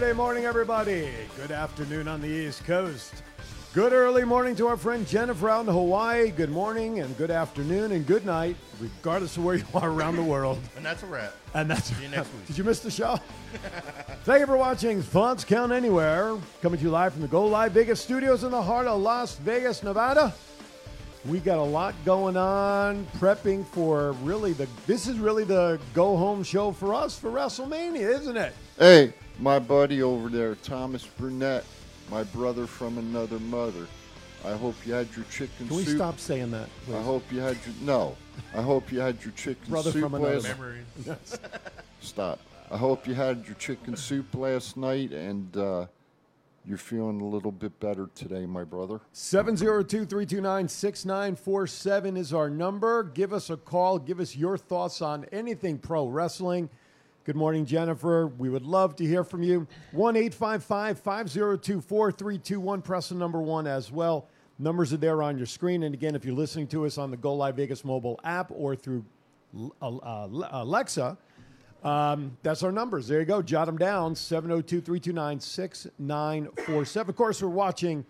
Good Saturday morning, everybody. Good afternoon on the East Coast. Good early morning to our friend Jennifer out in Hawaii. Good morning and good afternoon and good night, regardless of where you are around the world. And that's a wrap. And that's See you next week. Did you miss the show? Thank you for watching Thoughts Count Anywhere. Coming to you live from the Go Live Vegas studios in the heart of Las Vegas, Nevada. We got a lot going on, prepping for really the. This is really the go home show for us for WrestleMania, isn't it? Hey, my buddy over there, Thomas Burnett, my brother from another mother. I hope you had your chicken soup. Can we soup. stop saying that? Please? I hope you had your no. I hope you had your chicken Brother soup from another last. Memories. Stop. I hope you had your chicken soup last night and uh, you're feeling a little bit better today, my brother. 702 329 6947 is our number. Give us a call. Give us your thoughts on anything pro wrestling. Good morning, Jennifer. We would love to hear from you. 1 855 502 4321. Press the number one as well. Numbers are there on your screen. And again, if you're listening to us on the Go Live Vegas mobile app or through uh, uh, Alexa, um, that's our numbers. There you go. Jot them down 702 329 6947. Of course, we're watching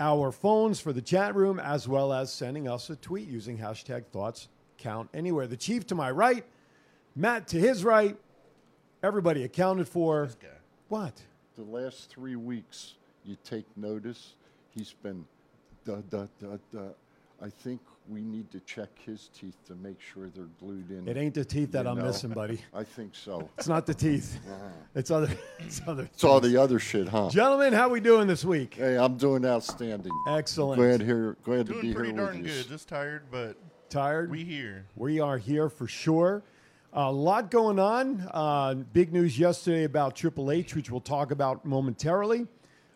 our phones for the chat room as well as sending us a tweet using hashtag thoughts count anywhere. The chief to my right, Matt to his right, everybody accounted for. guy. What? The last three weeks, you take notice, he's been da da da da. I think we need to check his teeth to make sure they're glued in. It ain't the teeth that You I'm know. missing, buddy. I think so. It's not the teeth. Uh-huh. It's other. It's other. It's all the other shit, huh? Gentlemen, how we doing this week? Hey, I'm doing outstanding. Excellent. Glad here. Glad to be here darn with you. good. Just tired, but Tired? we here. We are here for sure. A lot going on. Uh, big news yesterday about Triple H, which we'll talk about momentarily.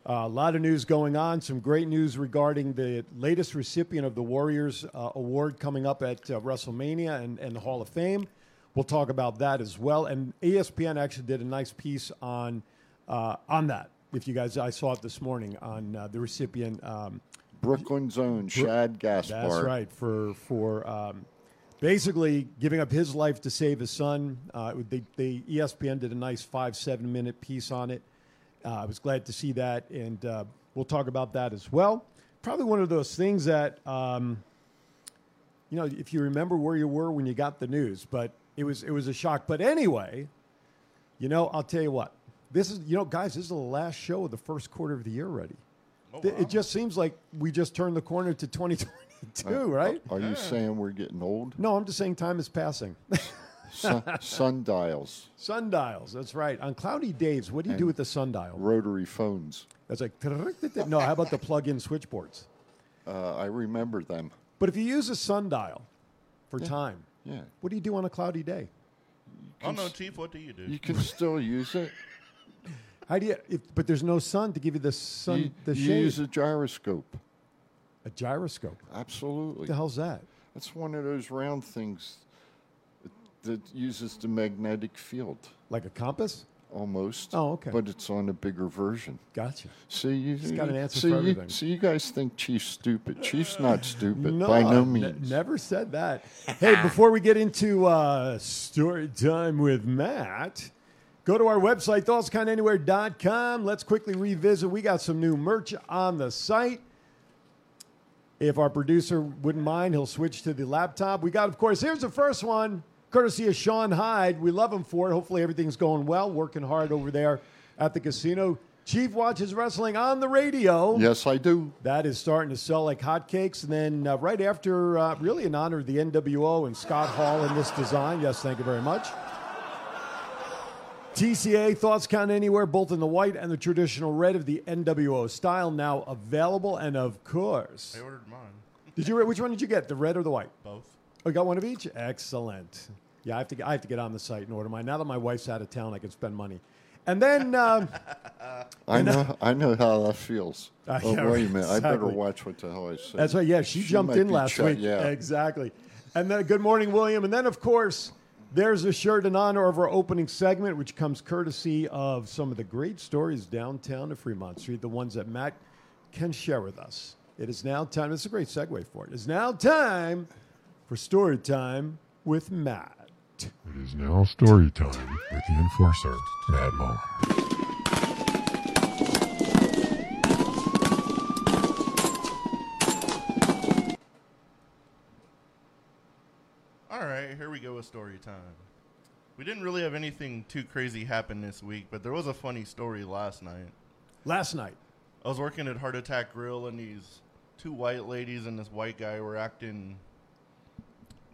Uh, a lot of news going on. Some great news regarding the latest recipient of the Warriors uh, Award coming up at uh, WrestleMania and, and the Hall of Fame. We'll talk about that as well. And ESPN actually did a nice piece on uh, on that. If you guys, I saw it this morning on uh, the recipient. Um, Brooklyn's own Shad Gaspard. that's right. For for um, basically giving up his life to save his son. Uh, they, they ESPN did a nice five seven minute piece on it. Uh, I was glad to see that, and uh, we'll talk about that as well. Probably one of those things that um, you know, if you remember where you were when you got the news, but it was it was a shock. But anyway, you know, I'll tell you what. This is you know, guys. This is the last show of the first quarter of the year already. Oh, wow. It just seems like we just turned the corner to 2022, Uh, right? Are you saying we're getting old? No, I'm just saying time is passing. Sun, sundials, sundials, that's right. On cloudy days, what do you do with the sundial? rotary phones. That's like, no, how about the plug in switchboards? Uh, I remember them. But if you use a sundial for time, Yeah. what do you do on a cloudy day? Oh no, Chief. What do you do? You can still use it. How do you, if, but there's no sun to give you the sun, You, the you shade. use a gyroscope. A gyroscope. Absolutely. What the hell's that? That's one of those round things that uses the magnetic field Like a compass? almost. Oh, okay. But it's on a bigger version. Gotcha. See, you, He's got an answer see, for you, everything. see, you guys think Chief's stupid. Chief's not stupid No, by no means. never said that. hey, before we get into uh, story time with Matt, go to our website, thoughtscountanywhere.com. Let's quickly revisit. We got some new merch on the site. If our producer wouldn't mind, he'll switch to the laptop. We got, of course, here's the first one, courtesy of Sean Hyde. We love him for it. Hopefully, everything's going well, working hard over there at the casino. Chief watches wrestling on the radio. Yes, I do. That is starting to sell like hotcakes. And then uh, right after, uh, really in honor of the NWO and Scott Hall in this design. Yes, thank you very much. TCA Thoughts Count Anywhere, both in the white and the traditional red of the NWO style, now available. And of course, I ordered mine. did you? Which one did you get? The red or the white? Both. Oh, you got one of each. Excellent. Yeah, I have to. I have to get on the site and order mine. Now that my wife's out of town, I can spend money. And then um, I know. I know how that feels. Uh, oh, yeah, wait a minute. I better watch what the hell I say. That's right. Yeah, she, jumped might in be last ch- week. Yeah. exactly. And then good morning, William. And then of course, there's a shirt in honor of our opening segment, which comes courtesy of some of the great stories downtown of Fremont Street, the ones that Matt can share with us. It is now time. It's a great segue for it. It's now time for story time with Matt. It is now story time with the enforcer, Matt Mullen. All right, here we go with story time. We didn't really have anything too crazy happen this week, but there was a funny story last night. Last night. I was working at Heart Attack Grill, and these two white ladies and this white guy were acting.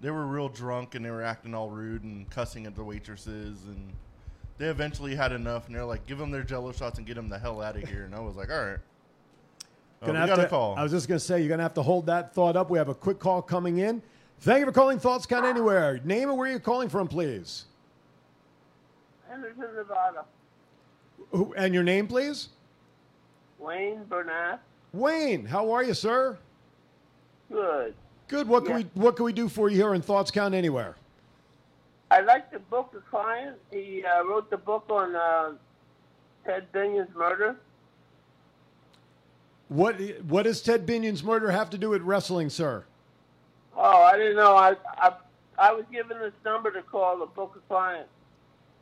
They were real drunk, and they were acting all rude and cussing at the waitresses. And they eventually had enough, and they're like, "Give them their Jello shots and get them the hell out of here." And I was like, "All right." Gonna uh, we have got to, a call. I was just going to say, you're going to have to hold that thought up. We have a quick call coming in. Thank you for calling Thoughts Count Anywhere. Name and where you're calling from, please. Henderson, Nevada. Who, and your name, please? Wayne Burnett. Wayne, how are you, sir? Good. Good. What can Yeah. we What can we do for you here in Thoughts Count Anywhere? I'd like to book a client. He uh, wrote the book on uh, Ted Binion's murder. What What does Ted Binion's murder have to do with wrestling, sir? Oh, I didn't know. I I, I was given this number to call to book a client.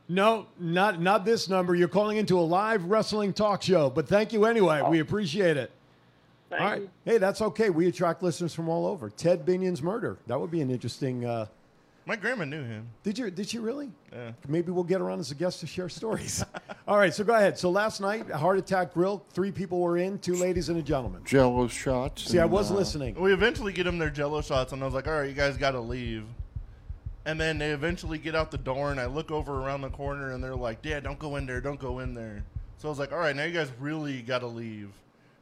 No, not not this number. You're calling into a live wrestling talk show. But thank you anyway. We appreciate it. Thank all right. you. Hey, that's okay. We attract listeners from all over. Ted Binion's murder. That would be an interesting. Uh, My grandma knew him. did you Did she really? Yeah. Maybe we'll get her on as a guest to share stories. all right. So go ahead. So last night, a Heart Attack Grill. Three people were in. Two ladies and a gentleman. Jello shots. See, I and, was uh, listening. We eventually get them their Jello shots, and I was like, "All right, you guys got to leave." And then they eventually get out the door, and I look over around the corner, and they're like, "Dad, don't go in there, don't go in there." So I was like, "All right, now you guys really got to leave."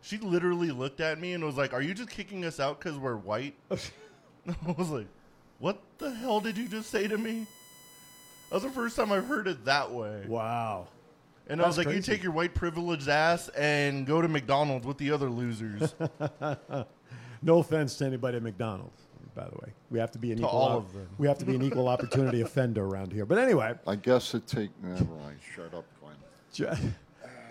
She literally looked at me and was like, "Are you just kicking us out because we're white?" I was like, "What the hell did you just say to me?" That was the first time I've heard it that way. Wow. And I was like, crazy. "You take your white privileged ass and go to McDonald's with the other losers." No offense to anybody at McDonald's, by the way. We have to be an To equal all op- of them. We have to be an equal opportunity offender around here. But anyway, I guess it take. Never mind. Shut up, Glenn.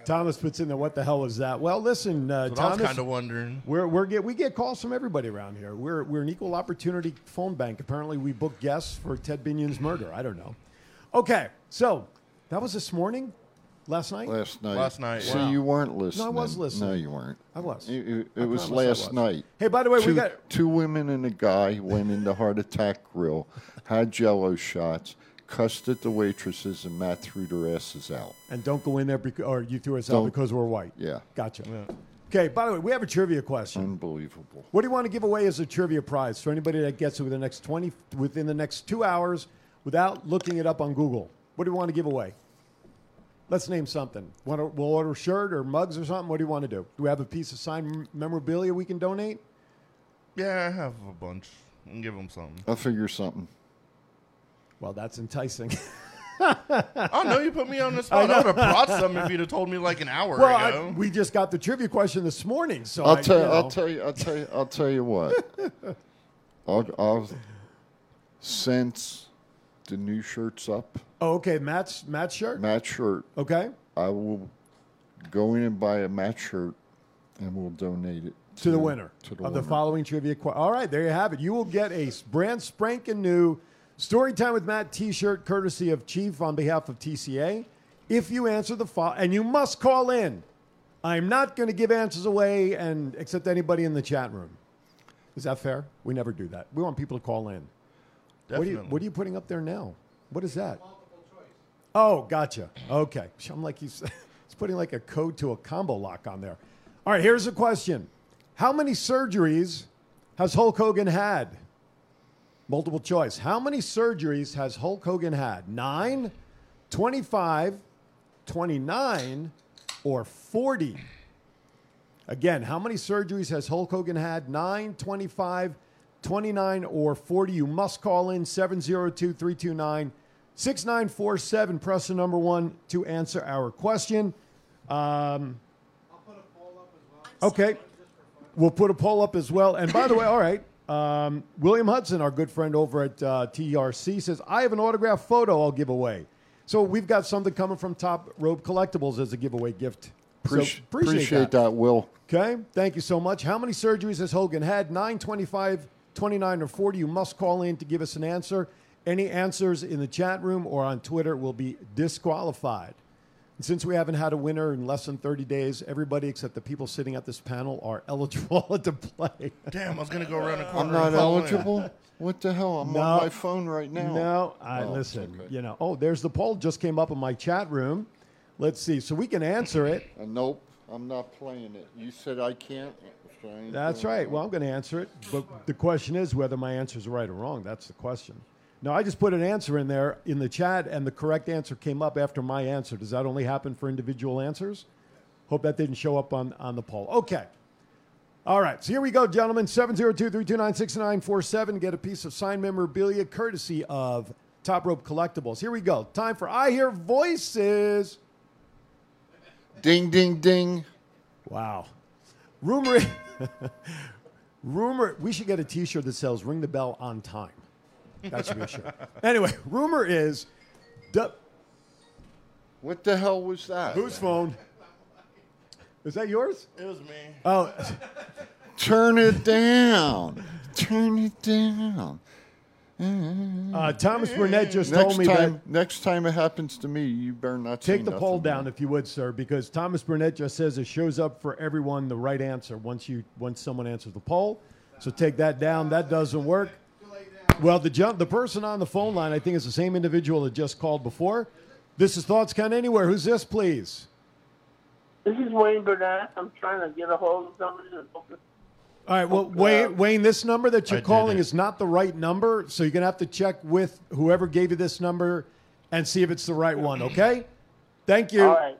J- Thomas puts in there. What the hell is that? Well, listen, uh, But I was Thomas. kind of wondering. We're, we're get, we get calls from everybody around here. We're, we're an equal opportunity phone bank. Apparently, we book guests for Ted Binion's murder. I don't know. Okay, so that was this morning, last night. Last night. Last night, So wow. you weren't listening. No, I was listening. No, you weren't. I was. It, it- I was last was. night. Hey, by the way, we two, got two women and a guy went into Heart Attack Grill, had Jello shots, cussed at the waitresses, and Matt threw their asses out. and don't go in there because or you threw us out Don't- because we're white. Yeah, Gotcha. Okay. By the way, we have a trivia question. unbelievable. What do you want to give away as a trivia prize for anybody that gets it within the next twenty within the next two hours without looking it up on Google? What do you want to give away? Let's name something. Want to, we'll order a shirt or mugs or something. What do you want to do? Do we have a piece of signed memorabilia we can donate? Yeah, I have a bunch. I can give them something. I'll figure something. Well, that's enticing. oh no, you put me on the spot. I, would have brought some if you'd have told me like an hour well, I, ago. we just got the trivia question this morning, so I'll I, tell. you I'll tell you. I'll tell you. I'll tell you what. I'll, I'll since the new shirt's up, Oh, okay, Matt's Matt's shirt. Matt shirt. Okay, I will go in and buy a Matt shirt, and we'll donate it to the winner to the of the following trivia question. All right, there you have it. You will get a brand spanking new Storytime with Matt T-shirt, courtesy of Chief on behalf of TCA. If you answer the fo- and you must call in. I'm not going to give answers away and except anybody in the chat room. Is that fair? We never do that. We want people to call in. What are, Definitely. you, what are you putting up there now? What is that? Oh, gotcha. Okay. I'm like he's, he's putting like a code to a combo lock on there. All right, here's a question. How many surgeries has Hulk Hogan had? Multiple choice. How many surgeries has Hulk Hogan had? 9, 25, 29, or 40? Again, how many surgeries has Hulk Hogan had? 9, 25, 29, or 40? You must call in 702 329 6947. Press the number one to answer our question. Um, I'll put a poll up as well. okay. We'll put a poll up as well. And by the way, all right, um, William Hudson, our good friend over at uh, TRC, says, I have an autographed photo I'll give away. So we've got something coming from Top Rope Collectibles as a giveaway gift. So Appreci- appreciate that, Will. Okay, thank you so much. How many surgeries has Hogan had? 9, 25, 29, or 40? You must call in to give us an answer. Any answers in the chat room or on Twitter will be disqualified. And since we haven't had a winner in less than 30 days, everybody except the people sitting at this panel are eligible to play. Damn, I was gonna go around the corner. I'm not and in. eligible. What the hell? I'm No. on my phone right now. No, I Oh, listen. okay. You know, oh, there's the poll just came up in my chat room. Let's see. So we can answer it. Uh, nope, I'm not playing it. You said I can't. so I That's right. Well, I'm going to answer it, but the question is whether my answer is right or wrong. That's the question. No, I just put an answer in there in the chat, and the correct answer came up after my answer. Does that only happen for individual answers? Hope that didn't show up on, on the poll. Okay. All right. So here we go, gentlemen. 702 329 6947. Get a piece of signed memorabilia courtesy of Top Rope Collectibles. Here we go. Time for I Hear Voices. Ding, ding, ding. Wow. Rumor, rumor. We should get a T-shirt that says "Ring the bell on time." That should be a shirt. Anyway, rumor is, du- What the hell was that? whose phone? Is that yours? It was me. Oh, Turn it down. Turn it down. uh, Thomas Burnett just Next told me time, that. next time it happens to me, you better not say Take the poll nothing. down if you would, sir, because Thomas Burnett just says it shows up for everyone the right answer once you once someone answers the poll. So take that down. That doesn't work. Well, the jump, the person on the phone line, I think, is the same individual that just called before. This is Thoughts Count Anywhere. Who's this, please? This is Wayne Burnett. I'm trying to get a hold of somebody. to book. All right. Well, Wayne, uh, Wayne, this number that you're I calling is not the right number, so you're gonna have to check with whoever gave you this number and see if it's the right one. Okay? Thank you. All right.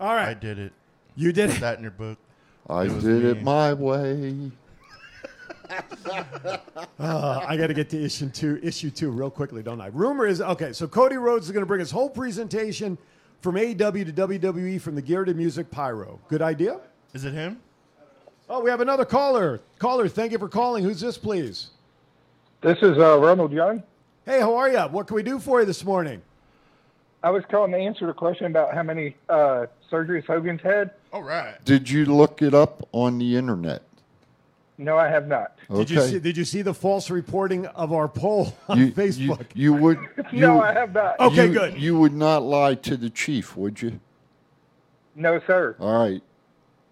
All I did it. You did Put it. that in your book. I It was did it my way. Uh, I got to get to issue two, issue two real quickly, don't I? Rumor is okay. So Cody Rhodes is going to bring his whole presentation from AEW to WWE from the Gear to Music Pyro. Good idea. Is it him? Oh, we have another caller. Caller, thank you for calling. Who's this, please? This is uh, Ronald Young. Hey, how are you? What can we do for you this morning? I was calling to answer the question about how many uh, surgeries Hogan's had. All right. Did you look it up on the internet? No, I have not. Okay. Did you see? Did you see the false reporting of our poll on you, you, Facebook? you would. You, no, I have not. Okay, good. You would not lie to the chief, would you? No, sir. All right.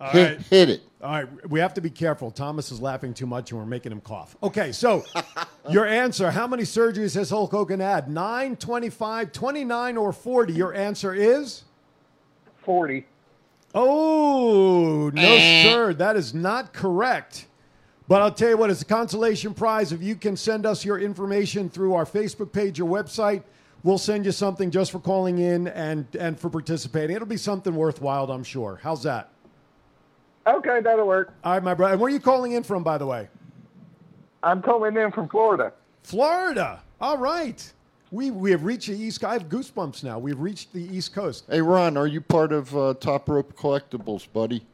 All hit, right. hit it. All right, we have to be careful. Thomas is laughing too much and we're making him cough. Okay, so your answer how many surgeries has Hulk Hogan had? 9, 25, 29, or 40? Your answer is? 40. Oh, no, eh. sir. That is not correct. But I'll tell you what, it's a consolation prize. If you can send us your information through our Facebook page or website, we'll send you something just for calling in and, and for participating. It'll be something worthwhile, I'm sure. How's that? Okay, that'll work. All right, my brother. And where are you calling in from, by the way? I'm calling in from Florida. Florida. All right. We, we have reached the East I have goosebumps now. We've reached the East Coast. Hey, Ron, are you part of uh, Top Rope Collectibles, buddy?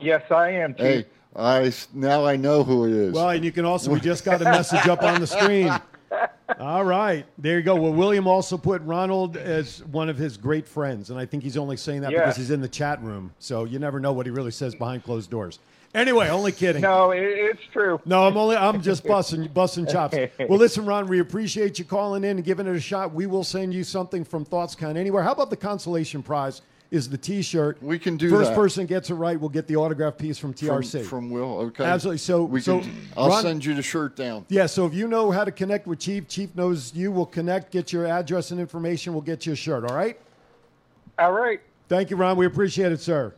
Yes, I am. Chief. Hey, I s- now I know who it is. Well, and you can also, we just got a message up on the screen. All right. There you go. Well, William also put Ronald as one of his great friends. And I think he's only saying that Yeah. because he's in the chat room. So you never know what he really says behind closed doors. Anyway, only kidding. No, it's true. No, I'm only I'm just busting busting chops. Well, listen, Ron, we appreciate you calling in and giving it a shot. We will send you something from Thoughts Count Anywhere. How about the consolation prize? Is the T-shirt? We can do First that. person gets it right we'll get the autograph piece from from, TRC. from Will. Okay, Absolutely. So- we so, can. I'll Ron- send you the shirt down. yeah. So if you know how to connect with Chief, Chief knows you. We'll connect, get your address and information. We'll get you a shirt. All right. All right. Thank you, Ron. We appreciate it, sir.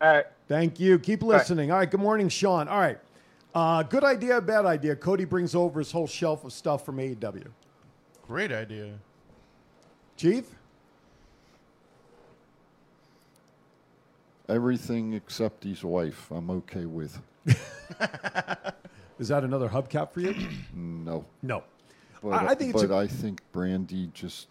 All right. Thank you. Keep listening. All right. Good morning, Sean. All right. Uh, good idea, bad idea. Cody brings over his whole shelf of stuff from AEW. Great idea. Chief. Everything except his wife, I'm okay with. Is that another hubcap for you? No, no. but I- I think but a- I think Brandi just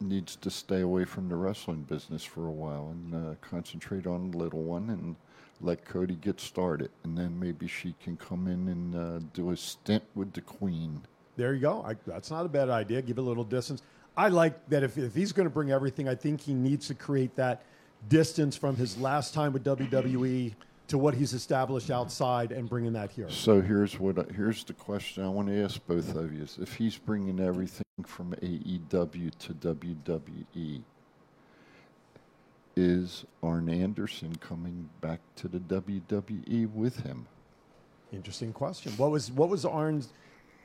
needs to stay away from the wrestling business for a while and uh, concentrate on the little one and let Cody get started, and then maybe she can come in and uh, do a stint with the Queen. There you go. I, that's not a bad idea. Give it a little distance. I like that if, if he's going to bring everything, I think he needs to create that distance from his last time with WWE to what he's established outside and bringing that here. So here's what I, here's the question I want to ask both of you: is If he's bringing everything from AEW to WWE, is Arn Anderson coming back to the WWE with him? Interesting question. What was what was Arn's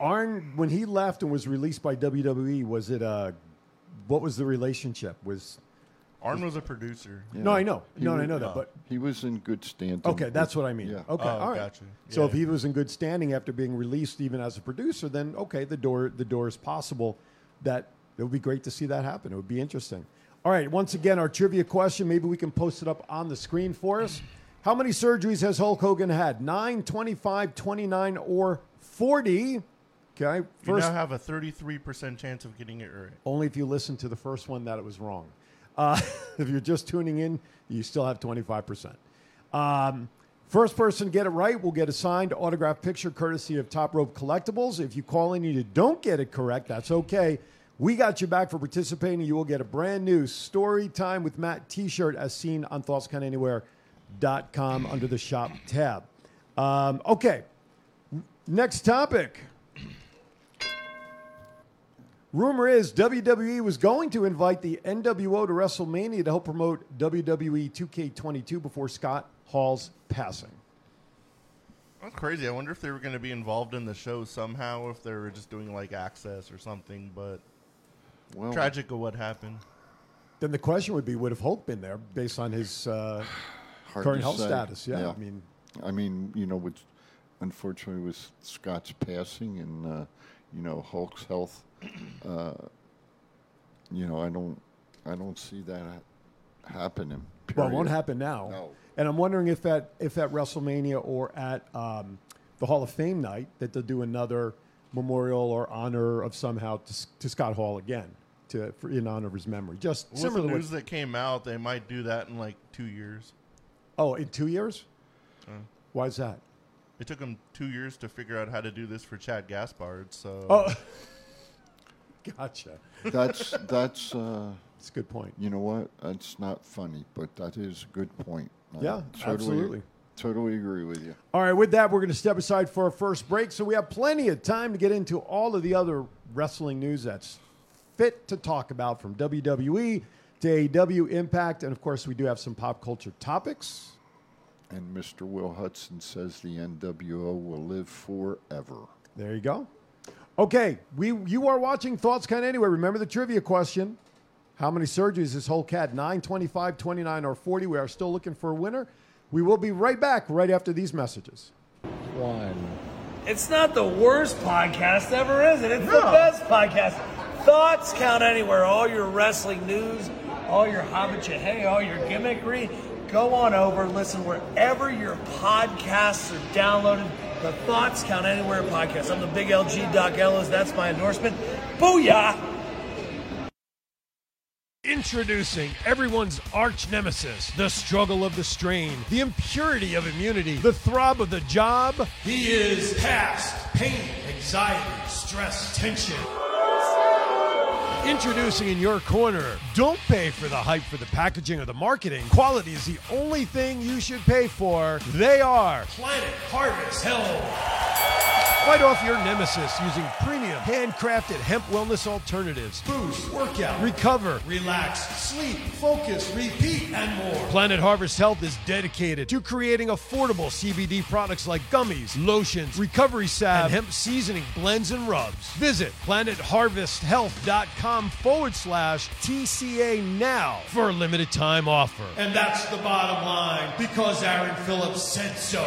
Arn when he left and was released by WWE? Was it a what was the relationship? Was Arn was a producer. no, I know, He no, was- I know that, but He was in good standing. okay, that's what I mean. Yeah. Okay, Oh, all right. gotcha. So if Yeah. he was in good standing after being released, even as a producer, then okay, the door the door is possible. That it would be great to see that happen. It would be interesting. All right, once again, our trivia question. Maybe we can post it up on the screen for us. How many surgeries has Hulk Hogan had? 9, 25, 29, or 40? Okay, You now have a 33% chance of getting it right. only if you listen to the first one that it was wrong. Uh, if you're just tuning in, you still have 25%. Um, first person to get it right will get a signed autographed picture courtesy of Top Rope Collectibles. If you call in and you don't get it correct, that's okay. We got you back for participating. You will get a brand new Story Time with Matt t shirt as seen on ThoughtsCountAnywhere.com under the shop tab. Um, okay, next topic. Rumor is WWE was going to invite the NWO to WrestleMania to help promote WWE 2K22 before Scott Hall's passing. That's crazy. I wonder if they were going to be involved in the show somehow, if they were just doing like access or something. But Well, tragic of what happened. Then the question would be, would have Hulk been there based on his uh, current health say. status? Yeah, I mean, I mean, you know, with unfortunately with Scott's passing and uh, you know Hulk's health, uh, you know, I don't, I don't see that ha- happening. well, it won't happen now. No. And I'm wondering if at if at WrestleMania or at um, the Hall of Fame night that they'll do another memorial or honor of somehow to, to Scott Hall again to for, in honor of his memory. Just With similar the to what- news that came out, they might do that in like two years. Oh, in two years? Uh. Why is that? It took them two years to figure out how to do this for Shad Gaspard. So Oh, gotcha. That's that's. Uh, That's a good point. you know what? That's not funny, but that is a good point. I Yeah, absolutely. Totally agree with you. All right, with that, we're going to step aside for our first break. So we have plenty of time to get into all of the other wrestling news that's fit to talk about from WWE to AEW Impact. And of course, we do have some pop culture topics. And Mr. Will Hudson says the NWO will live forever. There you go. Okay, we you are watching Thoughts Count Anywhere. Remember the trivia question. How many surgeries has Hulk had? 9, 25, 29, or 40? We are still looking for a winner. We will be right back right after these messages. One. It's not the worst podcast ever, is it? It's the best podcast. Thoughts count anywhere. All your wrestling news, all your hobbit hey, all your gimmickry. Go on over, listen wherever your podcasts are downloaded. The Thoughts Count Anywhere podcast. I'm the big LG Doc Ellis. That's my endorsement. Booyah! Introducing everyone's arch nemesis, the struggle of the strain, the impurity of immunity, the throb of the job. He is past pain, anxiety, stress, tension. Introducing in your corner, don't pay for the hype for the packaging or the marketing. Quality is the only thing you should pay for. They are Planet Harvest Health. Fight off your nemesis using premium, handcrafted hemp wellness alternatives. Boost, workout, recover, relax, sleep, focus, repeat, and more. Planet Harvest Health is dedicated to creating affordable CBD products like gummies, lotions, recovery salve, and hemp seasoning blends and rubs. Visit planetharvesthealth.com forward slash TCA now for a limited time offer. And that's the bottom line because Aaron Phillips said so.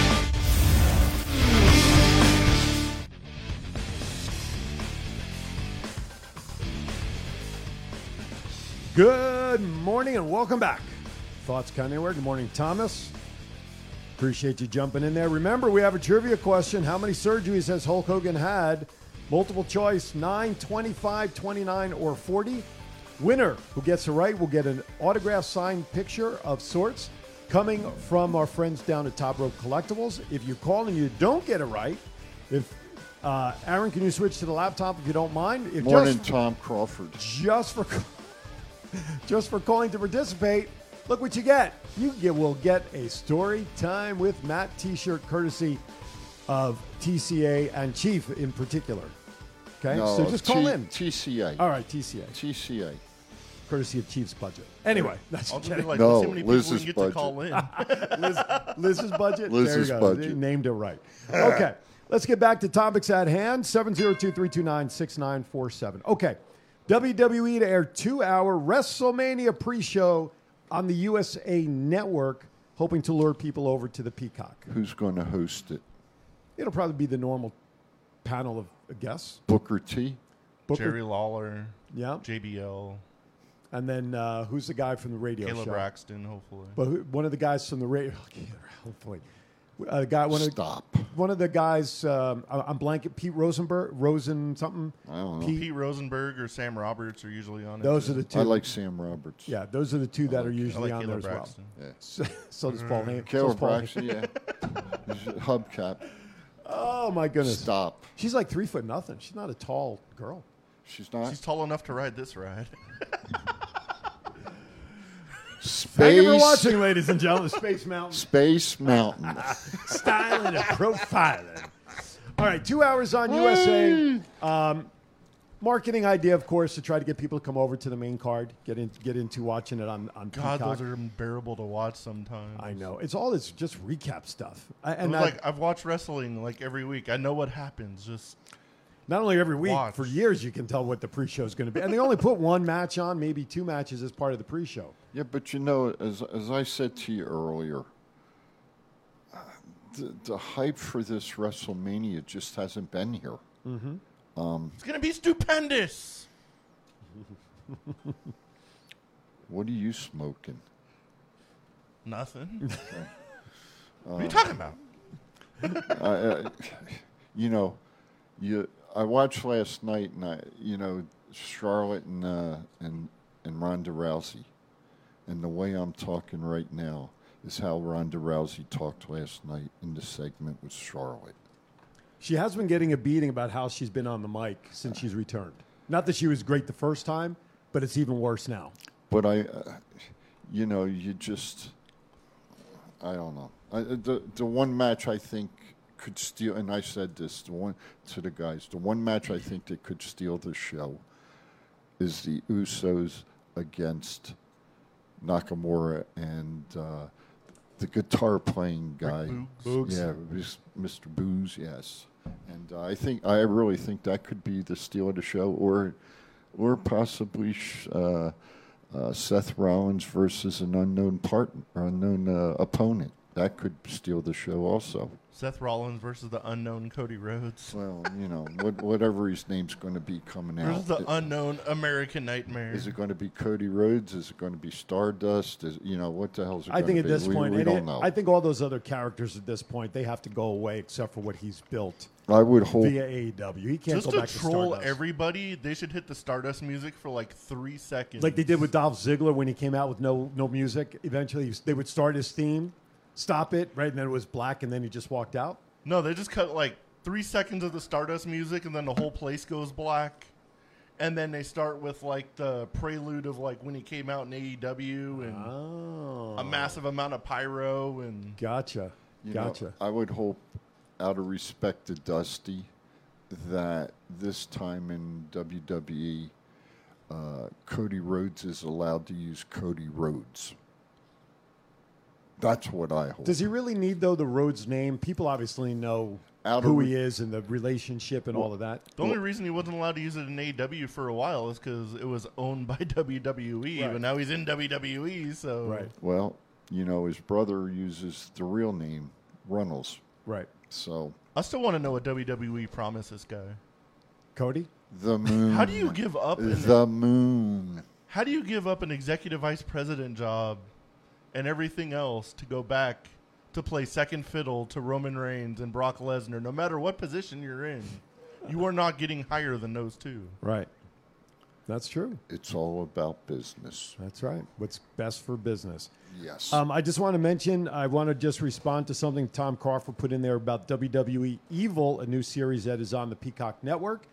Good morning and welcome back Thoughts Count Anywhere. Good morning, Thomas. Appreciate you jumping in there. Remember, we have a trivia question. How many surgeries has Hulk Hogan had? Multiple choice 9, 25, 29, or 40. Winner who gets it right will get an autograph signed picture of sorts coming from our friends down at Top Rope Collectibles. If you call and you don't get it right, if uh, Aaron, can you switch to the laptop if you don't mind? If Morning, just, Tom Crawford. just for just for calling to participate, look what you get. You get, will get a story time with Matt T-shirt courtesy of TCA and Chief in particular. Okay, No, so just call T- in. TCA. All right, TCA, TCA. courtesy of Chief's budget. Anyway, that's I'll just be like, No, let's see how many people we Liz's can get budget. to call in. Liz, Liz's budget. Liz's there you go. budget. They named it right. Okay, let's get back to topics at hand. 702-329-6947. Okay, WWE to air two-hour WrestleMania pre-show on the USA Network, hoping to lure people over to the Peacock. Who's going to host it? It'll probably be the normal panel of guests. Booker T. Booker, Jerry Lawler, yeah, JBL, and then uh, who's the guy from the radio Kayla show? Braxton, hopefully. But who, one of the guys from the radio, hopefully, uh, guy one of the, one of the guys. Um, I- I'm blanking. Pete Rosenberg, Rosen something. I don't know. Pete. Pete Rosenberg or Sam Roberts are usually on. Those too. are the two. I like Sam Roberts. Yeah, those are the two that are usually like on there Kayla as well. Yeah. So, so does Paul. Ham- so Kayla does Paul Ham- Braxton, yeah. Hubcap. Oh my goodness! Stop. She's like three foot nothing. She's not a tall girl. She's not. She's tall enough to ride this ride. Thank you for Space, watching, ladies and gentlemen. Space Mountain Space Mountain. styling and profiling. All right, two hours on USA. Um, marketing idea, of course, to try to get people to come over to the main card, get in, get into watching it on on God, Peacock. those are unbearable to watch sometimes. I know it's all this just recap stuff, I, and I- like I've watched wrestling like every week. I know what happens. Just not only every week Watch. for years you can tell what the pre-show is going to be, and they only put one match on, maybe two matches as part of the pre-show. Yeah, but you know, as as I said to you earlier, uh, the, the hype for this WrestleMania just hasn't been here. Mm-hmm. Um, it's gonna be stupendous. What are you smoking? Nothing. what are you talking about? I, I, you know, you. I watched last night, and I, you know, Charlotte and uh, and and Ronda Rousey, and the way I'm talking right now is how Ronda Rousey talked last night in the segment with Charlotte. She has been getting a beating about how she's been on the mic since she's returned. Not that she was great the first time, but it's even worse now. But I, uh, you know, you just, I don't know. I, the the one match I think could steal, and I said this the one to the guys. The one match I think that could steal the show is the Usos against Nakamura and uh, the guitar playing guy. Boogs. Yeah, Mr. Boogs. Yes, and uh, I think I really think that could be the steal of the show, or or possibly sh- uh, uh, Seth Rollins versus an unknown partner, or unknown uh, opponent. That could steal the show also. Seth Rollins versus the unknown Cody Rhodes. Well, you know, what, whatever his name's going to be coming out. Versus out. the It- unknown American Nightmare. Is it going to be Cody Rhodes? Is it going to be Stardust? Is you know what the hell is it? I think at be? this we, point, we and don't it- know. I think all those other characters at this point they have to go away except for what he's built I would hope. via AEW. He can't Just go to back to troll Stardust. everybody, they should hit the Stardust music for like three seconds. like they did with Dolph Ziggler when he came out with no no music. Eventually, they would start his theme, stop it, right, and then it was black, and then he just walked out. No, they just cut like three seconds of the Stardust music, and then the whole place goes black. And then they start with like the prelude of like when he came out in AEW and Oh, a massive amount of pyro and gotcha, You know, gotcha. I would hope, out of respect to Dusty, that this time in WWE, uh, Cody Rhodes is allowed to use Cody Rhodes. That's what I hope. Does he really need though the Rhodes name? People obviously know Out who re- he is and the relationship and all of that. the only reason he wasn't allowed to use it in AEW for a while is because it was owned by WWE, Right. but now he's in WWE, so Right, Well, you know, his brother uses the real name, Runnels. right. So, I still want to know what WWE promised this guy. Cody, the moon. How do you give up? An, The moon. how do you give up an executive vice president job and everything else to go back to play second fiddle to Roman Reigns and Brock Lesnar, no matter what position you're in, you are not getting higher than those two. Right. That's true. It's all about business. That's right. What's best for business. Yes. Um, I just want to mention, I want to just respond to something Tom Crawford put in there about WWE Evil, a new series that is on the Peacock Network.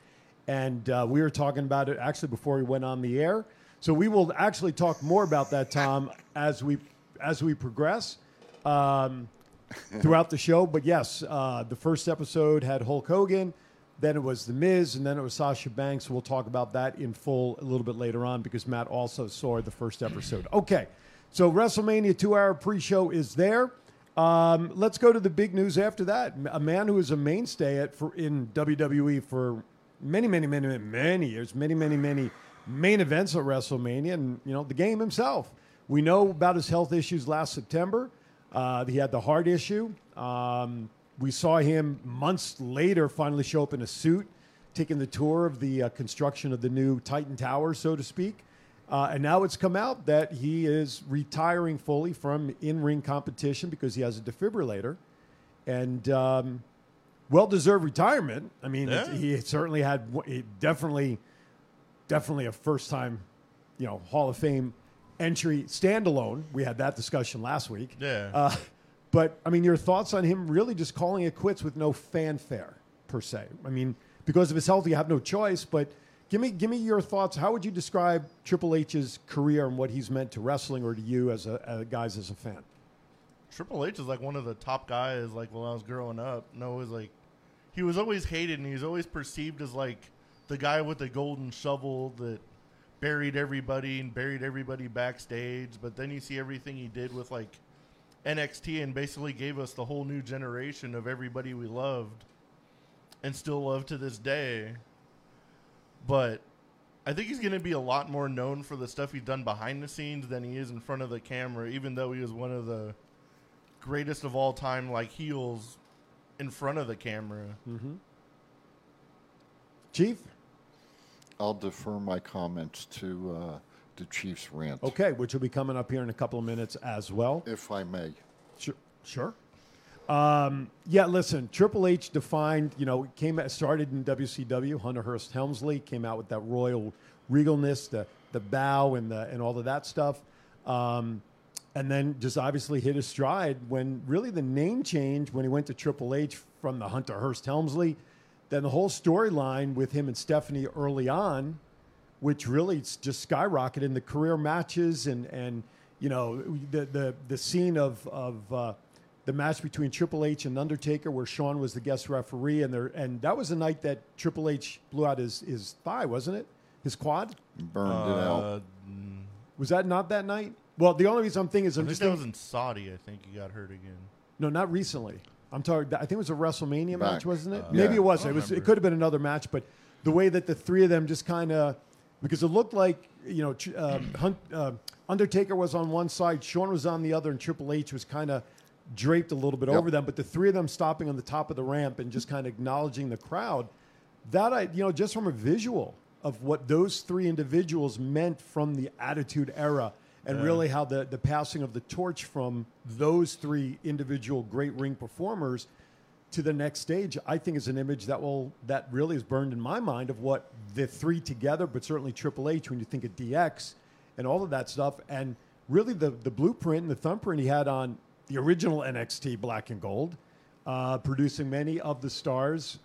And uh, we were talking about it actually before we went on the air. So we will actually talk more about that, Tom, as we as we progress um, throughout the show. But yes, uh, the first episode had Hulk Hogan, then it was The Miz, and then it was Sasha Banks. We'll talk about that in full a little bit later on because Matt also saw the first episode. Okay, so WrestleMania two-hour pre-show is there. Um, let's go to the big news after that. A man who is a mainstay at for in WWE for many, many, many, many, many years, many, many, many main events at WrestleMania, and you know the game himself. We know about his health issues last September. Uh, he had the heart issue. Um, we saw him months later finally show up in a suit, taking the tour of the uh, construction of the new Titan Tower, so to speak. Uh, and now it's come out that he is retiring fully from in ring competition because he has a defibrillator. And um, well deserved retirement. I mean, Yeah. he certainly had he definitely, definitely a first time, you know, Hall of Fame entry standalone. We had that discussion last week. Yeah. Uh, but I mean, your thoughts on him really just calling it quits with no fanfare per se. I mean, because of his health, you have no choice. But give me, give me your thoughts. How would you describe Triple H's career and what he's meant to wrestling or to you as a, uh, guys as a fan? Triple H is like one of the top guys. Like when I was growing up, no, was like he was always hated and he was always perceived as like the guy with the golden shovel that buried everybody and buried everybody backstage. But then you see everything he did with like NXT and basically gave us the whole new generation of everybody we loved and still love to this day. But I think he's going to be a lot more known for the stuff he's done behind the scenes than he is in front of the camera, even though he was one of the greatest of all time, like heels in front of the camera. Mm-hmm. Chief? I'll defer my comments to uh, the Chiefs rant, Okay, which will be coming up here in a couple of minutes as well. if I may. Sure. Sure. Um, yeah, listen, Triple H defined, you know, came started in WCW. Hunter Hearst Helmsley came out with that royal regalness, the the bow and the and all of that stuff. Um, and then just obviously hit his stride when really the name change when he went to Triple H from the Hunter Hearst Helmsley. Then the whole storyline with him and Stephanie early on which really just skyrocketed in the career matches and and you know the the the scene of of uh, the match between Triple H and Undertaker where Shawn was the guest referee and there and that was the night that Triple H blew out his his thigh wasn't it his quad Burned it out. Uh, was that not that night well the only reason I'm thinking is I I'm think just that was thinking, in Saudi. I think he got hurt again. no not recently I'm talking I think it was a WrestleMania Back. match wasn't it Uh, maybe yeah. it was I it don't it could have been another match but the way that the three of them just kind of because it looked like you know Tr- um, Hunt, uh, Undertaker was on one side, Shawn was on the other, and Triple H was kind of draped a little bit Yep. over them. But the three of them stopping on the top of the ramp and just kind of acknowledging the crowd, that I you know just from a visual of what those three individuals meant from the Attitude Era. And really, how the, the passing of the torch from those three individual great ring performers to the next stage, I think is an image that will that really is burned in my mind of what the three together, but certainly Triple H when you think of DX and all of that stuff, and really the the blueprint and the thumbprint he had on the original NXT Black and Gold, uh, producing many of the stars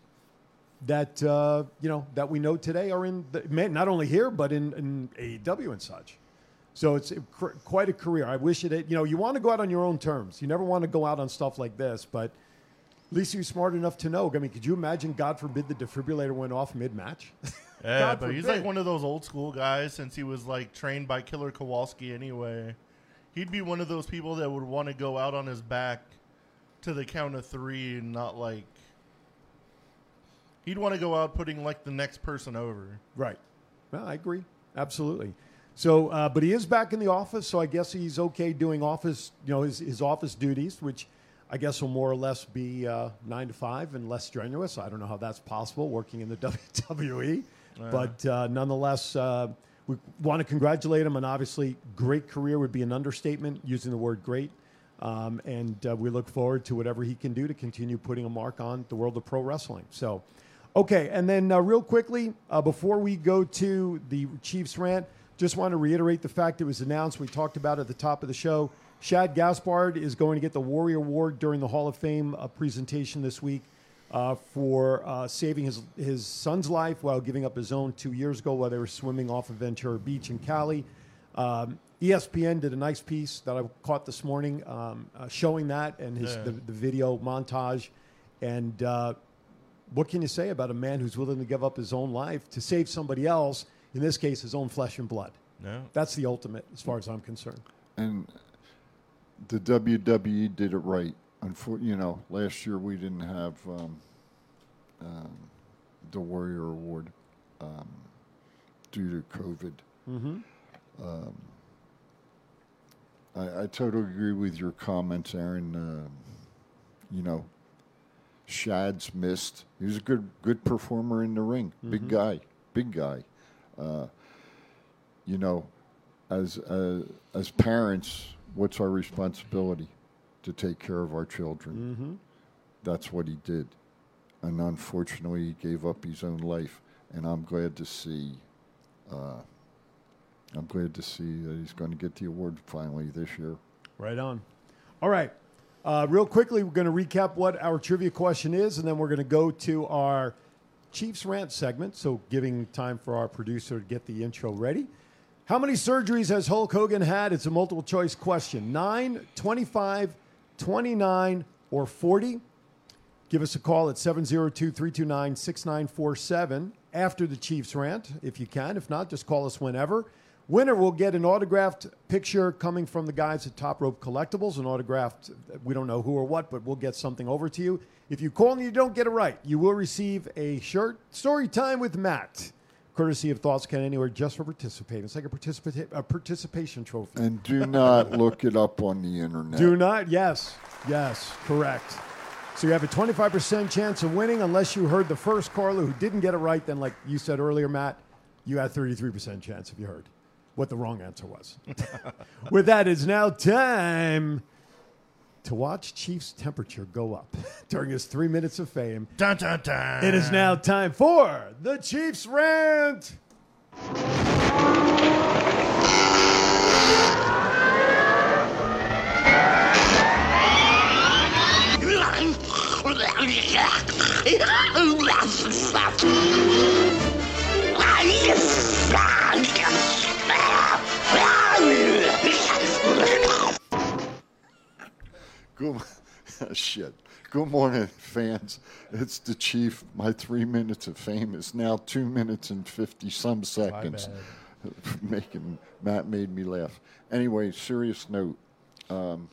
that uh, you know that we know today are in the, not only here but in, in AEW and such. So it's quite a career. I wish it. You know, you want to go out on your own terms. You never want to go out on stuff like this, but at least you're smart enough to know. I mean, could you imagine? God forbid the defibrillator went off mid-match. Yeah, God but he's like one of those old school guys since he was like trained by Killer Kowalski anyway. He'd be one of those people that would want to go out on his back to the count of three and not like. He'd want to go out putting like the next person over. Right. Well, I agree. Absolutely. So, uh, but he is back in the office, so I guess he's okay doing office, you know, his, his office duties, which I guess will more or less be uh, nine to five and less strenuous. I don't know how that's possible working in the WWE, but uh, nonetheless, uh, we want to congratulate him, and obviously, great career would be an understatement using the word great. Um, and uh, we look forward to whatever he can do to continue putting a mark on the world of pro wrestling. So, okay, and then uh, real quickly, uh, before we go to the Chiefs rant, just want to reiterate the fact it was announced, we talked about at the top of the show. Shad Gaspard is going to get the Warrior Award during the Hall of Fame uh, presentation this week uh, for uh, saving his, his son's life while giving up his own two years ago while they were swimming off of Ventura Beach in Cali. Um, ESPN did a nice piece that I caught this morning um, uh, showing that and his Yeah. the, the video montage. And uh, what can you say about a man who's willing to give up his own life to save somebody else? In this case, his own flesh and blood. No. That's the ultimate, as far as I'm concerned. And the WWE did it right. Unfor- you know, last year we didn't have um, um, the Warrior Award um, due to COVID. Mm-hmm. Um, I, I totally agree with your comments, Aaron. Um you know, Shad's missed. He was a good good performer in the ring. Big Mhm. guy, big guy. Uh, you know, as uh, as parents, what's our responsibility to take care of our children? Mm-hmm. That's what he did, and unfortunately, he gave up his own life. And I'm glad to see. Uh, I'm glad to see that he's going to get the award finally this year. Right on. All right. Uh, real quickly, we're going to recap what our trivia question is, and then we're going to go to our Chiefs rant segment. So, giving time for our producer to get the intro ready. How many surgeries has Hulk Hogan had? It's a multiple choice question 9, 25, 29, or 40. Give us a call at 702 329 6947 after the Chiefs rant, if you can. If not, just call us whenever. Winner will get an autographed picture coming from the guys at Top Rope Collectibles, an autographed, we don't know who or what, but we'll get something over to you. If you call and you don't get it right, you will receive a shirt, Story Time with Matt, courtesy of Thoughts Count Anywhere, just for participating. It's like a, participa- a participation trophy. And do not look it up on the internet. Do not. Yes. Yes. Correct. So you have a 25% chance of winning unless you heard the first caller who didn't get it right. Then, like you said earlier, Matt, you had 33% chance if you heard what the wrong answer was. With that, it's now time to watch Chief's temperature go up during his three minutes of fame. Dun, dun, dun. It is now time for the Chiefs rant. Good, shit. Good morning, fans. It's the chief. My three minutes of fame is now two minutes and fifty some seconds. Making Matt made me laugh. Anyway, serious note. Um,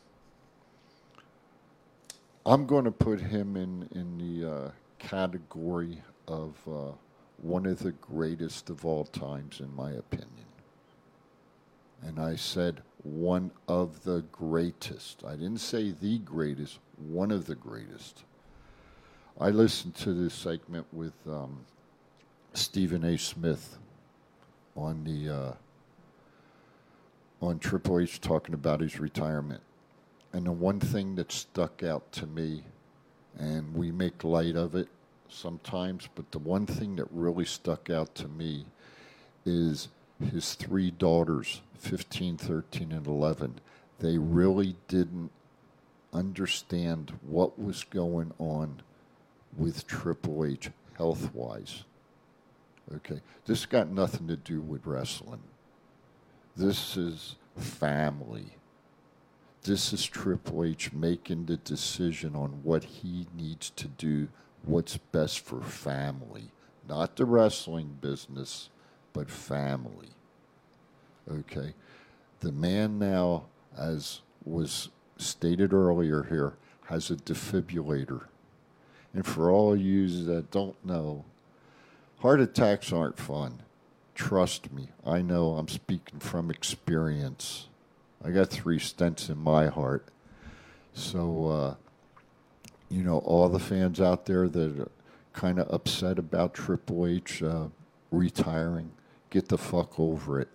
I'm going to put him in in the uh, category of uh, one of the greatest of all times, in my opinion. And I said one of the greatest. I didn't say the greatest, one of the greatest. I listened to this segment with um, Stephen A. Smith on the uh, on Triple H talking about his retirement. And the one thing that stuck out to me, and we make light of it sometimes, but the one thing that really stuck out to me is his three daughters, 15, 13, and 11. They really didn't understand what was going on with Triple H health wise. Okay, this got nothing to do with wrestling. This is family. This is Triple H making the decision on what he needs to do, what's best for family. Not the wrestling business, but family. Okay. The man now, as was stated earlier here, has a defibrillator. And for all you that don't know, heart attacks aren't fun. Trust me, I know I'm speaking from experience. I got three stents in my heart. So, uh, you know, all the fans out there that are kind of upset about Triple H uh, retiring, get the fuck over it.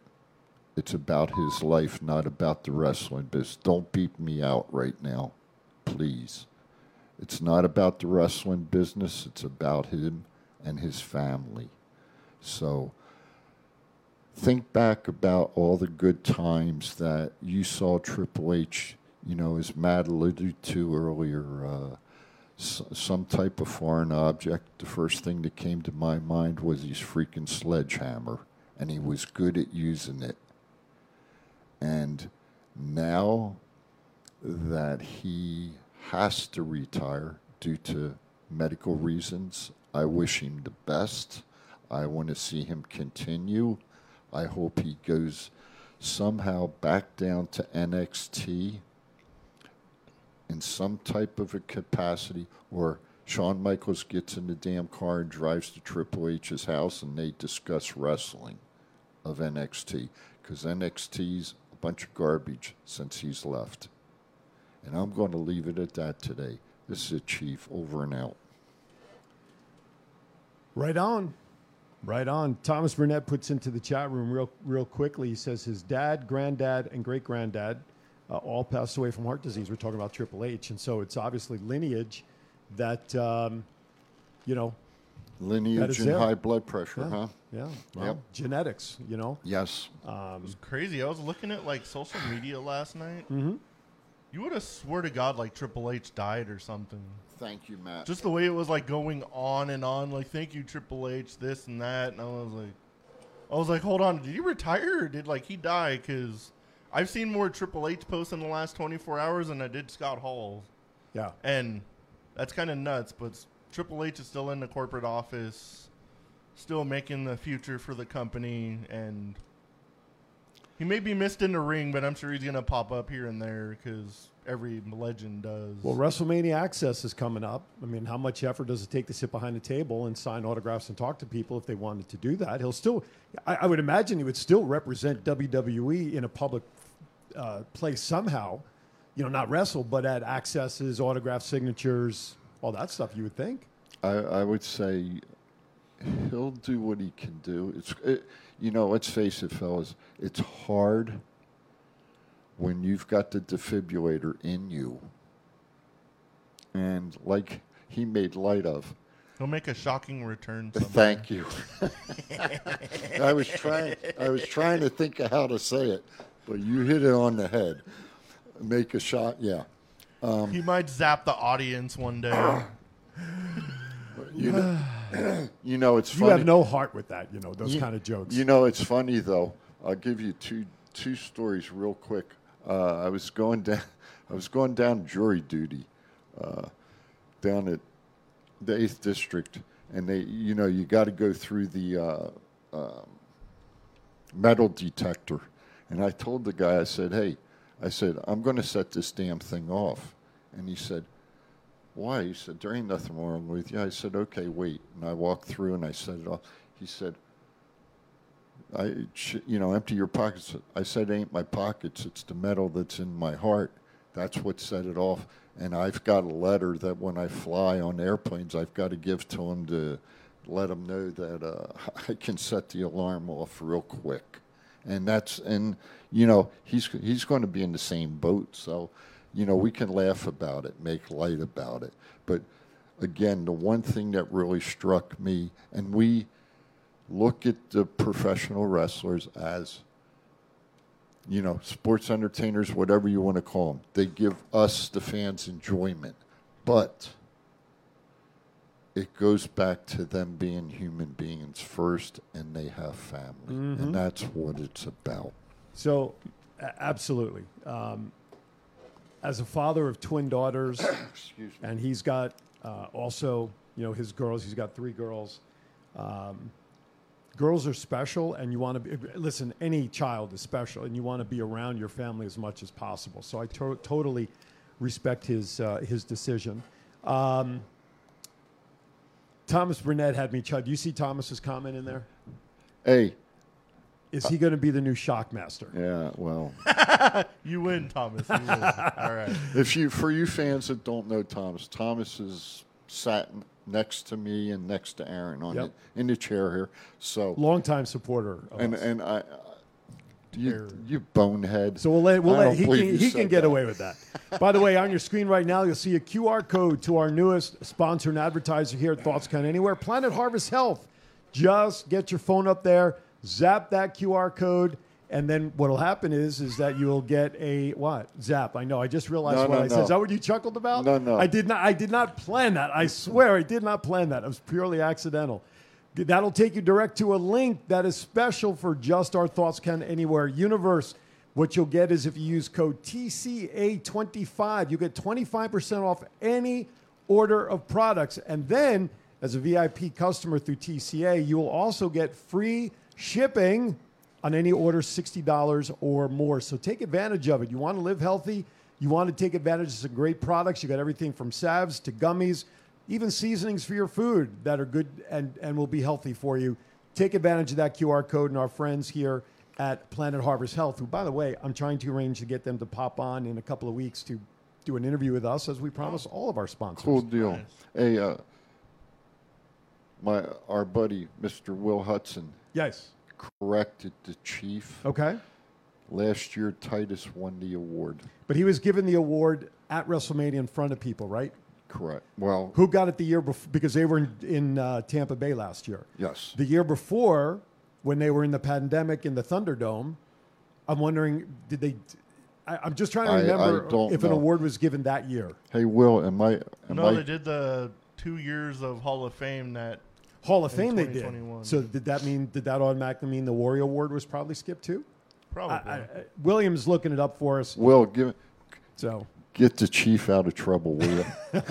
It's about his life, not about the wrestling business. Don't beat me out right now, please. It's not about the wrestling business, it's about him and his family. So think back about all the good times that you saw Triple H, you know, as Matt alluded to earlier, uh, some type of foreign object. The first thing that came to my mind was his freaking sledgehammer, and he was good at using it. And now that he has to retire due to medical reasons, I wish him the best. I want to see him continue. I hope he goes somehow back down to NXT in some type of a capacity, or Shawn Michaels gets in the damn car and drives to Triple H's house and they discuss wrestling of NXT because NXT's a bunch of garbage since he's left. And I'm going to leave it at that today. This is a chief over and out. Right on. Right on. Thomas Burnett puts into the chat room real, real quickly. He says his dad, granddad, and great granddad uh, all passed away from heart disease. We're talking about Triple H. And so it's obviously lineage that, um, you know, Lineage and there. high blood pressure, yeah, huh? yeah well, Yep. genetics, you know. Yes. um It's crazy. I was looking at like social media last night. Mhm. You would have swore to God like Triple H died or something. Thank you, Matt. Just the way it was like going on and on. Like, thank you, Triple H, this and that. And I was like, I was like, hold on, did he retire or did like he die? Because I've seen more Triple H posts in the last 24 hours than I did Scott Hall. Yeah. And that's kind of nuts, but Triple H is still in the corporate office, still making the future for the company, and he may be missed in the ring, but I'm sure he's gonna pop up here and there because every legend does. Well, WrestleMania Access is coming up. I mean, how much effort does it take to sit behind a table and sign autographs and talk to people if they wanted to do that? He'll still, I, I would imagine he would still represent WWE in a public uh, place somehow. You know, not wrestle, but at accesses, autograph signatures, all that stuff. You would think. I, I would say he'll do what he can do. It's, it, you know, let's face it, fellas. It's hard when you've got the defibrillator in you, and like he made light of. He'll make a shocking return. Someday. Thank you. I was trying. I was trying to think of how to say it, but you hit it on the head. Make a shot. Yeah. Um, he might zap the audience one day. you know, you know, it's You have no heart with that, you know, those You- kind of jokes. You know, it's funny though. I'll give you two two stories real quick. Uh, I was going down. I was going down jury duty, uh, down at the eighth district, and they, you know, you got to go through the uh, um, metal detector. And I told the guy, I said, "Hey, I said I'm going to set this damn thing off," and he said. Why? He said, There ain't nothing wrong with you. I said, Okay, wait. And I walked through and I set it off. He said, I, you know, empty your pockets. I said, ain't my pockets. It's the metal that's in my heart. That's what set it off. And I've got a letter that when I fly on airplanes, I've got to give to him to let him know that uh, I can set the alarm off real quick. And that's and you know he's he's going to be in the same boat. So you know we can laugh about it, make light about it. But again, the one thing that really struck me, and we look at the professional wrestlers as you know sports entertainers whatever you want to call them they give us the fans enjoyment but it goes back to them being human beings first and they have family Mhm. and that's what it's about So, absolutely. Um, as a father of twin daughters, and he's got uh, also, you know, his girls. He's got three girls. Um, girls are special, and you want to be. Listen, any child is special, and you want to be around your family as much as possible. So I to- totally respect his uh, his decision. Um, Thomas Burnett had me. Chud, do you see Thomas's comment in there? hey Is he going to be the new Shockmaster? yeah well you win, Thomas. You win. All right. if you for you fans that don't know thomas thomas has sat next to me and next to Aaron on Yep. the, in the chair here. So Longtime supporter. Of and us. and I, you, you bonehead. So we'll let, we'll let he can, he can get that. away with that. By the way, on your screen right now, you'll see a QR code to our newest sponsor and advertiser here at Thoughts Count Anywhere, Planet Harvest Health. Just get your phone up there, zap that QR code, and then what'll happen is is that you'll get a what zap. I know. I just realized No, what no, I said. no. Is that what you chuckled about? No, no. I did not. I did not plan that. I swear, I did not plan that. It was purely accidental. That'll take you direct to a link that is special for just our Thoughts Count Anywhere universe. What you'll get is if you use code TCA25, you get 25% off any order of products. And then, as a VIP customer through TCA, you will also get free shipping on any order $60 or more. So take advantage of it. You want to live healthy, you want to take advantage of some great products. You got everything from salves to gummies, even seasonings for your food that are good and, and will be healthy for you. Take advantage of that QR code and our friends here at Planet Harvest Health, who, by the way, I'm trying to arrange to get them to pop on in a couple of weeks to do an interview with us, as we promise all of our sponsors. Cool deal. Hey, uh, my our buddy Mr. Will Hudson Yes. corrected the chief. Okay. Last year, Titus won the award. But he was given the award at WrestleMania in front of people, right? Correct. Well, Who got it the year before? Because they were in, in uh, Tampa Bay last year. yes. The year before, when they were in the pandemic in the Thunderdome, I'm wondering, did they? I, I'm just trying to I- I remember don't if an award was given that year. Hey, Will, am I? Am No, I? they did the two years of Hall of Fame that Hall of Fame, they did. 2021. So did that mean? Did that automatically mean the Warrior Award was probably skipped too? probably. I, I, Williams looking it up for us. Will, give So get the chief out of trouble, will you?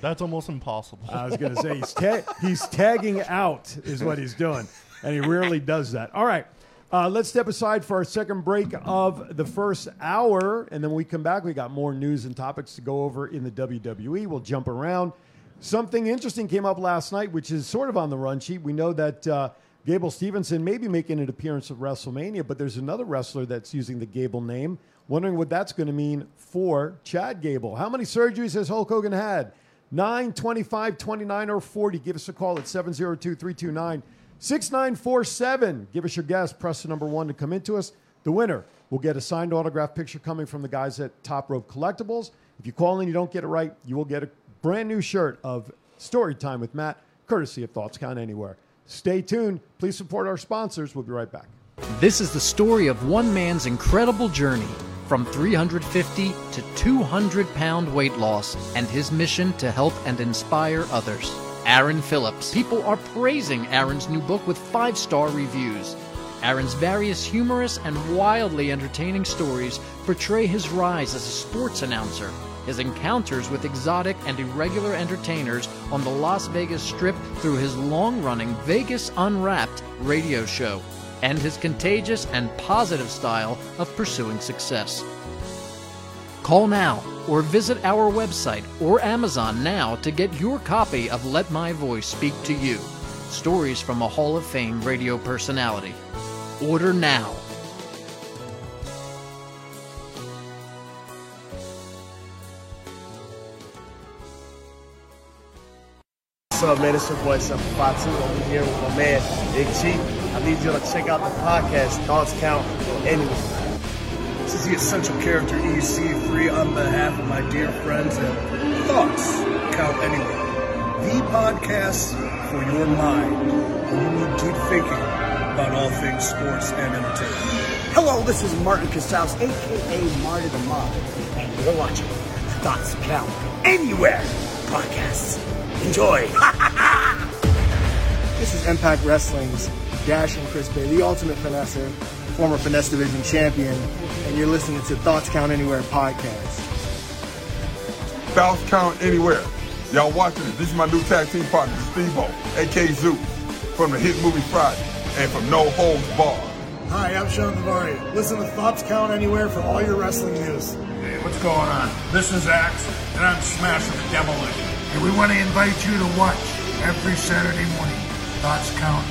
That's almost impossible. I was going to say he's ta- he's tagging out is what he's doing, and he rarely does that. All right, uh, let's step aside for our second break of the first hour, and then when we come back. We got more news and topics to go over in the WWE. We'll jump around. Something interesting came up last night, which is sort of on the run sheet. We know that uh, Gable Stevenson may be making an appearance at WrestleMania, but there's another wrestler that's using the Gable name. Wondering what that's going to mean for Chad Gable. How many surgeries has Hulk Hogan had? 9, 25, 29, or 40. Give us a call at 702 329 6947. Give us your guess. Press the number one to come into us. The winner will get a signed autograph picture coming from the guys at Top Rope Collectibles. If you call in and you don't get it right, you will get a brand new shirt of Story Time with Matt, courtesy of Thoughts Count Anywhere. Stay tuned. Please support our sponsors. We'll be right back. This is the story of one man's incredible journey from 350 to 200 pound weight loss and his mission to help and inspire others. Aaron Phillips. People are praising Aaron's new book with five star reviews. Aaron's various humorous and wildly entertaining stories portray his rise as a sports announcer, his encounters with exotic and irregular entertainers on the Las Vegas Strip through his long running Vegas Unwrapped radio show, and his contagious and positive style of pursuing success. Call now or visit our website or Amazon now to get your copy of Let My Voice Speak to You Stories from a Hall of Fame radio personality. Order now. What's up, man? It's your boy, Seth Fatu. I'm here with my man, Big G. I need you to check out the podcast, Thoughts Count Anyway. This is the essential character EC free on behalf of my dear friends at Thoughts Count Anywhere. The podcast for your mind when you need deep thinking about all things sports and entertainment. Hello, this is Martin Casaus, aka Marty the Moth, and you're watching Thoughts Count Anywhere podcasts. Enjoy. This is Impact Wrestling's Dashing Chris Bey, the ultimate finesser, former Finesse Division champion, and you're listening to Thoughts Count Anywhere podcast. Thoughts count anywhere. Y'all watching it. This is my new tag team partner, Steve O, aka Zeus, from the hit movie Friday and from No Holds Barred. Hi, I'm Sean Navari. Listen to Thoughts Count Anywhere for all your wrestling news. Hey, what's going on? This is Axe, and I'm smashing the demolition. And we want to invite you to watch every Saturday morning. Thoughts count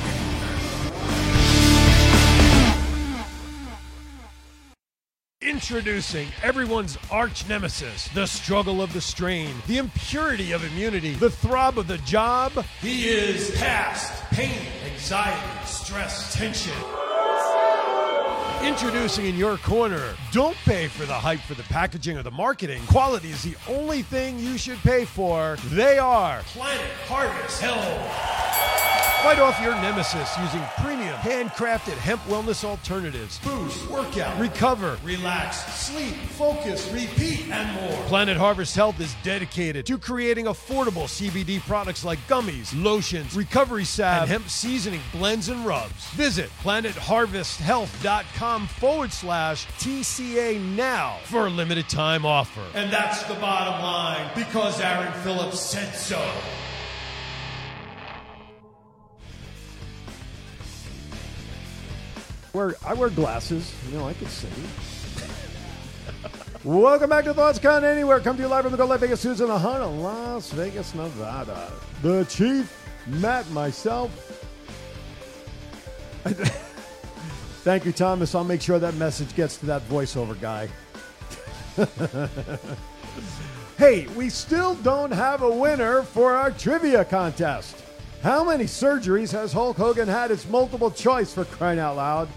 Introducing everyone's arch nemesis, the struggle of the strain, the impurity of immunity, the throb of the job. He is past pain, anxiety, stress, tension. Introducing in your corner, don't pay for the hype for the packaging or the marketing. Quality is the only thing you should pay for. They are Planet Harvest Health. Fight off your nemesis using premium, handcrafted hemp wellness alternatives. Boost, workout, recover, relax, sleep, focus, repeat, and more. Planet Harvest Health is dedicated to creating affordable CBD products like gummies, lotions, recovery salve, and hemp seasoning blends and rubs. Visit planetharvesthealth.com forward slash TCA now for a limited time offer. And that's the bottom line because Aaron Phillips said so. Wear, I wear glasses. You know, I can see. Welcome back to Thoughts Count Anywhere. Come to you live from the Gold Light Vegas Studios in the heart of Las Vegas, Nevada. The Chief, Matt, myself. Thank you, Thomas. I'll make sure that message gets to that voiceover guy. hey, we still don't have a winner for our trivia contest. How many surgeries has Hulk Hogan had? It's multiple choice for crying out loud.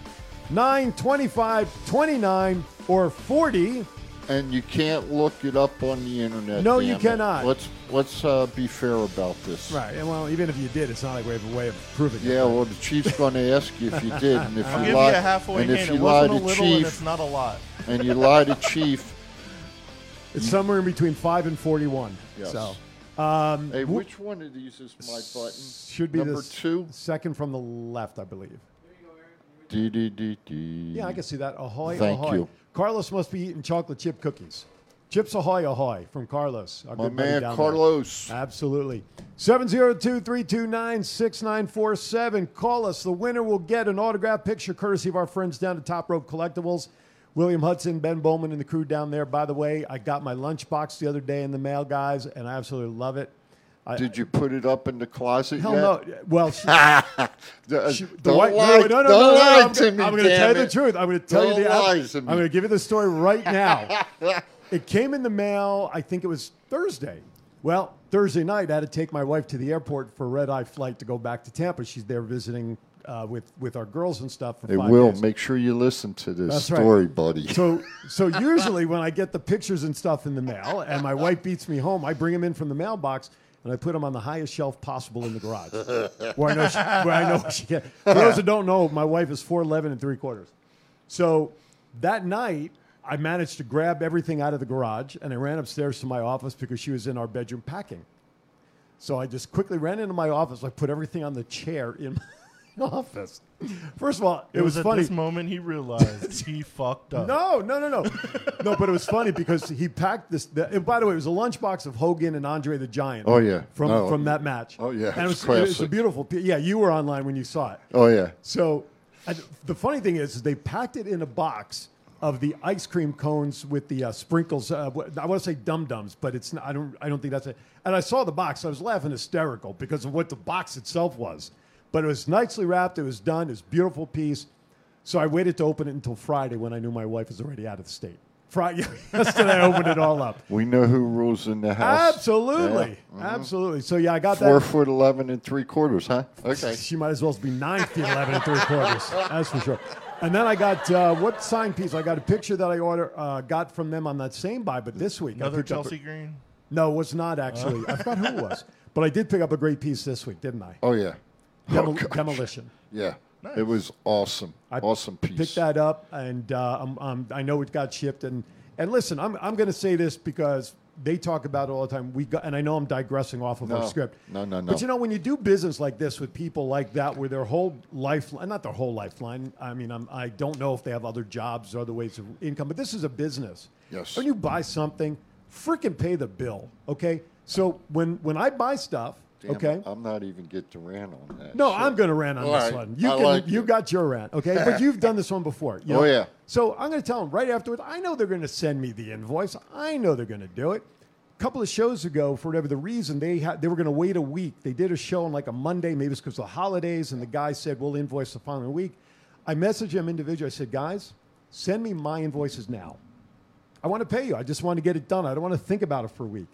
9, 25, 29, or 40. And you can't look it up on the internet. No, you damn it. cannot. Let's let's uh, be fair about this. Right. And well, even if you did, it's not like we have a way of proving it. Yeah, well, the chief's going to ask you if you did, and if I'll you give lie, you and if you It lie to a and chief, it's not a lot. and you lie to chief. It's somewhere in between 5 and 41. Yes. So, um, Hey, wh- which one of these is my button? should be number the two. second from the left, I believe. D D D D. Yeah, I can see that. Ahoy, Thank ahoy. you. Carlos must be eating chocolate chip cookies. Chips ahoy, ahoy from Carlos. Our My good man down there. Carlos. Absolutely. 702 329 6947. Call us. The winner will get an autographed picture courtesy of our friends down at Top Rope Collectibles. William Hudson, Ben Bowman, and the crew down there. By the way, I got my lunchbox the other day in the mail, guys, and I absolutely love it. I, Did you put it up in the closet Hell yet? no. Well, she, she- the don't white, lie, no, no, no, don't lie I'm, to me, I'm going to tell you the truth. I'm going to tell you the. I'm going to give you the story right now. it came in the mail. I think it was Thursday. Well, Thursday night, I had to take my wife to the airport for a red eye flight to go back to Tampa. She's there visiting uh, with with our girls and stuff for Will, days. make sure you listen to this That's right. story, buddy. So, so usually when I get the pictures and stuff in the mail, and my wife beats me home, I bring them in from the mailbox and I put them on the highest shelf possible in the garage, where I know she, where I know she can. For those that don't know, my wife is four eleven and three quarters. So that night, I managed to grab everything out of the garage and I ran upstairs to my office because she was in our bedroom packing. So I just quickly ran into my office. I put everything on the chair in my office. First of all, it, It, was, was, at funny. this moment he realized he fucked up. No, no, no, no, no. But it was funny because he packed this. The, and by the way, it was a lunchbox of Hogan and Andre the Giant. Oh, yeah. from No. from that match. Oh, yeah, and it was, it was a beautiful. Yeah, you were online when you saw it. Oh yeah. So and the funny thing is, is they packed it in a box of the ice cream cones with the uh, sprinkles. Uh, I want to say dum dums, but it's not, I don't. I don't think that's it. And I saw the box. I was laughing hysterical because of what the box itself was. But it was nicely wrapped. It was done. It was a beautiful piece. So I waited to open it until Friday when I knew my wife was already out of the state. Friday, yesterday I opened it all up. We know who rules in the house. Absolutely, Yeah. Mhm. absolutely. So yeah, I got Four that. foot eleven and three quarters, huh? Okay. She might as well be nine feet eleven and three quarters. That's for sure. And then I got uh, what sign piece? I got a picture that I order uh, got from them on that same buy, but this week Another picked up a- Chelsea Green. no, it was not actually. I forgot who it was, but I did pick up a great piece this week, didn't I? Oh yeah. Demo- Oh, demolition. Yeah. It was awesome. I awesome piece. Picked that up, and uh, I'm, I'm, I know it got shipped. And and listen, I'm I'm going to say this because they talk about it all the time. We got, and I know I'm digressing off of our script. No, no, no. But you know, when you do business like this with people like that, where their whole lifeline, not their whole lifeline. I mean, I'm, I don't know if they have other jobs or other ways of income, but this is a business. Yes. When you buy something, freaking pay the bill. Okay. So when when I buy stuff, Damn, okay. I'm not even get to rant on that. No, shit. I'm going to rant on All this right. one. You I can, like you it. got your rant, okay? But you've done this one before. you Oh, yeah. So I'm going to tell them right afterwards. I know they're going to send me the invoice. I know they're going to do it. A couple of shows ago, for whatever the reason, they had they were going to wait a week. They did a show on like a Monday, maybe it's because of the holidays, and the guy said we'll invoice the following week. I messaged him individually. I said, guys, Send me my invoices now. I want to pay you. I just want to get it done. I don't want to think about it for a week.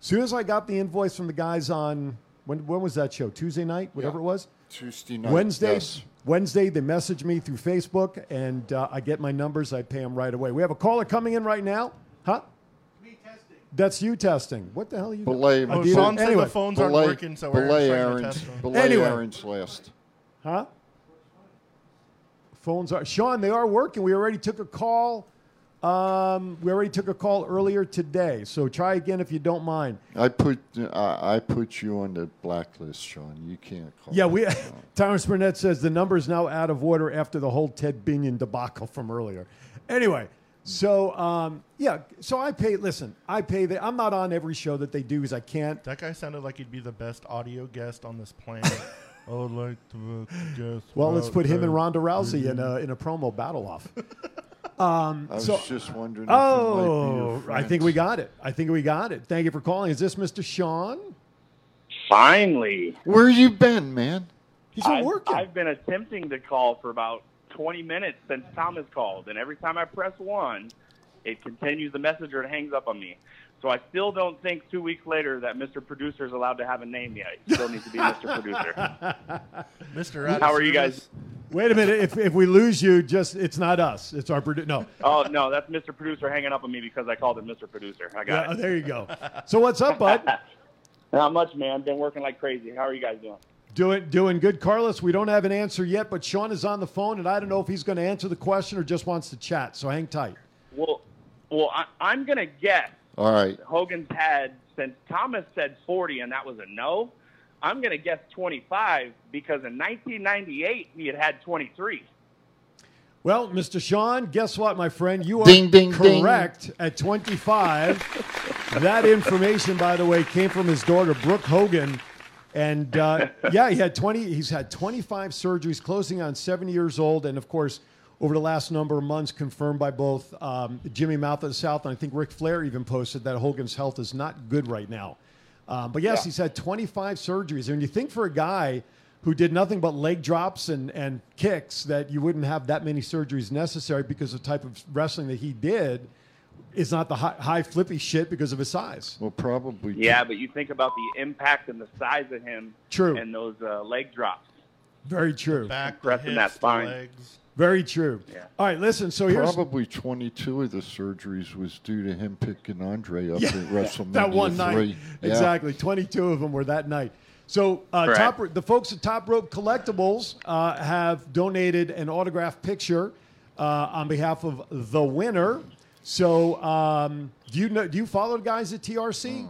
As soon as I got the invoice from the guys on when when was that show? Tuesday night, whatever Yeah. it was. Tuesday night, Wednesday. yes. Wednesday, they message me through Facebook, and uh, I get my numbers. I pay them right away. We have a caller coming in right now, huh? Me testing. That's you testing. What the hell are you Belay, doing? Oh, Adina- Sean said anyway. the phones aren't working, so we're belay trying to test them. belay Anyway. Aaron's last. Huh? Phones are Sean. They are working. We already took a call. Um, we already took a call earlier today. So try again if you don't mind. I put I, I put you on the blacklist, Sean. You can't call. Yeah, we. Thomas Burnett says the number is now out of order after the whole Ted Binion debacle from earlier. Anyway, so um, yeah, so I pay. Listen, I pay. The, I'm not on every show that they do because I can't. That guy sounded like he'd be the best audio guest on this planet. I would like to uh, guess. Well, let's put him and Ted Ronda Rousey in a in a promo battle off. Um, I was so, just wondering if it might be Oh, I think we got it. I think we got it. Thank you for calling. Is this Mr. Sean? Finally. Where you been, man? He's been I've, working. I've been attempting to call for about 20 minutes since Thomas called, and every time I press one, it continues the message or it hangs up on me. So I still don't think two weeks later that Mr. Producer is allowed to have a name yet. He still needs to be Mr. Producer. Mr. How are you guys? Wait a minute. If, if we lose you, just it's not us. It's our producer. no. Oh no, that's Mr. Producer hanging up on me because I called him Mr. Producer. I got Yeah, it. there you go. So what's up, bud? Not much, man. Been working like crazy. How are you guys doing? Doing doing good, Carlos. We don't have an answer yet, but Sean is on the phone, and I don't know if he's going to answer the question or just wants to chat. So hang tight. Well, well, I, I'm gonna guess All right. Hogan's had since Thomas said 40 and that was a no. I'm going to guess 25 because in 1998 he had had 23. Well, Mr. Sean, guess what, my friend? You are Ding, ding, ding. correct at 25. that information, by the way, came from his daughter, Brooke Hogan. And uh, yeah, he had 20. He's had 25 surgeries, closing on 70 years old. And of course, over the last number of months, confirmed by both um, Jimmy Mouth of the South and I think Ric Flair even posted that Hogan's health is not good right now. Um, but yes, Yeah. he's had 25 surgeries. And you think for a guy who did nothing but leg drops and, and kicks that you wouldn't have that many surgeries necessary because the type of wrestling that he did is not the high, high flippy shit because of his size. Well, probably. Yeah, but you think about the impact and the size of him True. and those uh, leg drops. Very true. Back, the Pressing that hips, the spine. legs. Very true. Yeah. All right, listen. So here's Probably 22 of the surgeries was due to him picking Andre up Yeah, at WrestleMania that one night. 3. Yeah. Exactly. 22 of them were that night. So uh, top, the folks at Top Rope Collectibles uh, have donated an autographed picture uh, on behalf of the winner. So um, do you know? Do you follow the guys at TRC?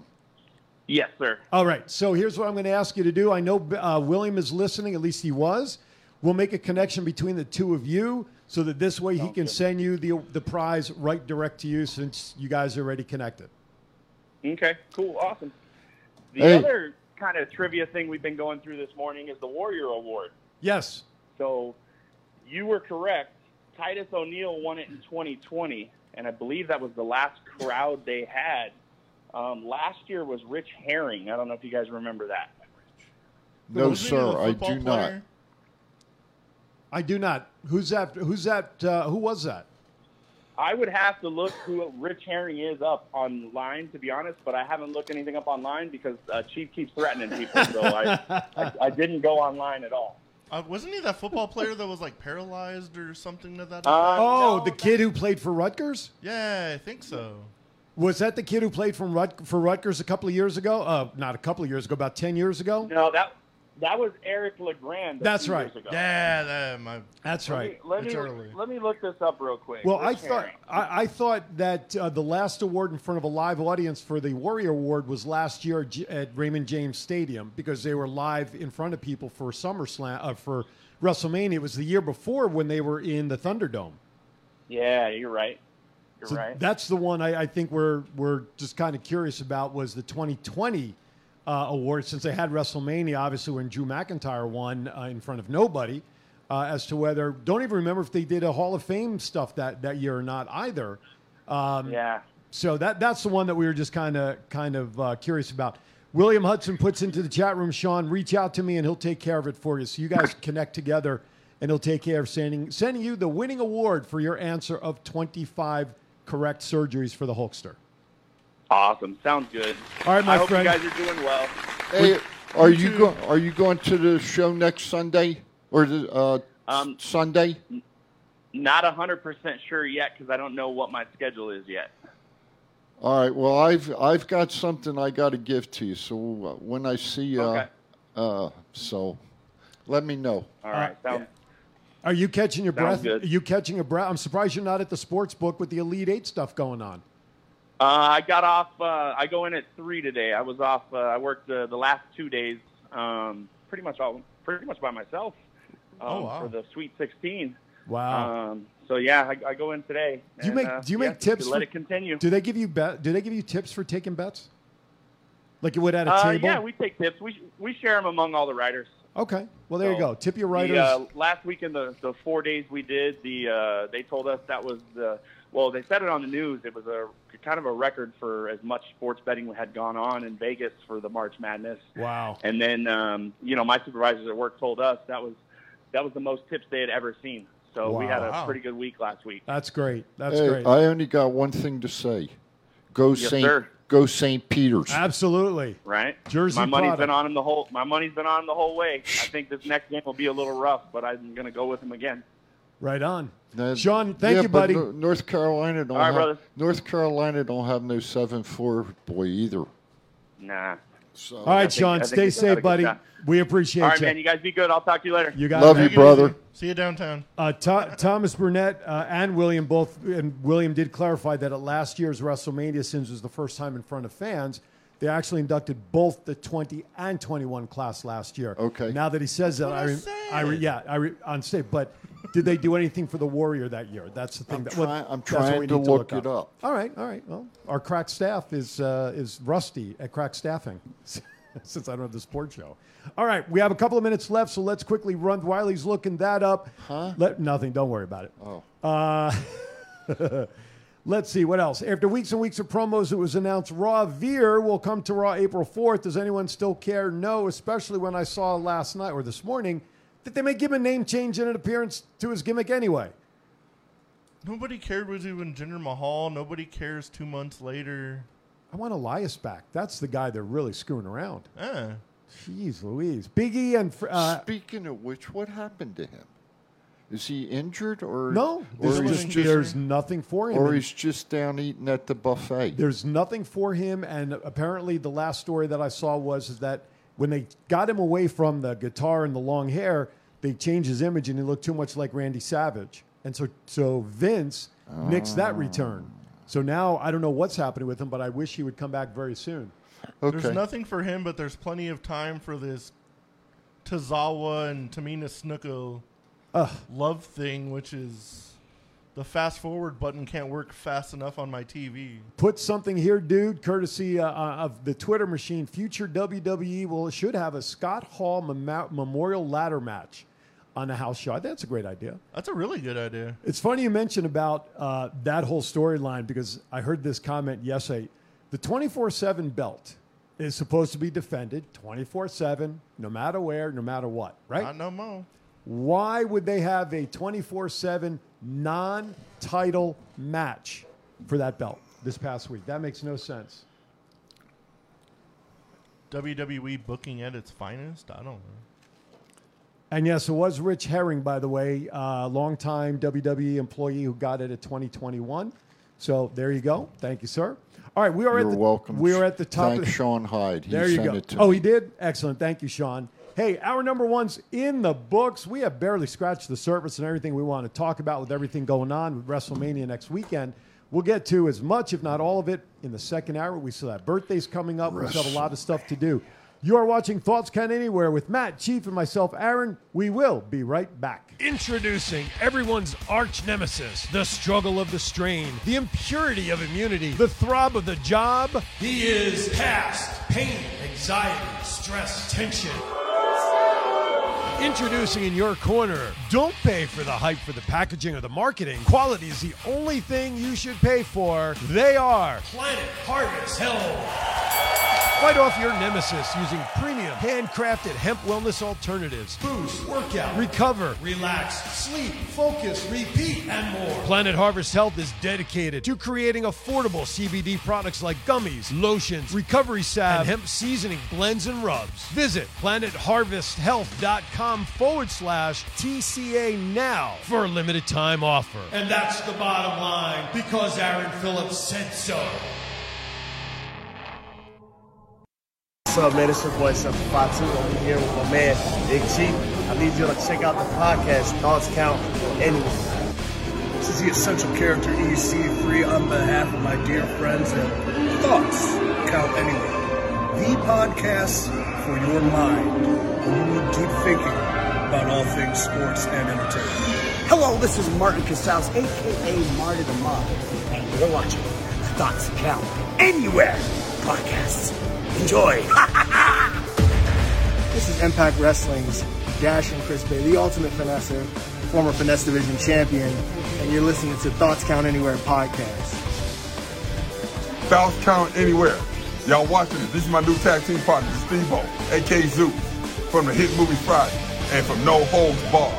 Yes, sir. All right. So here's what I'm going to ask you to do. I know uh, William is listening. At least he was. We'll make a connection between the two of you so that this way he can send you the the prize right direct to you since you guys are already connected. Okay, cool, awesome. The Hey. other kind of trivia thing we've been going through this morning is the Warrior Award. Yes. So you were correct. Titus O'Neil won it in 2020, and I believe that was the last crowd they had. Um, last year was Rich Hering. I don't know if you guys remember that. No, Wasn't he a sir, I do player? I do not. Who's that? Who's that? Uh, who was that? I would have to look who Rich Hering is up online, to be honest, but I haven't looked anything up online because uh, Chief keeps threatening people, so I, I, I didn't go online at all. Uh, wasn't he that football player that was like paralyzed or something to that? Uh, effect? Oh, no, the kid who played for Rutgers. yeah, I think so. Was that the kid who played from Rut- for Rutgers a couple of years ago? Uh, not a couple of years ago, about ten years ago. No, that that was Eric Legrand. That's right. Years ago. Yeah, that my. That's Let right. me, let, It's me, early. let me look this up real quick. Well, I thought I, I thought that uh, the last award in front of a live audience for the Warrior Award was last year at Raymond James Stadium because they were live in front of people for SummerSlam uh, for WrestleMania. It was the year before when they were in the Thunderdome. Yeah, you're right. You're So right. That's the one I, I think we're we're just kind of curious about was the 2020 uh, award since they had WrestleMania, obviously when Drew McIntyre won uh, in front of nobody. Uh, as to whether don't even remember if they did a Hall of Fame stuff that, that year or not either. Um, yeah. So that that's the one that we were just kind of kind of uh, curious about. William Hudson puts into the chat room, Sean, reach out to me and he'll take care of it for you. So you guys connect together and he'll take care of sending sending you the winning award for your answer of 25 correct surgeries for the Hulkster. Awesome. Sounds good. All right, my I hope friend. you guys are doing well. Hey, are you go, Are you going to the show next Sunday or the uh, Um, Sunday? Not a hundred percent sure yet because I don't know what my schedule is yet. All right. Well, I've I've got something I got to give to you. So uh, when I see you, Okay. uh, so let me know. All right. Sounds, Are you catching your Sounds breath? good. Are you catching a breath? I'm surprised you're not at the sports book with the Elite Eight stuff going on. Uh, I got off. Uh, I go in at three today. I was off. Uh, I worked uh, the last two days, um, pretty much all, pretty much by myself um, Oh, wow. for the Sweet 16. Wow. Um, so yeah, I, I go in today. do you and, make do you yeah, make tips? Let for- it continue. Do they give you bet? Do they give you tips for taking bets? Like you would at a Uh, table? yeah, we take tips. We we share them among all the writers. okay. Well, there you go. Tip your writers. The, uh, last weekend, the the four days we did, the uh, they told us that was the well, they said it on the news. It was a kind of a record for as much sports betting had gone on in Vegas for the March Madness. wow. And then, um, you know, my supervisors at work told us that was that was the most tips they had ever seen. So we had a Wow. pretty good week last week. That's great. That's Hey, great. I only got one thing to say. Go Yes, Saint. sir. Go Saint Peter's. Absolutely. Right. Jersey my money's product. been on him the whole. My money's been on him the whole way. I think this next game will be a little rough, but I'm going to go with him again. Right on. Now, Sean, thank yeah, you, buddy. Nor- North Carolina don't All right, have brother. North Carolina don't have no seven four boy either. Nah. So All right, think- Sean. Stay we got a safe, buddy. We appreciate you. All right, you. man. You guys be good. I'll talk to you later. You got Love it. you, Take it easy. brother. See you downtown. Uh, Tho- Thomas Burnett uh, and William both, and William did clarify that at last year's WrestleMania, since it was the first time in front of fans, they actually inducted both the 20 and 21 class last year. Okay. Now that he says that, I, re- I re- yeah, I re- on stage. But did they do anything for the Warrior that year? That's the thing. I'm that, trying- I'm that's what trying to look it up. All right, all right. Well, our crack staff is uh, is rusty at crack staffing. Since I don't have the sports show. All right, we have a couple of minutes left, so let's quickly run. Wiley's looking that up. Huh? Let, nothing. Don't worry about it. Oh. Uh, let's see what else. After weeks and weeks of promos, it was announced Raw Veer will come to Raw April 4th. Does anyone still care? No, especially when I saw last night or this morning that they may give him a name change and an appearance to his gimmick anyway. Nobody cared was even Jinder Mahal. Nobody cares two months later. I want Elias back. That's the guy they're really screwing around. Eh. Jeez Louise. Biggie and. fr- Uh, Speaking of which, what happened to him? Is he injured or no, Or there's, he's just, just, there's nothing for him. or he's just down eating at the buffet. There's nothing for him, and apparently the last story that I saw was is that when they got him away from the guitar and the long hair, they changed his image, and he looked too much like Randy Savage, and so so Vince nixed that return. So now I don't know what's happening with him, but I wish he would come back very soon. There's nothing for him, but there's plenty of time for this Tozawa and Tamina Snuka Ugh. love thing, which is the fast forward button can't work fast enough on my TV. Put something here, dude, courtesy uh, uh, of the Twitter machine. Future WWE will should have a Scott Hall mem- Memorial Ladder match on the house show. I think That's a great idea. That's a really good idea. It's funny you mentioned about uh, that whole storyline because I heard this comment yesterday. The 24 7 belt is supposed to be defended 24 7, no matter where, no matter what, right? Not no more. Why would they have a 24 7 non title match for that belt this past week? That makes no sense. WWE booking at its finest? I don't know. And yes, it was Rich Hering, by the way, uh, longtime WWE employee who got it at 2021. So there you go. Thank you, sir. All right, we are You're at the welcome. We are at the top. Thank of Sean Hyde. He there you sent go. it to oh, me. he did. Excellent. Thank you, Sean. Hey, our number one's in the books. We have barely scratched the surface and everything we want to talk about with everything going on with WrestleMania next weekend. We'll get to as much, if not all of it, in the second hour. We still have birthdays coming up. We still have a lot of stuff to do. You are watching Thoughts Count Anywhere with Matt, Chief, and myself, Aaron. We will be right back. Introducing everyone's arch nemesis, the struggle of the strain, the impurity of immunity, the throb of the job. He is past pain, anxiety, stress, tension. Introducing in your corner, don't pay for the hype for the packaging or the marketing. Quality is the only thing you should pay for. They are Planet Harvest Health. Fight off your nemesis using premium, handcrafted hemp wellness alternatives. Boost, workout, recover, relax, sleep, focus, repeat, and more. Planet Harvest Health is dedicated to creating affordable CBD products like gummies, lotions, recovery salve, and hemp seasoning blends and rubs. Visit planetharvesthealth.com forward slash TCA now for a limited time offer. And that's the bottom line because Aaron Phillips said so. What's up, man? It's your boy, Simple Foxy. I'm here with my man, Big Chief. I need you to check out the podcast, Thoughts Count Anywhere. This is the essential character EC3 on behalf of my dear friends and thoughts count anywhere. The podcast for your mind when you need deep thinking about all things sports and entertainment. Hello, this is Martin Casaus, aka Marty the Moth, and you're watching Thoughts Count Anywhere podcast. Enjoy. This is Impact Wrestling's Dashing Chris Bey, the ultimate finesser, former Finesse Division champion, and you're listening to Thoughts Count Anywhere podcast. Thoughts count anywhere. Y'all watching it. This is my new tag team partner, Steve O, a.k.a. Zoo, from the hit movie Friday, and from No Holds Bar.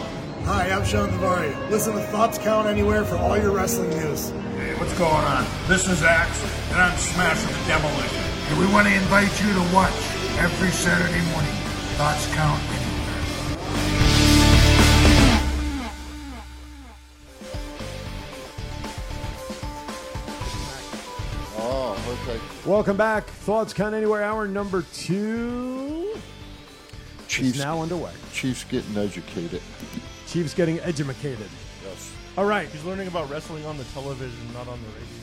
Hi, I'm Sean Tavares. Listen to Thoughts Count Anywhere for all your wrestling news. Hey, what's going on? This is Axe, and I'm smashing the demolition. And we want to invite you to watch every Saturday morning. Thoughts count anywhere. Oh, okay. Welcome back. Thoughts Count Anywhere, hour number two. Chiefs now underway. Chiefs getting educated. Chiefs getting educated. Yes. All right. He's learning about wrestling on the television, not on the radio.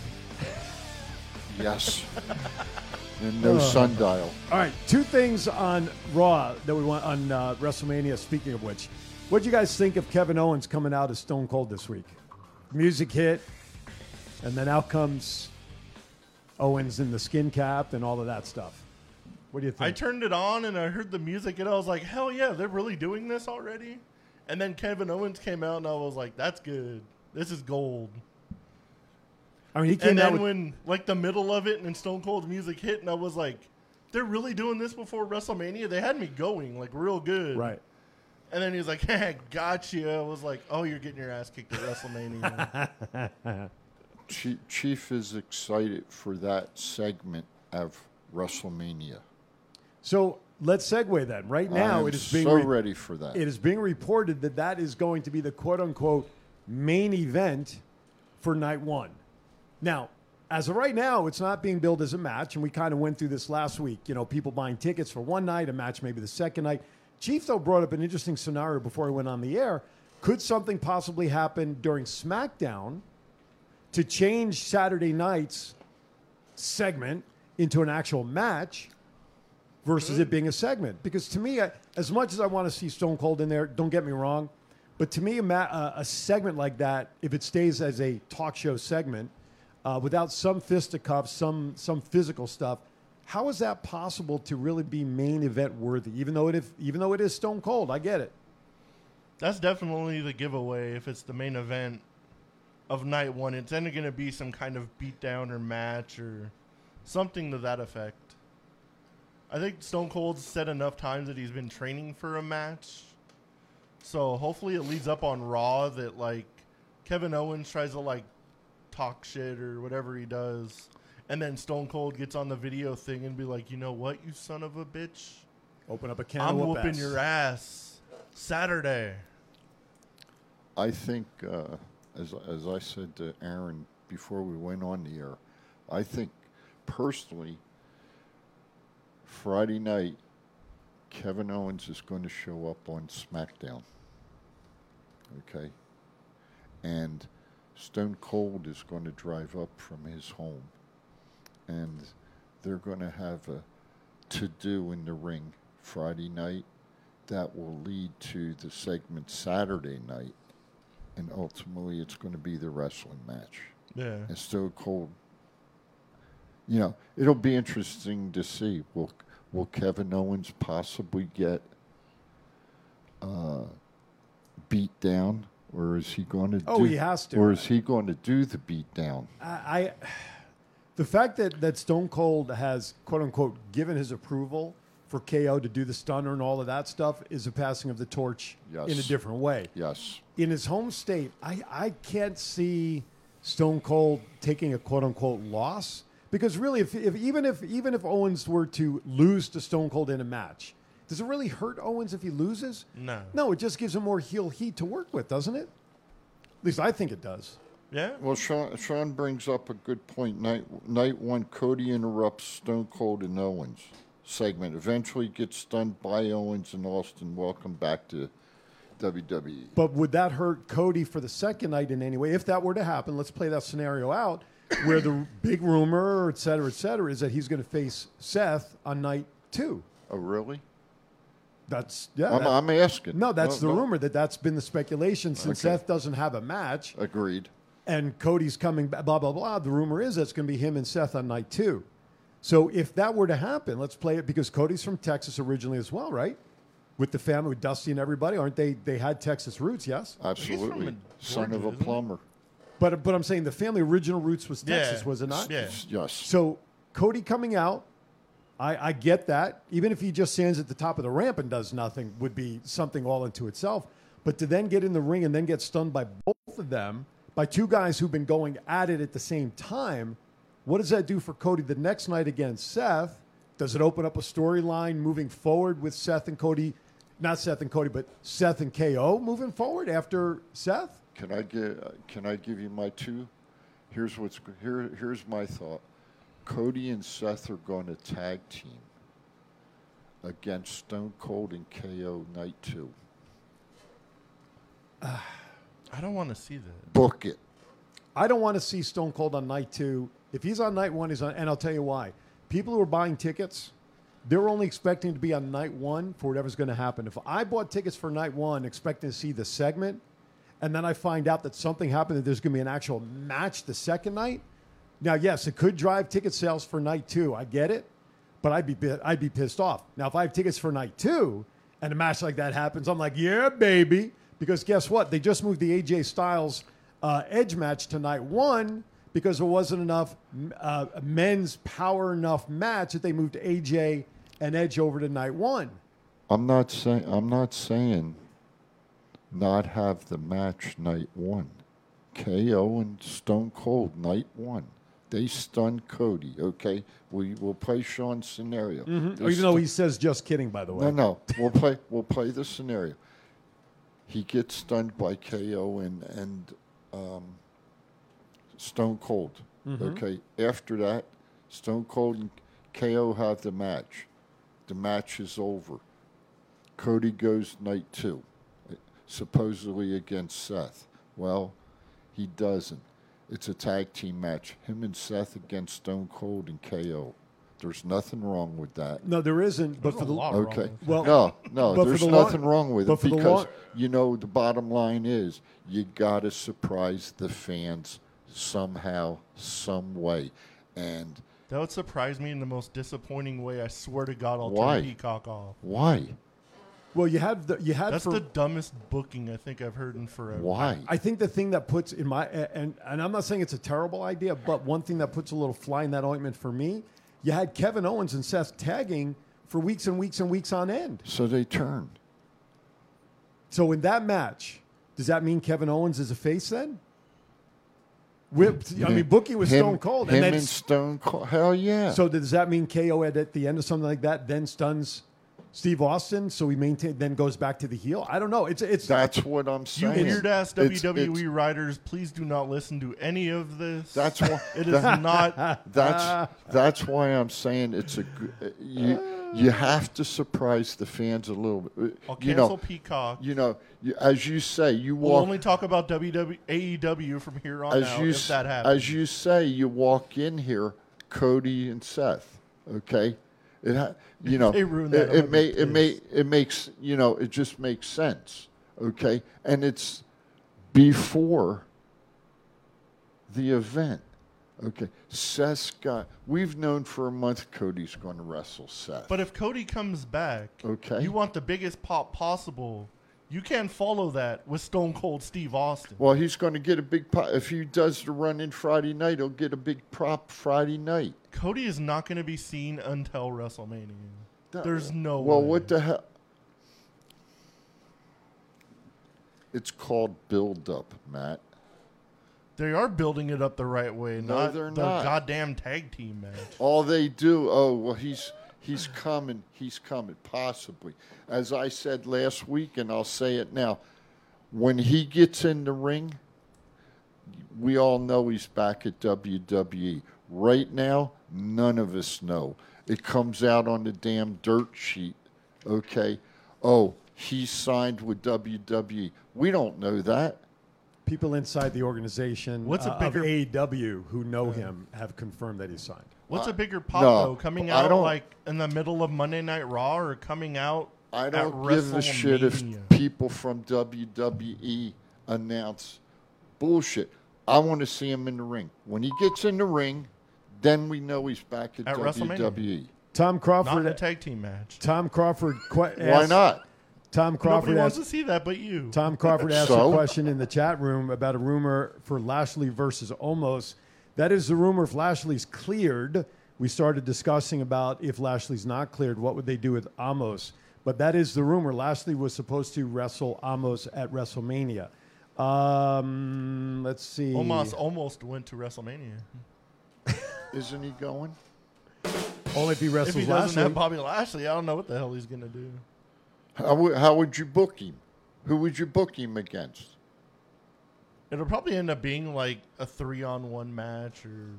Yes. and no Oh. sundial. All right, two things on Raw that we want on uh, WrestleMania. Speaking of which, what do you guys think of Kevin Owens coming out as Stone Cold this week? Music hit, and then out comes Owens in the skin cap and all of that stuff. What do you think? I turned it on and I heard the music and I was like, hell yeah, they're really doing this already? And then Kevin Owens came out and I was like, that's good. This is gold. I mean, he came and out then with when like the middle of it and Stone Cold's music hit and I was like, they're really doing this before WrestleMania? They had me going like real good. right. And then he was like, hey, gotcha. I was like, oh, you're getting your ass kicked at WrestleMania. Chief, Chief is excited for that segment of WrestleMania. So let's segue then. Right now, it is being so ready for that. It is being reported that that is going to be the quote unquote main event for night one. Now, as of right now, it's not being billed as a match, and we kind of went through this last week. You know, people buying tickets for one night, a match maybe the second night. Chief, though, brought up an interesting scenario before he went on the air. Could something possibly happen during SmackDown to change Saturday night's segment into an actual match versus it being a segment. Because to me, I, as much as I want to see Stone Cold in there, don't get me wrong, but to me, a, ma- a segment like that, if it stays as a talk show segment, uh, without some fisticuffs, some some physical stuff, how is that possible to really be main event worthy? Even though it if, even though it is Stone Cold, I get it. That's definitely the giveaway if it's the main event of night one. It's then going to be some kind of beatdown or match or something to that effect. I think Stone Cold's said enough times that he's been training for a match. So hopefully it leads up on Raw that like Kevin Owens tries to like talk shit or whatever he does. And then Stone Cold gets on the video thing and be like, you know what, you son of a bitch? Open up a can I'm of whoop whooping ass." your ass Saturday. I think, uh, as as I said to Aaron before we went on the air, I think personally, Friday night, Kevin Owens is going to show up on SmackDown. Okay, and Stone Cold is going to drive up from his home, and they're going to have a to do in the ring Friday night that will lead to the segment Saturday night, and ultimately it's going to be the wrestling match. Yeah. And Stone Cold. You know, it'll be interesting to see. Will Will Kevin Owens possibly get uh, beat down, or is he going to? Oh, do, he has to. Or is he going to do the beat down? I, I The fact that, that Stone Cold has, quote unquote, given his approval for KO to do the stunner and all of that stuff is a passing of the torch Yes. in a different way. Yes. In his home state, I, I can't see Stone Cold taking a quote unquote loss because really, if, if even if even if Owens were to lose to Stone Cold in a match, does it really hurt Owens if he loses? No. No, it just gives him more heel heat to work with, doesn't it? At least I think it does. Yeah. Well, Shawn, Shawn brings up a good point. Night night one, Cody interrupts Stone Cold and Owens segment. Eventually gets stunned by Owens and Austin. Welcome back to. WWE. But would that hurt Cody for the second night in any way? If that were to happen, let's play that scenario out where the big rumor, et cetera, et cetera, is that he's going to face Seth on night two. Oh, really? That's yeah. I'm, that- I'm asking. no, that's No, the no. rumor that that's been the speculation since Okay. Seth doesn't have a match Agreed. and Cody's coming back. Blah blah blah. The rumor is that's going to be him and Seth on night two. So if that were to happen, let's play it because Cody's from Texas originally as well, right? With the family, with Dusty and everybody, aren't they? They had Texas roots, yes. Absolutely. Son of a plumber. But but I'm saying the family original roots was Yeah. Texas, was it not? Yeah. Yes. So Cody coming out, I, I get that. Even if he just stands at the top of the ramp and does nothing, would be something all into itself. But to then get in the ring and then get stunned by both of them, by two guys who've been going at it at the same time, what does that do for Cody the next night against Seth? Does it open up a storyline moving forward with Seth and Cody? Not Seth and Cody, but Seth and KO moving forward after Seth? Can I give uh, Can I give you my two? Here's what's here. Here's my thought. Cody and Seth are going to tag team against Stone Cold and KO night two. I don't want to see that. Book it. I don't want to see Stone Cold on night two. If he's on night one, he's on, and I'll tell you why. People who are buying tickets, they're only expecting to be on night one for whatever's going to happen. If I bought tickets for night one expecting to see the segment, and then I find out that something happened, that there's going to be an actual match the second night, now yes, it could drive ticket sales for night two. I get it, but I'd be I'd be pissed off. Now if I have tickets for night two, and a match like that happens, I'm like, yeah, baby, because guess what? They just moved the AJ Styles uh, Edge match to night one because there wasn't enough uh, men's power enough match that they moved AJ and Edge over to night one. I'm not saying I'm not saying not have the match night one. KO and Stone Cold night one. They stun Cody. Okay, we will play Shawn's scenario. Mhm. They Even though he says just kidding, by the way. No, no. We'll play. We'll play the scenario. He gets stunned by KO and and um, Stone Cold. Mhm. Okay. After that, Stone Cold and KO have the match. The match is over. Cody goes night two, supposedly against Seth. Well, he doesn't. It's a tag team match. Him and Seth against Stone Cold and KO. There's nothing wrong with that. No, there isn't. But for the Okay. well, no, no, there's the long- nothing wrong with it because long- you know the bottom line is you got to surprise the fans somehow, some way, and That would surprise me in the most disappointing way. I swear to God, I'll Why? turn Peacock off. why? Well, you had the, you had That's for, the dumbest booking I think I've heard in forever. Why? I think the thing that puts in my and and I'm not saying it's a terrible idea, but one thing that puts a little fly in that ointment for me, you had Kevin Owens and Seth tagging for weeks and weeks and weeks on end. So they turned. So in that match, does that mean Kevin Owens is a face then? Whipped. I mean, booking was Him- Stone Cold, Him and then and Stone Cold. Hell yeah. So does that mean KO at, at the end of something like that then stuns Steve Austin? So he maintain then goes back to the heel. I don't know. It's it's That's what I'm saying. You saying. weird ass WWE it's- writers, please do not listen to any of this. That's why it is that- not. That's that's why I'm saying it's a uh, you you have to surprise the fans a little bit. Uh, I'll you know, cancel Peacock. You know, you, as you say, you We'll walk only talk about WWE, AEW from here on as out you if that happens. as you say, you walk in here, Cody and Seth. Okay, it ha- you know it, it may it may it makes you know it just makes sense. Okay, and it's before the event. Okay, Seth's got. We've known for a month Cody's going to wrestle Seth. But if Cody comes back, Okay. you want the biggest pop possible. You can't follow that with Stone Cold Steve Austin. Well, he's going to get a big pop. If he does the run in Friday night, he'll get a big prop Friday night. Cody is not going to be seen until WrestleMania. There's no Well, way. what the hell? It's called build up, Matt. They are building it up the right way, No, not they're the not. goddamn tag team match. All they do, oh well, he's he's coming, he's coming, possibly. As I said last week, and I'll say it now, when he gets in the ring, we all know he's back at WWE. Right now, none of us know. It comes out on the damn dirt sheet. Okay, oh, he's signed with WWE. We don't know that. People inside the organization What's a uh, of bigger- AEW who know him have confirmed that he signed. What's a bigger pop no, though? Coming I out don't- like in the middle of Monday Night Raw or coming out I don't give a shit if WrestleMania? people from WWE announce bullshit. I want to see him in the ring. When he gets in the ring, then we know he's back at, At WrestleMania. WWE. Tom Not Crawford. in a tag team match. Tom Crawford. Que- Why asked- not? Tom Crawford Nobody wants asked, to see that, but you. Tom Crawford asked So? a question in the chat room about a rumor for Lashley versus Omos. That is the rumor. If Lashley's cleared, we started discussing about if Lashley's not cleared, what would they do with Omos? But that is the rumor. Lashley was supposed to wrestle Omos at WrestleMania. Um, let's see. Omos Omos went to WrestleMania. Isn't he going? Only if he wrestles If wrestles he doesn't Lashley. have Bobby Lashley, I don't know what the hell he's gonna do. How, would- how would you book him? Who would you book him against? It'll probably end up being like a three-on-one match or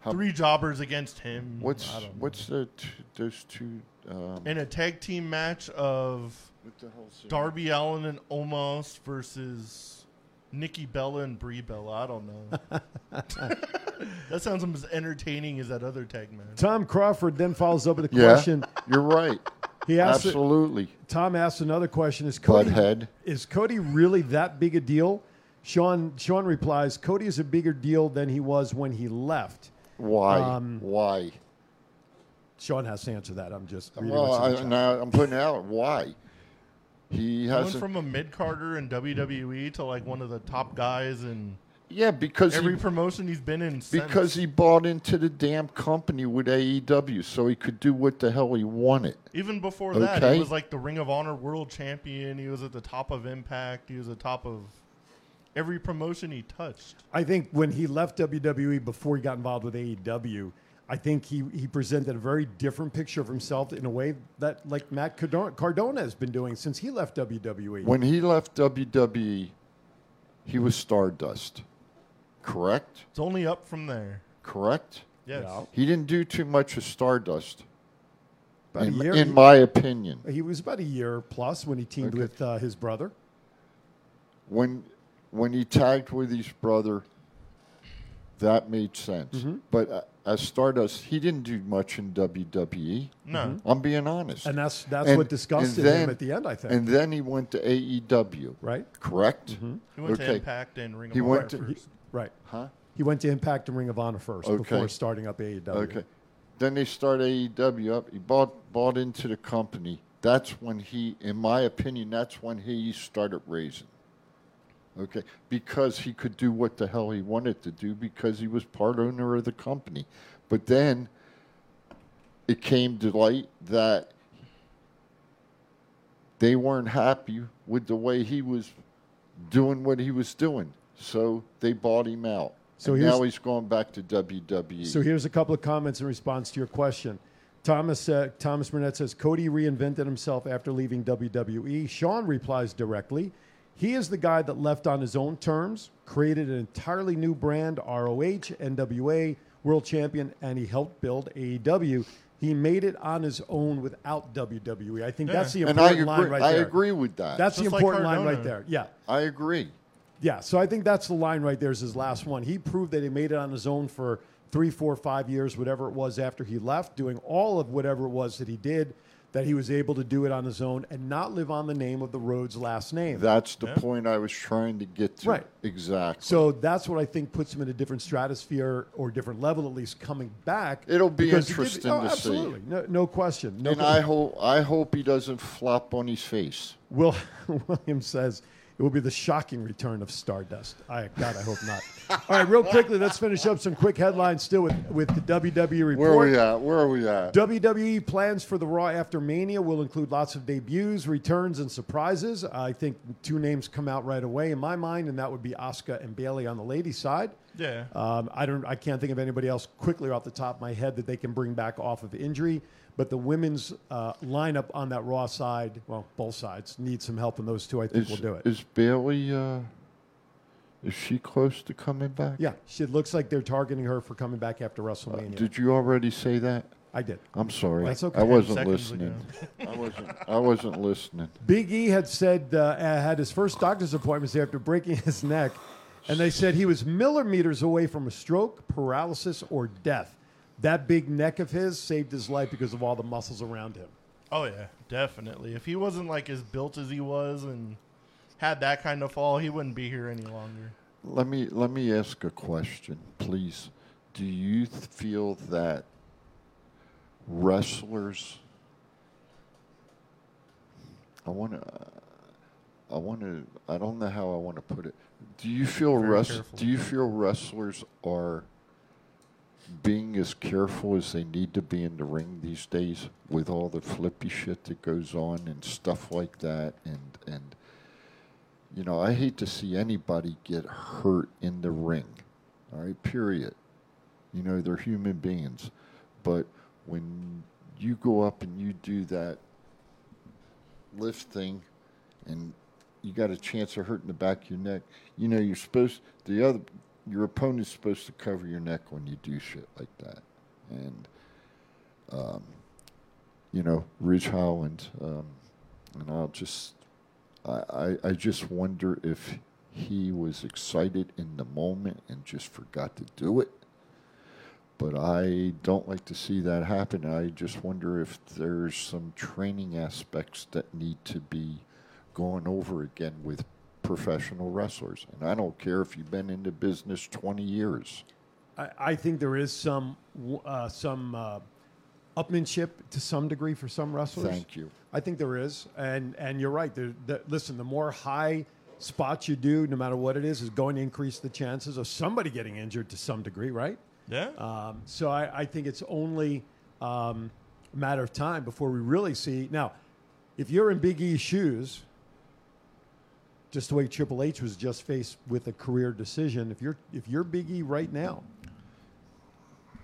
How- three jobbers against him. What's I don't know. what's the t- those two? Um, in a tag team match of What the hell's? Darby Allin and Omos versus Nikki Bella and Brie Bella. I don't know. that sounds as entertaining as that other tag match. Tom Crawford then follows up with a Yeah, question. you're right. He asked Absolutely. Tom asked another question: Is Cody Butthead. is Cody really that big a deal? Shawn Shawn replies: Cody is a bigger deal than he was when he left. Why? Um, Why? Shawn has to answer that. I'm just Well, what's in the I, chat. now I'm putting out why. He He went hasn't. from a mid carder in WWE to like one of the top guys in yeah, because every he, promotion he's been in. because since. he bought into the damn company with AEW, so he could do what the hell he wanted. even before that, he was like the Ring of Honor World Champion. He was at the top of Impact. He was at the top of every promotion he touched. I think when he left WWE before he got involved with AEW, I think he, he presented a very different picture of himself in a way that like Matt Cardona, Cardona has been doing since he left. WWE. When he left WWE, he was Stardust. Correct? It's only up from there. Correct? Yes. Yeah. He didn't do too much with Stardust. About a In, year. in my opinion. he was about a year plus when he teamed Okay. with uh, his brother. when when he tagged with his brother, that made sense. Mm-hmm. But uh, as Stardust, he didn't do much in WWE. No. Mm-hmm. Mhm. I'm being honest. And that's- that's And- what disgusted and him at the end, I think. And then he went to AEW. Right. Correct. He went to Impact and Ring of He Honor went to first. He- right. Huh? He went to Impact and Ring of Honor first Okay. before starting up AEW. Okay. Then they start AEW up. He bought bought into the company. That's when he, in my opinion, that's when he started raising. Okay, because he could do what the hell he wanted to do because he was part owner of the company. But then it came to light that they weren't happy with the way he was doing what he was doing. So they bought him out. So now he's going back to. WWE. So here's a couple of comments in response to your question. Thomas uh, Thomas Burnett says Cody reinvented himself after leaving WWE. Shawn replies directly, he is the guy that left on his own terms, created an entirely new brand, ROH, NWA, World Champion, and he helped build AEW. He made it on his own without WWE. I think that's the And I important line right I there. I agree with that. That's the Just like important line right there. Yeah. I agree. Yeah, so I think that's the line right there is his last one. He proved that he made it on his own for three, four, five years, whatever it was after he left, doing all of whatever it was that he did. That he was able to do it on his own and not live on the name of the Rhodes last name. That's the point I was trying to get to. Right. Exactly. So that's what I think puts him in a different stratosphere or different level, at least coming back. It'll be because he interesting oh, to see. absolutely. No, no question. No and question. I hope I hope he doesn't flop on his face. Will Williams says it will be the shocking return of Stardust. I God, I hope not. All right, real quickly, let's finish up some quick headlines still with with the WWE report. Where are we at? Where are we at? WWE plans for the Raw after Mania will include lots of debuts, returns, and surprises. I think two names come out right away in my mind, and that would be Asuka and Bayley on the ladies' side. Yeah. Um, I don't. I can't think of anybody else quickly off the top of my head that they can bring back off of injury. But the women's uh, lineup on that Raw side, well, both sides need some help, and those two I think Is, will do it. is Bayley? Uh, is she close to coming back? yeah, she, it looks like they're targeting her for coming back after WrestleMania. Did you already say that? I did. I'm sorry. That's okay. I wasn't listening. I wasn't. I wasn't listening. Big E had said uh, had his first doctor's appointments after breaking his neck, and they said he was millimeters away from a stroke, paralysis, or death. That big neck of his saved his life because of all the muscles around him. Oh yeah, definitely. If he wasn't like as built as he was and had that kind of fall, he wouldn't be here any longer. Let me let me ask a question, please. Do you th- feel that wrestlers? I want to. I want to. I don't know how I want to put it. Do you feel Very wrest- Do you feel wrestlers are being as careful as they need to be in the ring these days with all the flippy shit that goes on and stuff like that and and you know, I hate to see anybody get hurt in the ring. All right, period. You know, they're human beings. But when you go up and you do that lift thing and you got a chance of hurting the back of your neck, you know, you're supposed the other your opponent's supposed to cover your neck when you do shit like that. And um, you know, Ridge Holland, um, and I'll just I, I, I just wonder if he was excited in the moment and just forgot to do it. But I don't like to see that happen. I just wonder if there's some training aspects that need to be gone over again with professional wrestlers. And I don't care if you've been into business 20 years. I, I think there is some uh, some uh, upmanship to some degree for some wrestlers. Thank you. I think there is, and and you're right. There, the, listen, the more high spots you do, no matter what it is, is going to increase the chances of somebody getting injured to some degree, right? Yeah. Um, so I, I think it's only um, a matter of time before we really see. Now, if you're in Big E's shoes, just the way Triple H was just faced with a career decision, if you're if you're Big E right now,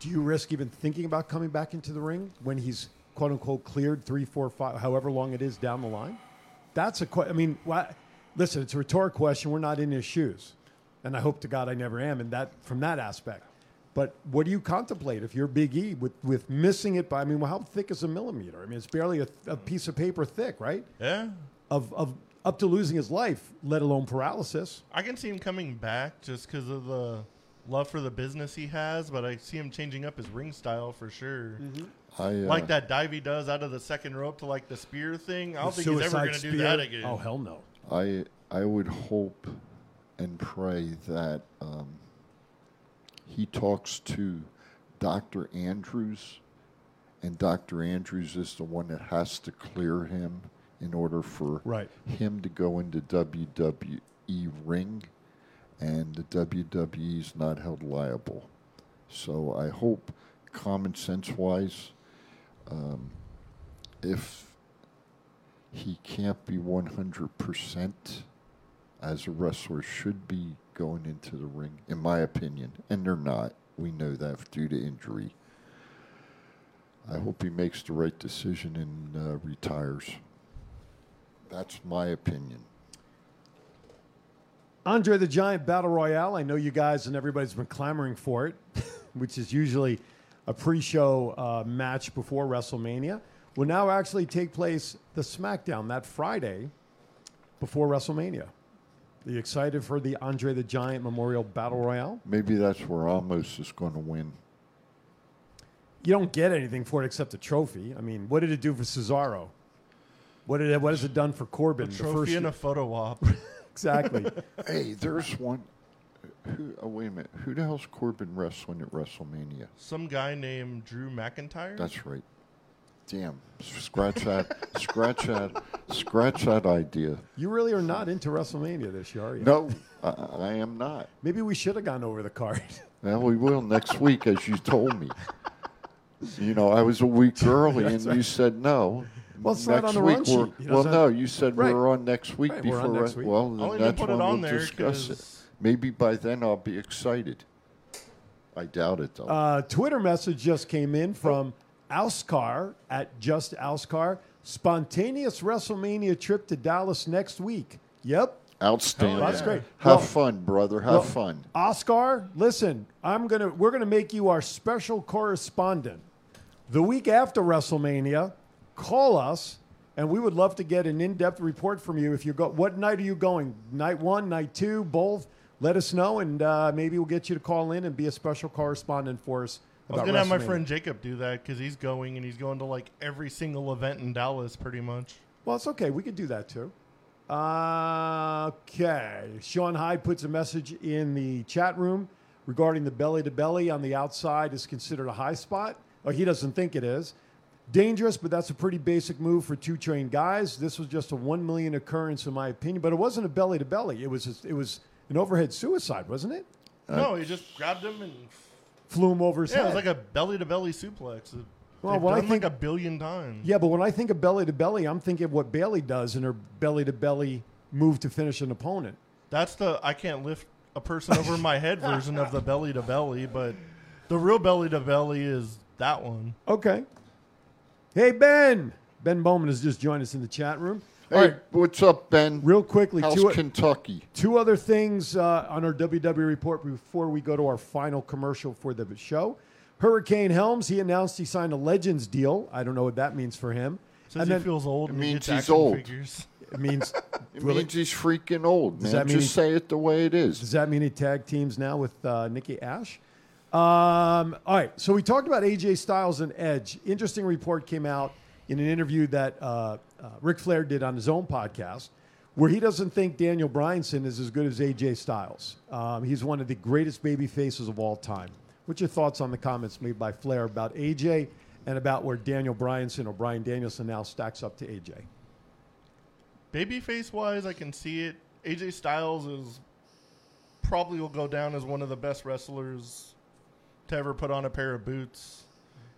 do you risk even thinking about coming back into the ring when he's quote unquote cleared three, four, five, however long it is down the line? That's a question. I mean, listen, it's a rhetorical question. We're not in his shoes, and I hope to God I never am. And that from that aspect. But what do you contemplate if you're Big E with, with missing it by? I mean, well, how thick is a millimeter? I mean, it's barely a, a piece of paper thick, right? Yeah. Of of up to losing his life, let alone paralysis. I can see him coming back just because of the love for the business he has, but I see him changing up his ring style for sure. I, uh, like that dive he does out of the second rope to like the spear thing. I don't think he's ever going to do that again. Oh hell no! I I would hope and pray that um, he talks to Dr. Andrews, and Dr. Andrews is the one that has to clear him in order for Right. him to go into WWE ring, and the WWE is not held liable. So I hope, common sense wise, um, if he can't be 100% as a wrestler should be going into the ring, in my opinion. And they're not. We know that due to injury. I hope he makes the right decision and uh, retires. That's my opinion. Andre the Giant Battle Royale. I know you guys and everybody's been clamoring for it, which is usually a pre-show uh, match before WrestleMania. Will now actually take place the SmackDown that Friday before WrestleMania. Are you excited for the Andre the Giant Memorial Battle Royale? Maybe that's where Omos is going to win. you don't get anything for it except a trophy. I mean, what did it do for Cesaro? What did it, what has it done for Corbin? A the trophy and a photo op. exactly. hey, there's one. Who, oh, wait a minute. Who the hell's Corbin wrestling at WrestleMania? Some guy named Drew McIntyre. That's right. Damn. Scratch that. scratch that. Scratch that idea. You really are not into WrestleMania this year, are you? No, I, I am not. Maybe we should have gone over the card. Well, we will next week, as you told me. You know, I was a week early, and That's you said no. Well, it's not next on the week run sheet. You know, well, it's no, you said Right. we're on next week Right, we're before. on re- next week. Well, I then only that's put when it on we'll there discuss it. 'cause- Maybe by then I'll be excited. I doubt it though. Uh, Twitter message just came in from Auskar at Just Auskar. Spontaneous WrestleMania trip to Dallas next week. Yep. Outstanding. That's great. Have Well- fun, brother. Have well, fun. Oscar, listen, I'm gonna we're gonna make you our special correspondent. The week after WrestleMania, call us, and we would love to get an in-depth report from you. If you go, what night are you going? Night one, night two, both? Let us know, and uh, maybe we'll get you to call in and be a special correspondent for us. I was gonna have my friend Jacob do that because he's going and he's going to like every single event in Dallas, pretty much. Well, it's okay. We could do that too. Uh, okay. Sean Hyde puts a message in the chat room regarding the belly to belly on the outside is considered a high spot. Oh, he doesn't think it is. Dangerous, but that's a pretty basic move for two trained guys. This was just a one million occurrence, in my opinion. But it wasn't a belly to belly. It was it was an overhead suicide, wasn't it? Uh, no, he just grabbed him and Flew him over his yeah, it head. was like a belly to belly suplex. It- Well, They've when I done think- like a billion times. Yeah, but when I think of belly to belly, I'm thinking of what Bayley does in her belly to belly move to finish an opponent. That's the I can't lift a person over my head version of the belly to belly, but the real belly to belly is that one. Okay. Hey, Ben. Ben Bowman has just joined us in the chat room. Hey, All right, what's up, Ben? real quickly, How's two, Kentucky? two other things uh, on our WWE report before we go to our final commercial for the show. Hurricane Helms, he announced he signed a Legends deal. I don't know what that means for him. Says he feels old It and means he's action old. figures. It means It will means he's freaking old, Does man. that mean Just he- say it the way it is. Does that mean he tag teams now with uh, Nikki Ash? Um, all right, so we talked about AJ Styles and Edge. Interesting report came out in an interview that uh, uh, Ric Flair did on his own podcast, where he doesn't think Daniel Bryanson is as good as AJ Styles. Um, he's one of the greatest baby faces of all time. What's your thoughts on the comments made by Flair about AJ and about where Daniel Bryanson or Bryan Danielson now stacks up to AJ? Babyface wise, I can see it. AJ Styles is probably will go down as one of the best wrestlers to ever put on a pair of boots.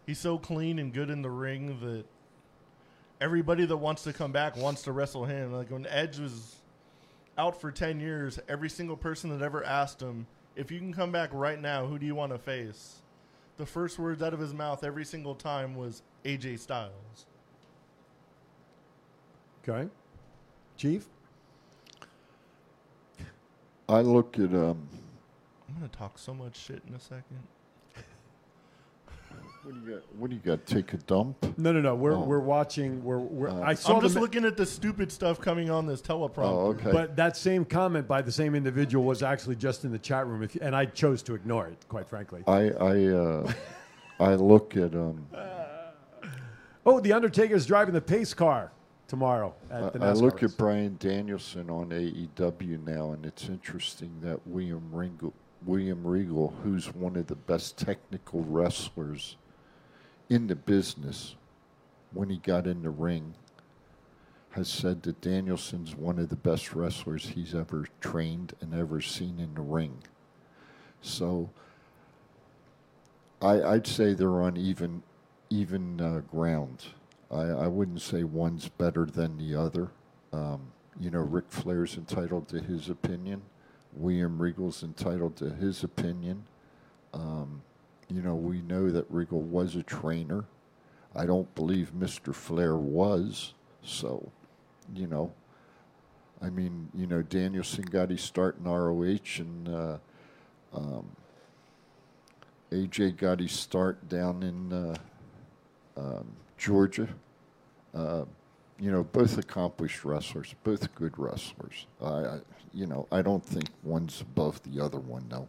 He's so clean and good in the ring that everybody that wants to come back wants to wrestle him. Like when Edge was out for 10 years, every single person that ever asked him, if you can come back right now, who do you want to face? The first words out of his mouth every single time was AJ Styles. Okay. Chief? I look at um. I'm going to talk so much shit in a second. What do you got? What do you got? Take a dump? No, no, no. We're, Oh. we're watching. We're, we're, Uh, I saw I'm just the, looking at the stupid stuff coming on this teleprompter. Oh, okay. But that same comment by the same individual was actually just in the chat room, if, and I chose to ignore it, quite frankly. I I uh, I look at um. Oh, the Undertaker's driving the pace car tomorrow I, at the I NASCAR look race. at Bryan Danielson on AEW now, and it's interesting that William Regal, William Regal, who's one of the best technical wrestlers in the business, when he got in the ring, has said that Danielson's one of the best wrestlers he's ever trained and ever seen in the ring. So I, I'd say they're on even even uh, ground. I, I wouldn't say one's better than the other. Um, you know, Ric Flair's entitled to his opinion. William Regal's entitled to his opinion. Um, you know, we know that Regal was a trainer. I don't believe Mr. Flair was. So, you know, I mean, you know, Danielson got his start in ROH and uh, um, AJ got his start down in uh, um, Georgia. Uh, you know, both accomplished wrestlers, both good wrestlers. I, I, you know, I don't think one's above the other one, though.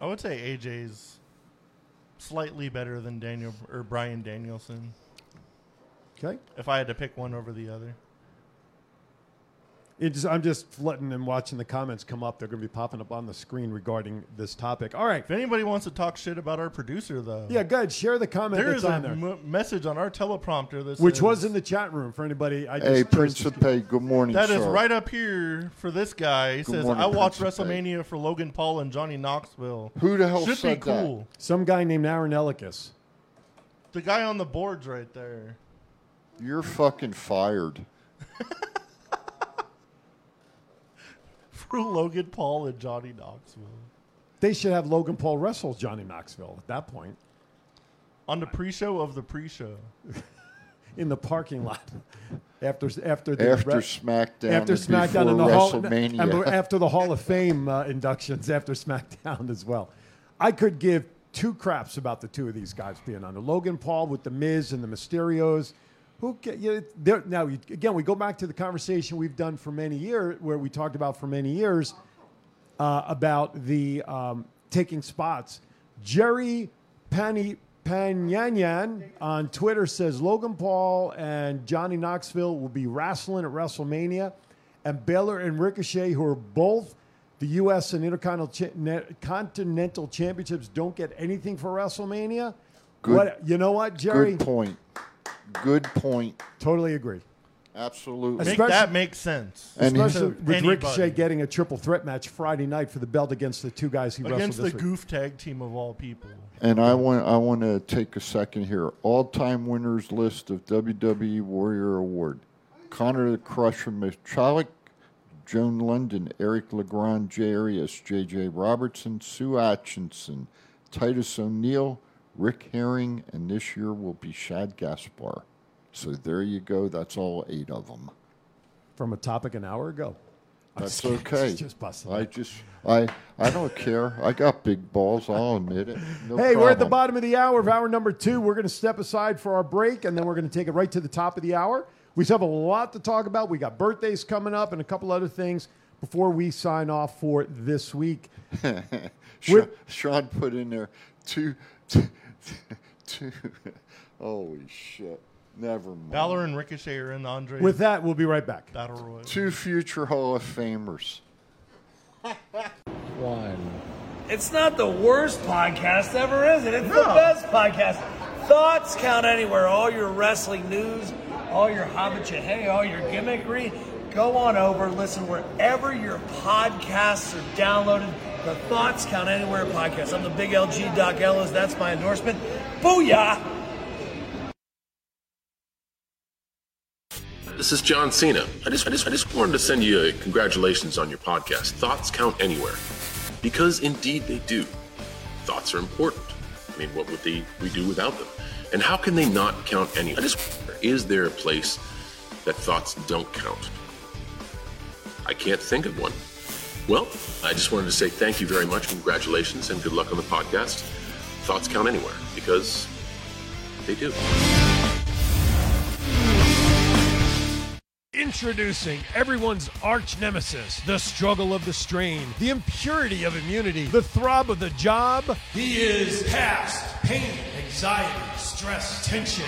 I would say AJ's slightly better than Daniel or Brian Danielson. Okay. If I had to pick one over the other. It's, I'm just letting and watching the comments come up. They're going to be popping up on the screen regarding this topic. All right. If anybody wants to talk shit about our producer, though, Yeah, good. Share the comment there that's is a there, m- message on our teleprompter that which says- was in the chat room for anybody. I just Hey, chose to- Principe, good morning, That is sir. right up here for this guy. He Good says, morning, "I watched Principe. WrestleMania for Logan Paul and Johnny Knoxville." Who the hell should said be that? cool? Some guy named Aaron Ellicus. The guy on the boards right there. You're fucking fired. For Logan Paul and Johnny Knoxville They should have Logan Paul wrestle Johnny Knoxville at that point on the pre-show of the pre-show. in the parking lot after after the After SmackDown after SmackDown and the before Hall, WrestleMania. and after the Hall of Fame uh, inductions after SmackDown as well. I could give two craps about the two of these guys being on. Logan Paul with the Miz and the Mysterios. Who ca- you know, they're- now you- again we go back to the conversation we've done for many years where we talked about for many years uh, about the um, taking spots. Jerry Pani Panyanyan on Twitter says Logan Paul and Johnny Knoxville will be wrestling at WrestleMania, and Balor and Ricochet, who are both the U.S. and Intercontinental cha- ne- Continental Championships, don't get anything for WrestleMania. Good- What you know what, Jerry? Good point. Good point. Totally agree. Absolutely. Make that makes sense. And he's- Especially with Anybody. Ricochet getting a triple threat match Friday night for the belt against the two guys he against wrestled the this week. goof tag team of all people. And I want I want to take a second here. All-time winners list of WWE Warrior Award: Connor the Crusher Michalek, Joan Lunden, Eric LeGrand, Jay Arias, J.J. Robertson, Sue Aitchison, Titus O'Neil, Rick Hering, and this year will be Shad Gaspard. So there you go. That's all eight of them. from a topic an hour ago. That's okay. Just busting I just I I don't care. I got big balls. I'll admit it. No hey, we're at the bottom of the hour of hour number two. We're going to step aside for our break, and then we're going to take it right to the top of the hour. We still have a lot to talk about. We got birthdays coming up and a couple other things before we sign off for this week. Shawn, Shawn put in there two, two, two. Holy shit! Never mind. Balor and Ricochet are in the Andre. With that, we'll be right back. Battle Royal. Two future Hall of Famers. One. It's not the worst podcast ever, is it? It's the best podcast. Thoughts count anywhere. All your wrestling news, all your hobbit hey, all your gimmickry. Go on over, listen wherever your podcasts are downloaded. The Thoughts Count Anywhere podcast. I'm the big LG Doc Ellis. That's my endorsement. Booyah! This is John Cena. I just, I just, I just wanted to send you a congratulations on your podcast. Thoughts count anywhere, because indeed they do. Thoughts are important. I mean, what would they we do without them? And how can they not count anywhere? I just is there a place that thoughts don't count? I can't think of one. Well, I just wanted to say thank you very much, congratulations, and good luck on the podcast. Thoughts count anywhere because they do. Introducing everyone's arch nemesis, the struggle of the strain, the impurity of immunity, the throb of the job. He is past pain, anxiety, stress, tension.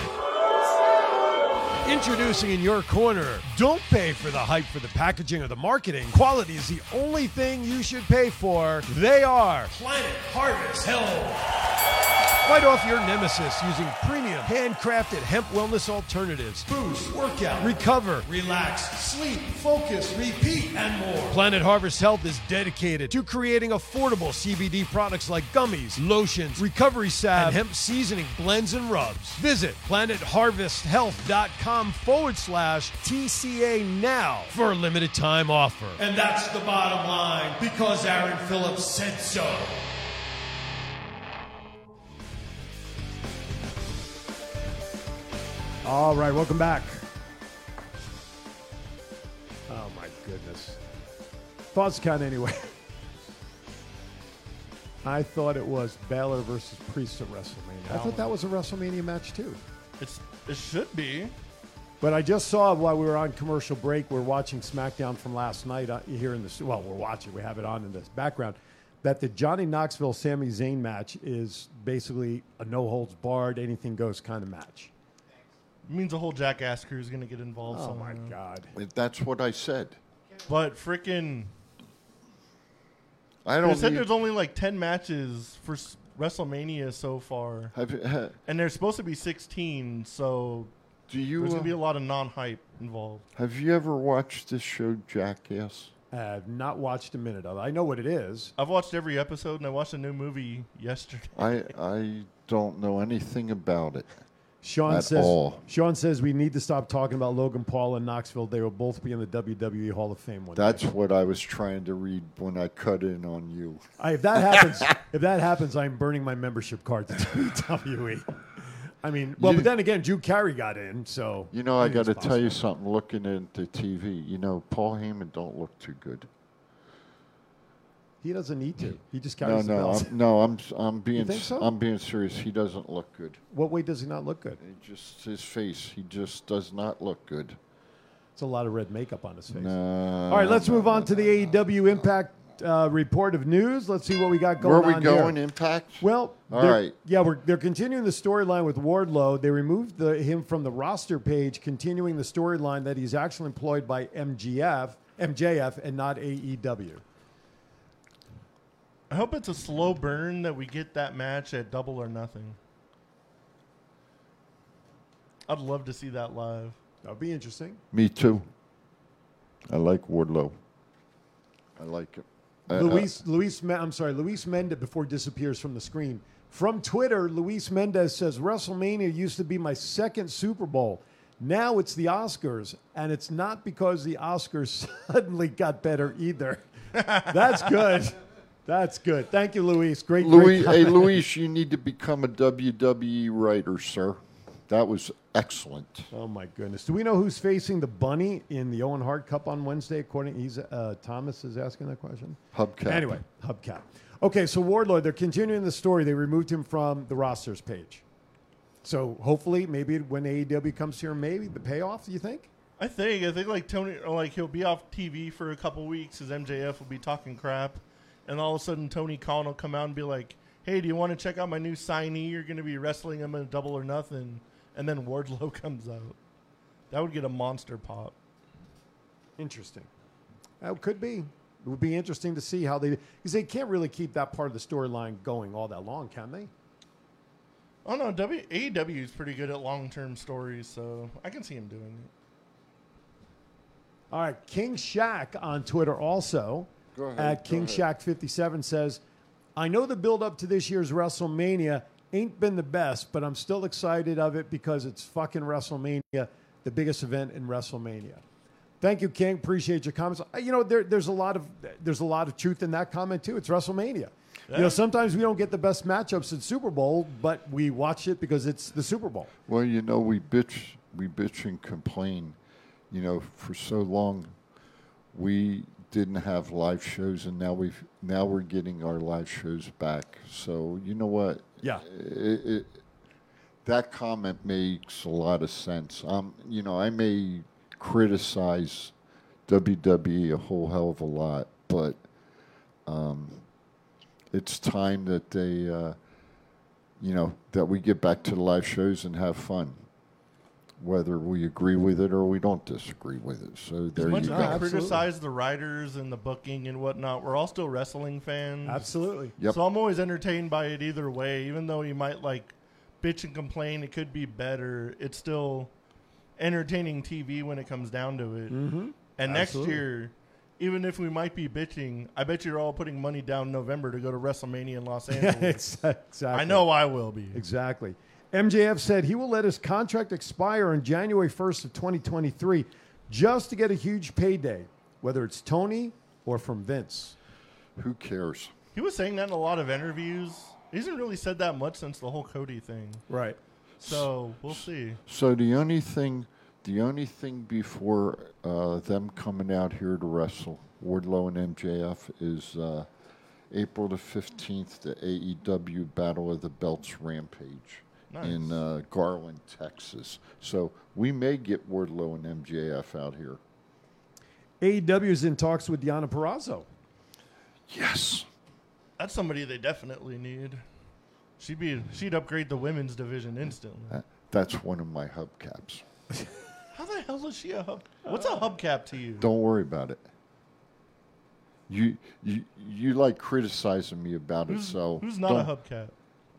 Introducing in your corner, don't pay for the hype for the packaging or the marketing. Quality is the only thing you should pay for. They are Planet Harvest Health. Fight off your nemesis using premium, handcrafted hemp wellness alternatives. Boost, workout, recover, relax, sleep, focus, repeat, and more. Planet Harvest Health is dedicated to creating affordable CBD products like gummies, lotions, recovery salve, and hemp seasoning blends and rubs. Visit planetharvesthealth.com forward slash TCA now for a limited time offer. And that's the bottom line because Aaron Phillips said so. All right, welcome back. Oh my goodness. Thoughts count anyway. I thought it was Balor versus Priest at WrestleMania. I thought that was a WrestleMania match too. It's it should be. But I just saw while we were on commercial break, we're watching SmackDown from last night uh, here in the well, we're watching, we have it on in the background. that the Johnny Knoxville Sami Zayn match is basically a no holds barred, anything goes kind of match. It means a whole Jackass crew is going to get involved. Oh, my somehow. God. That's what I said. But freaking, I don't. They said need- there's only like ten matches for s- WrestleMania so far, Have you- ha- and there's supposed to be 16. So Do you, There's going uh, to be a lot of non-hype involved. Have you ever watched this show, Jackass? I've not watched a minute of it. I know what it is. I've watched every episode, and I watched a new movie yesterday. I I don't know anything about it. Shawn says all. Shawn says we need to stop talking about Logan Paul and Knoxville. They will both be in the WWE Hall of Fame one day. That's what I was trying to read when I cut in on you. I, if that happens, if that happens, I'm burning my membership card to WWE. I mean, well, You- but then again, Drew Carey got in, so You know, I got to tell you something. Looking at the TV, you know, Paul Heyman don't look too good. He doesn't need to. He just No, carries the no, belt. I'm, no. I'm I'm being think so? I'm being serious. He doesn't look good. What way does he not look good? He just his face. He just does not look good. It's a lot of red makeup on his face. All right, let's move on to the AEW Impact uh, report of news. Let's see what we got going Where are we on going? here. Impact. Well, All they're- right. Yeah, we're, they're continuing the storyline with Wardlow. They removed the, him from the roster page, continuing the storyline that he's actually employed by MGF, MJF, and not AEW. I hope it's a slow burn that we get that match at Double or Nothing. I'd love to see that live. That would be interesting. Me too. I like Wardlow. I like it. Luis, Luis, Me- I'm sorry, Luis Mendez before disappears from the screen. From Twitter, Luis Mendez says WrestleMania used to be my second Super Bowl. Now it's the Oscars, and it's not because the Oscars suddenly got better either. That's good. That's good. Thank you, Luis. Great, Louis, great hey comment. Luis, you need to become a WWE writer, sir. That was excellent. Oh my goodness! Do we know who's facing the bunny in the Owen Hart Cup on Wednesday? According, he's uh, Thomas is asking that question. Hubcap. Anyway, Hubcap. Okay, so Wardlow, they're continuing the story. They removed him from the rosters page. So hopefully, maybe when AEW comes here, maybe the payoff. Do you think? I think I think like Tony, like he'll be off TV for a couple weeks His MJF will be talking crap, and all of a sudden Tony Khan will come out and be like, "Hey, do you want to check out my new signee? You're going to be wrestling him in a Double or Nothing," and then Wardlow comes out. That would get a monster pop. Interesting. That could be. It would be interesting to see how they because they can't really keep that part of the storyline going all that long, can they? Oh no, w, AEW is pretty good at long term stories, so I can see him doing it. All right, King Shaq on Twitter also ahead, at King. Shaq 57 says, "I know the build up to this year's WrestleMania ain't been the best, but I'm still excited of it because it's fucking WrestleMania, the biggest event in WrestleMania." Thank you, King. Appreciate your comments. Uh, You know, there, there's a lot of there's a lot of truth in that comment too. It's WrestleMania. You know, sometimes we don't get the best matchups at Super Bowl, but we watch it because it's the Super Bowl. Well, you know, we bitch, we bitch and complain. You know, for so long, we didn't have live shows, and now we've now we're getting our live shows back. So you know what? Yeah. It, it, that comment makes a lot of sense. Um, you know, I may criticize WWE a whole hell of a lot, but um, it's time that they, uh, you know, that we get back to the live shows and have fun, whether we agree with it or we don't disagree with it. So there as much you as go. we criticize the writers and the booking and whatnot, we're all still wrestling fans. Absolutely. Yep. So I'm always entertained by it either way. Even though you might like bitch and complain, it could be better. It's still entertaining TV when it comes down to it. Mhm. And Absolutely. next year, even if we might be bitching, I bet you're all putting money down November to go to WrestleMania in Los Angeles. exactly. I know I will be. Exactly. MJF said he will let his contract expire on January 1st of 2023 just to get a huge payday, whether it's Tony or from Vince. Who cares? He was saying that in a lot of interviews. He hasn't really said that much since the whole Cody thing. Right. So we'll see. So the only thing, the only thing before uh, them coming out here to wrestle Wardlow and MJF is uh, April the fifteenth, the AEW Battle of the Belts Rampage in uh, Garland, Texas. So we may get Wardlow and MJF out here. AEW is in talks with Deonna Purrazzo. Yes. That's somebody they definitely need. She'd be she'd upgrade the women's division instantly. Uh, That's one of my hubcaps. How the hell is she a hub? What's a hubcap to you? Don't worry about it. You you you like criticizing me about it, so who's not a don't- hubcap?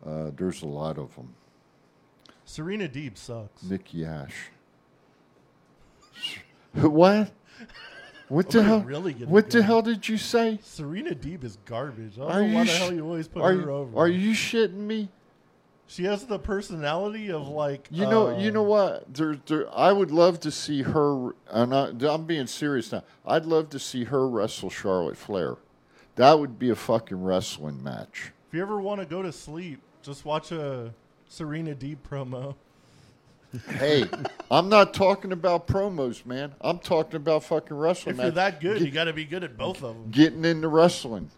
Uh, there's a lot of them. Serena Deeb sucks. Nikki Ash. what? What the hell? really what the hell did you say? Serena Deeb is garbage. I don't Are know why you the hell you always put her you, over. Are you shitting me? She has the personality of like You know, uh, you know what? There, there, I would love to see her. And I, I'm being serious now. I'd love to see her wrestle Charlotte Flair. That would be a fucking wrestling match. If you ever want to go to sleep, just watch a Serena Deeb promo. Hey, I'm not talking about promos, man. I'm talking about fucking wrestling. If you're that good, Get- you got to be good at both of them. getting into wrestling.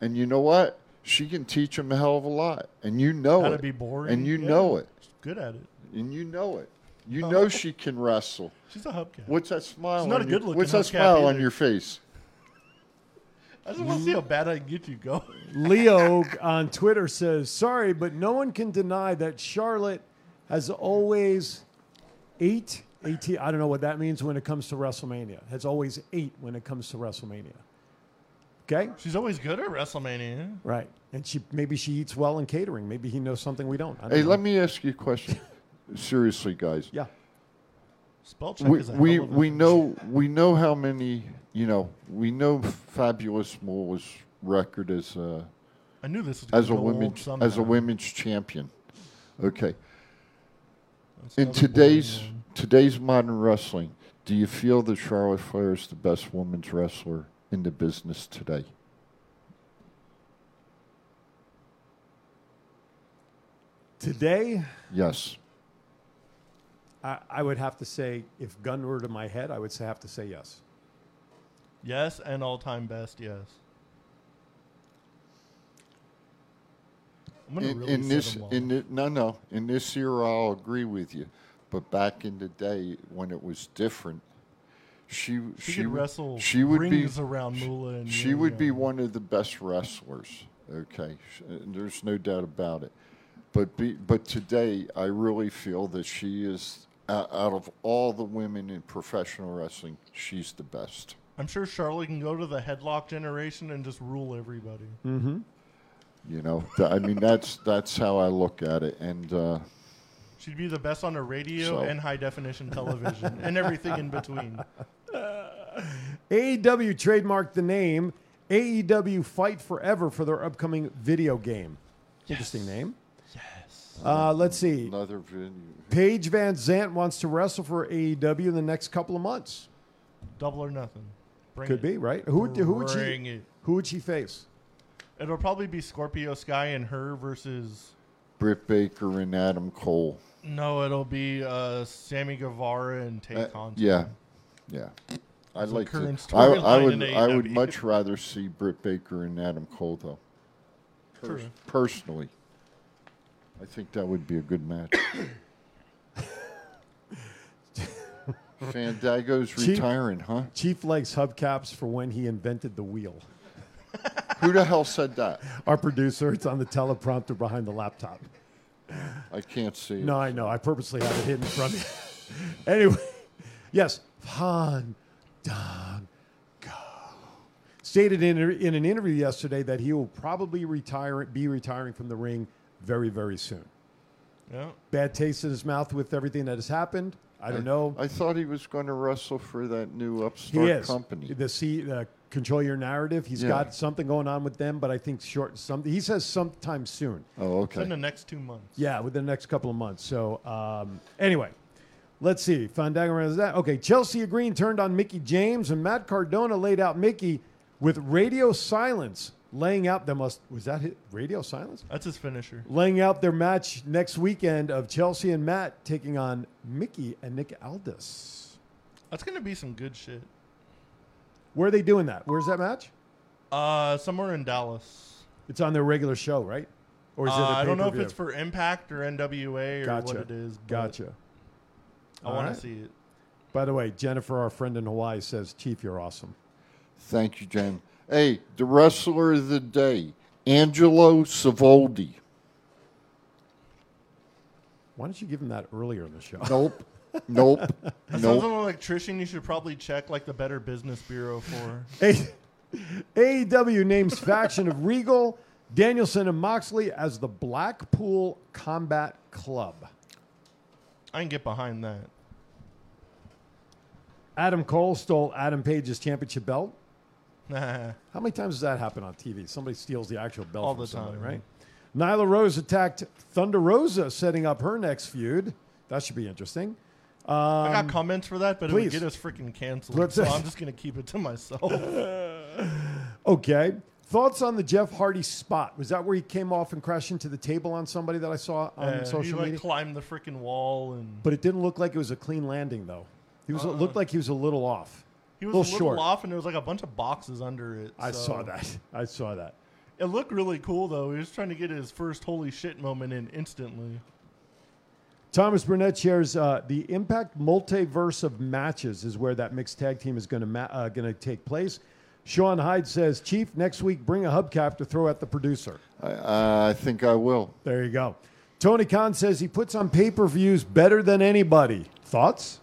And you know what? She can teach him a hell of a lot. And you know to it. be boring. And you Yeah. know it. She's good at it. And you know it. You know she can wrestle. She's a hubcap. What's that smile? She's not a good-looking What's that smile on your face? I just want to see how bad I can get you going. Leo on Twitter says, "Sorry, but no one can deny that Charlotte has always eight, 18, I don't know what that means when it comes to WrestleMania. Has always eight when it comes to WrestleMania. Okay, She's always good at WrestleMania. right? And she maybe she eats well in catering. Maybe he knows something we don't. I don't Hey, know. let me ask you a question. Seriously, guys. Yeah. Spell check We is a we, hell of a we know we know how many you know we know Fabulous Moolah was record as a I knew this was as a go old women's as a women's champion. Okay. That's In another boring today's one. today's modern wrestling, do you feel that Charlotte Flair is the best women's wrestler in the business today? Today, Yes. I, I would have to say, if gun were to my head, I would say, have to say yes. Yes, and all time best. Yes. I'm gonna in, really in this in the, no no in this era I'll agree with you, but back in the day when it was different, she She she would- wrestle she would be around Moolah and she would be one of the best wrestlers. Okay, uh, there's no doubt about it. But be, but today I really feel that she is out of all the women in professional wrestling, she's the best. I'm sure Charlotte can go to the headlock generation and just rule everybody. Mm-hmm. You know, Th- I mean that's that's how I look at it, and. Uh, She'd be the best on the radio So- and high definition television and everything in between. AEW trademarked the name AEW Fight Forever for their upcoming video game. Interesting name. Yes. Uh, let's see. Another video. Paige VanZant wants to wrestle for AEW in the next couple of months. Double or nothing. Bring Could it. be right. Who would who would Bring she it. who would she face? It'll probably be Scorpio Sky and her versus. Britt Baker and Adam Cole. No, it'll be uh, Sammy Guevara and Tay Uh, Conti. yeah, yeah. I'd That's a like to. current I, I storyline would. in I would AEW. much rather see Britt Baker and Adam Cole though. True. Personally, I think that would be a good match. Fandango's Chief- retiring, huh? Chief likes hubcaps for when he invented the wheel. Who the hell said that? Our producer, it's on the teleprompter behind the laptop. I can't see. it. No, I know. I purposely have it hidden from you. anyway, yes, Han Dong Go stated in, in an interview yesterday that he will probably retire, be retiring from the ring very, very soon. Yeah. Bad taste in his mouth with everything that has happened. I don't know. I thought he was going to wrestle for that new He upstart is company. the C, the control your narrative. He's Yeah. got something going on with them, but I think short. Some he says sometime soon. Oh, It's in the next two months. Yeah, within the next couple of months. So um, anyway, let's see. Fandango runs that. Okay, Chelsea Green turned on Mickie James, and Matt Cardona laid out Mickie with radio silence, laying out them. Must was that hit radio silence? That's his finisher. Laying out their match next weekend of Chelsea and Matt taking on Mickie and Nick Aldis. That's gonna be some good shit. Where are they doing that? Where's that match? Uh, somewhere in Dallas. It's on their regular show, right? Or is it? Uh, a I don't know if it's for Impact or NWA or Gotcha. what it is. Gotcha. I want right. to see it. By the way, Jennifer, our friend in Hawaii, says, "Chief, you're awesome." Thank you, Jen. Hey, the wrestler of the day Angelo Savoldi. Why don't you give him that earlier in the show? Nope. Nope. That sounds nope. like an electrician you should probably check like the Better Business Bureau for. A- AEW names faction of Regal, Danielson, and Moxley as the Blackpool Combat Club. I can get behind that. Adam Cole stole Adam Page's championship belt. How many times does that happen on TV? Somebody steals the actual belt All from the somebody, time. right? Nyla Rose attacked Thunder Rosa, setting up her next feud. That should be interesting. Um, I got comments for that, but it please. would get us freaking canceled. So I'm just gonna keep it to myself. Okay. Thoughts on the Jeff Hardy spot? Was that where he came off and crashed into the table on somebody that I saw on Uh, he social like media? climbed the freaking wall and But it didn't look like it was a clean landing, though. He was it looked like he was a little off. He was a a little, little short. off, and there was like a bunch of boxes under it. I so- saw that. I saw that. It looked really cool though. He was trying to get his first holy shit moment in instantly. Thomas Burnett shares uh, the Impact multiverse of matches is where that mixed tag team is going to ma- uh, going to take place. Sean Hyde says, Chief, next week bring a hubcap to throw at the producer. I, uh, I think I will. There you go. Tony Khan says he puts on pay per views better than anybody. Thoughts?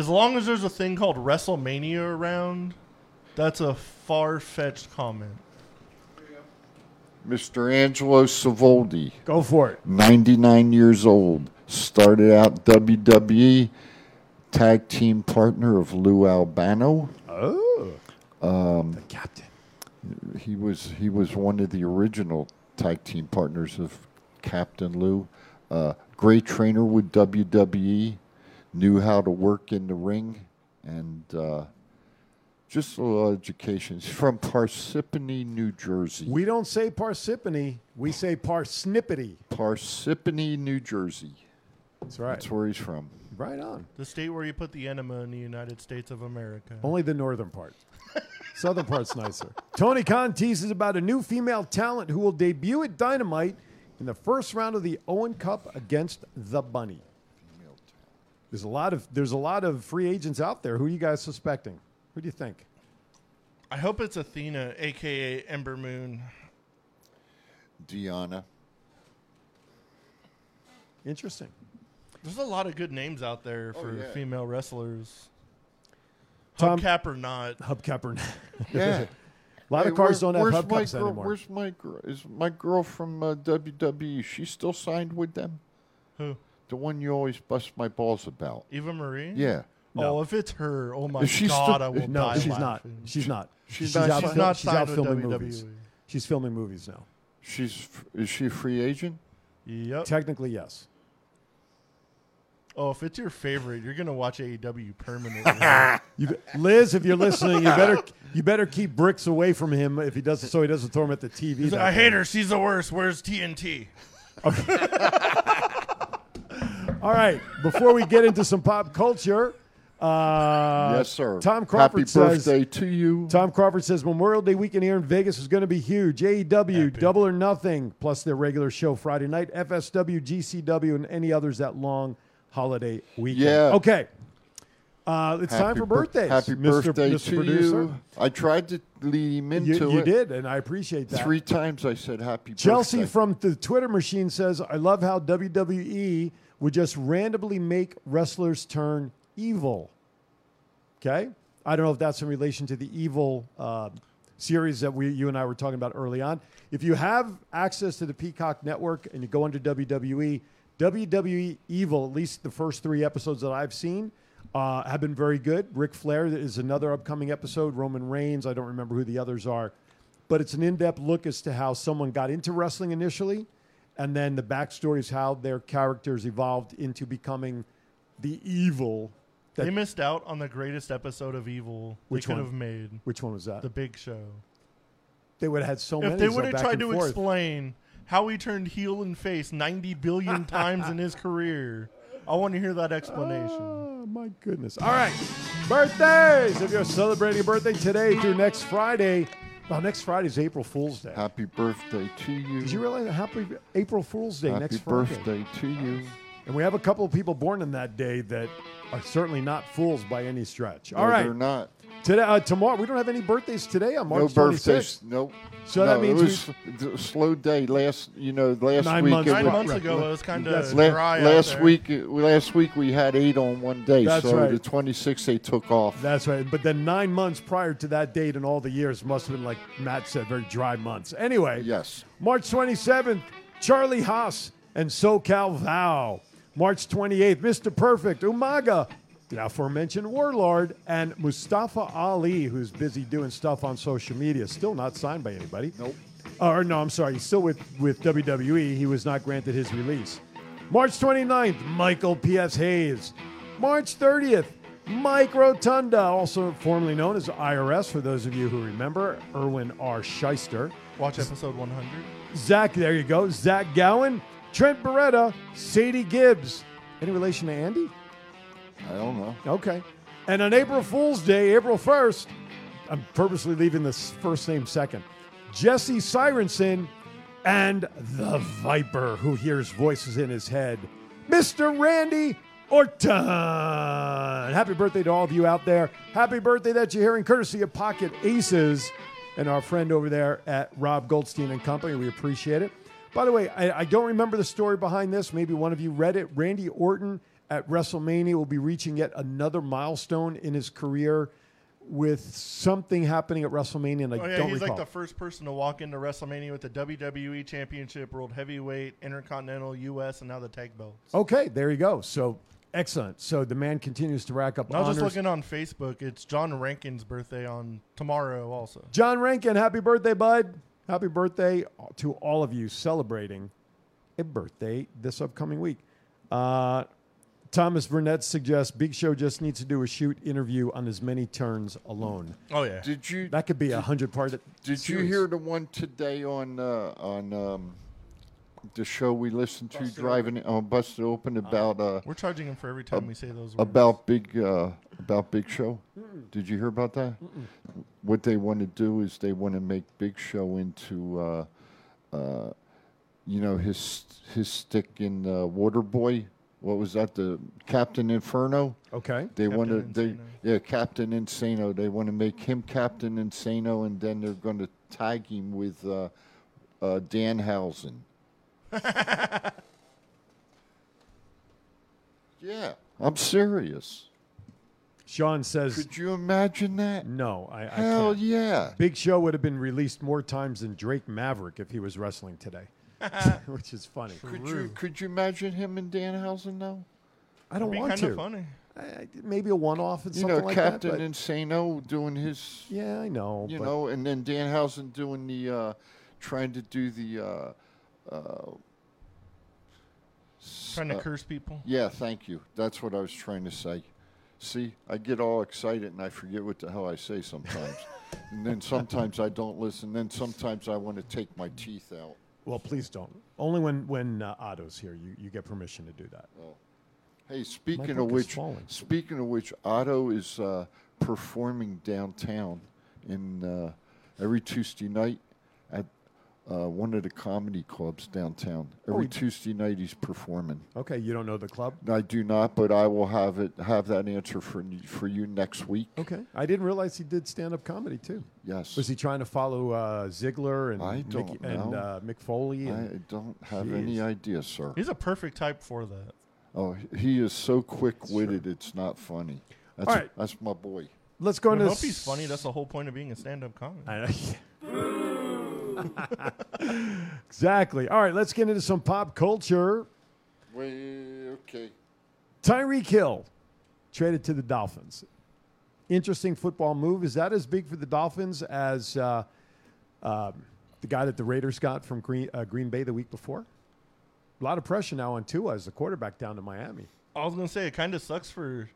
As long as there's a thing called WrestleMania around, that's a far fetched comment. Mr. Angelo Savoldi. Go for it. 99 years old. Started out WWE, tag team partner of Lou Albano. Oh. Um, the captain. He was he was one of the original tag team partners of Captain Lou. Uh, great trainer with WWE, knew how to work in the ring, and uh, just a little education. He's from Parsippany, New Jersey. We don't say Parsippany, we say Parsnippity. Parsippany, New Jersey. That's right. That's where he's from. Right on. The state where you put the enema in the United States of America. Only the northern part. Southern part's nicer. Tony Khan teases about a new female talent who will debut at Dynamite in the first round of the Owen Cup against the Bunny. There's a lot of there's a lot of free agents out there. Who are you guys suspecting? Who do you think? I hope it's Athena, aka Ember Moon. Diana. Interesting. There's a lot of good names out there Oh, for yeah. female wrestlers. Tom- Hubcap or not. Hubcap or not. Yeah. A lot Hey, of cars where- don't have where's my hubcaps girl, anymore. Where's my girl? Is my girl from uh, WWE? She still signed with them? Who? The one you always bust my balls about. Eva Marie? Yeah. Oh, if it's her, oh my Is she god, still- I will no, die she's not. laughing. She's not. she's out, not fil- not she's out signed with filming WWE. movies. She's filming movies now. She's f- is she a free agent? Yep. Technically, yes. Oh, if it's your favorite, you're gonna watch AEW permanently. You, Liz, if you're listening, you better you better keep bricks away from him if he doesn't, so he doesn't throw him at the TV. Like, that I hate her. She's the worst. Where's TNT? All right, before we get into some pop culture, uh, Yes, sir. Tom Crawford Happy says, birthday to you. Tom Crawford says Memorial Day weekend here in Vegas is going to be huge. AEW, Double or Nothing, plus their regular show Friday night, FSW, GCW, and any others that long holiday weekend. Yeah. Okay. Uh, it's time Happy for bir- birthdays. Happy Mr. birthday Mr. to Producer. you. I tried to lead him You, into you it. You did, and I appreciate that. Three times I said happy Chelsea birthday. Chelsea from the Twitter machine says, I love how WWE would just randomly make wrestlers turn evil. Okay? I don't know if that's in relation to the evil uh, series that we, you and I were talking about early on. If you have access to the Peacock Network and you go under WWE, WWE Evil, at least the first three episodes that I've seen, uh, have been very good. Ric Flair is another upcoming episode. Roman Reigns, I don't remember who the others are but it's an in-depth look as to how someone got into wrestling initially, and then the backstory is how their characters evolved into becoming the evil. That, they missed out on the greatest episode of Evil Which they could one? have made. Which one was that? The Big Show. they would have had so many. if they would have tried to forth. explain how he turned heel and face 90 billion times in his career, I want to hear that explanation. Oh my goodness! All right, birthdays. If you're celebrating a birthday today through next Friday, well, next Friday is April Fool's Day. Happy birthday to you. Did you realize that happy April Fool's Day Happy next Friday? Happy birthday to you. And we have a couple of people born in that day that are certainly not fools by any stretch. All No, right. they're not. Today, uh, tomorrow, we don't have any birthdays today on March no 26th. birthdays. Nope. So No, that means it was a slow day last. You know, last Nine week. months- Nine was- months ago, it was kinda That's- La- dry out last there. week, last week we had eight on one day, That's so right. the 26th they took off. That's right. But then nine months prior to that date and all the years must have been, like Matt said, very dry months. Anyway, yes. March 27th, Charlie Haas and SoCal Val. March 28th, Mr. Perfect, Umaga, the aforementioned Wardlow, and Mustafa Ali, who's busy doing stuff on social media. Still not signed by anybody. Nope. Uh, or no, I'm sorry. He's still with, with WWE. He was not granted his release. March 29th, Michael P.S. Hayes. March 30th, Mike Rotunda, also formerly known as IRS, for those of you who remember, Irwin R. Schyster. Watch episode 100. Zach, there you go. Zach Gowen, Trent Beretta, Sadie Gibbs. Any relation to Andy? I don't know. Okay. And on April Fool's Day, April 1st, I'm purposely leaving this first name second, Jesse Sirenson and the Viper who hears voices in his head, Mr. Randy Orton. Happy birthday to all of you out there. Happy birthday that you're hearing courtesy of Pocket Aces and our friend over there at Rob Goldstein and Company. We appreciate it. By the way, I, I don't remember the story behind this. Maybe one of you read it. Randy Orton at WrestleMania will be reaching yet another milestone in his career with something happening at WrestleMania, and I Oh yeah, don't he's recall. like the first person to walk into WrestleMania with the WWE Championship, World Heavyweight, Intercontinental, U.S., and now the tag belts. okay, there you go. So excellent. So the man continues to rack up I was honors. just looking on Facebook. It's John Rankin's birthday on tomorrow, also. John Rankin, happy birthday, bud. Happy birthday to all of you celebrating a birthday this upcoming week. Uh, Thomas Burnett suggests Big Show just needs to do a shoot interview on as many turns alone. Oh yeah. Did you? That could be a hundred part. Did you hear the one today on uh, on um, the show we listened to driving on Busted Open about uh, We're charging him for every time we say those words. about big uh, about Big Show? Did you hear about that? What they want to do is they want to make Big Show into uh, uh, you know his his stick in uh, Waterboy. What was that? The Captain Inferno. Okay. They want to. Captain They yeah, Captain Insano. They want to make him Captain Insano, and then they're going to tag him with uh, uh, Danhausen. yeah, I'm serious. Sean says. Could you imagine that? No, I, I Hell can't. yeah. Big Show would have been released more times than Drake Maverick if he was wrestling today, which is funny. Could you could you imagine him and Danhausen though? I don't Be want kinda to. funny. I- maybe a one-off and You something know, like Captain that. but- Insano doing his. Yeah, I know. You but- know, and then Danhausen doing the, uh, trying to do the. Uh, uh, Trying to uh, curse people. Yeah, thank you. That's what I was trying to say. See, I get all excited and I forget what the hell I say sometimes. and then sometimes I don't listen. Then sometimes I want to take my teeth out. Well, please don't. Only when when uh, Otto's here, you, you get permission to do that. Hey, speaking of which, speaking of which, Otto is uh, performing downtown in uh, every Tuesday night at uh, one of the comedy clubs downtown. Oh, Every he- Tuesday night he's performing. Okay, you don't know the club? I do not, but I will have it have that answer for for you next week. Okay, I didn't realize he did stand-up comedy too. Yes. Was he trying to follow uh, Ziggler and I don't Mickey, know. and uh, Mick Foley? I don't have any idea, sir. He's a perfect type for that. Oh, he is so quick-witted; it's not funny. That's All right. that's my boy. Let's go I into hope s- he's funny. That's the whole point of being a stand-up comic. exactly. All right, let's get into some pop culture. Wait, okay. Tyreek Hill traded to the Dolphins. Interesting football move. Is that as big for the Dolphins as uh, um, the guy that the Raiders got from Green, uh, Green Bay the week before? A lot of pressure now on Tua as the quarterback down to Miami. I was gonna say it kind of sucks for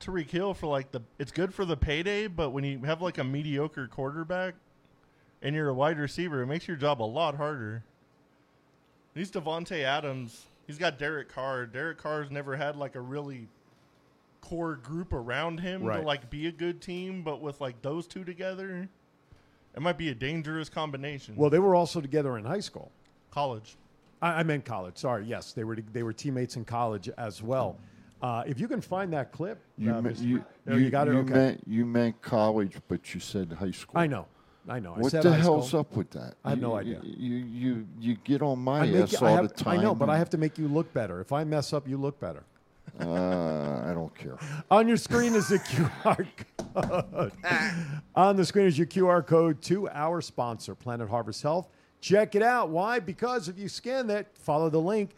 Tyreek Hill for like the. It's good for the payday, but when you have like a mediocre quarterback and you're a wide receiver, it makes your job a lot harder. He's Davante Adams. He's got Derek Carr. Derek Carr's never had like a really core group around him Right. to like be a good team, but with like those two together, it might be a dangerous combination. Well, they were also together in high school. college. I, I meant college. Sorry. Yes, they were they were teammates in college as well. Uh, if you can find that clip, You, uh, me- Mr. you, Oh, you, got it. you okay. meant you meant college, but you said high school. I know. I know. I What the hell's up with that? I have You- no idea. You you you get on my I ass all have- the time. I know, but I have to make you look better. If I mess up, you look better. Uh, I don't care. On your screen is the QR code. On the screen is your QR code to our sponsor, Planet Harvest Health. Check it out. Why? Because if you scan that, follow the link,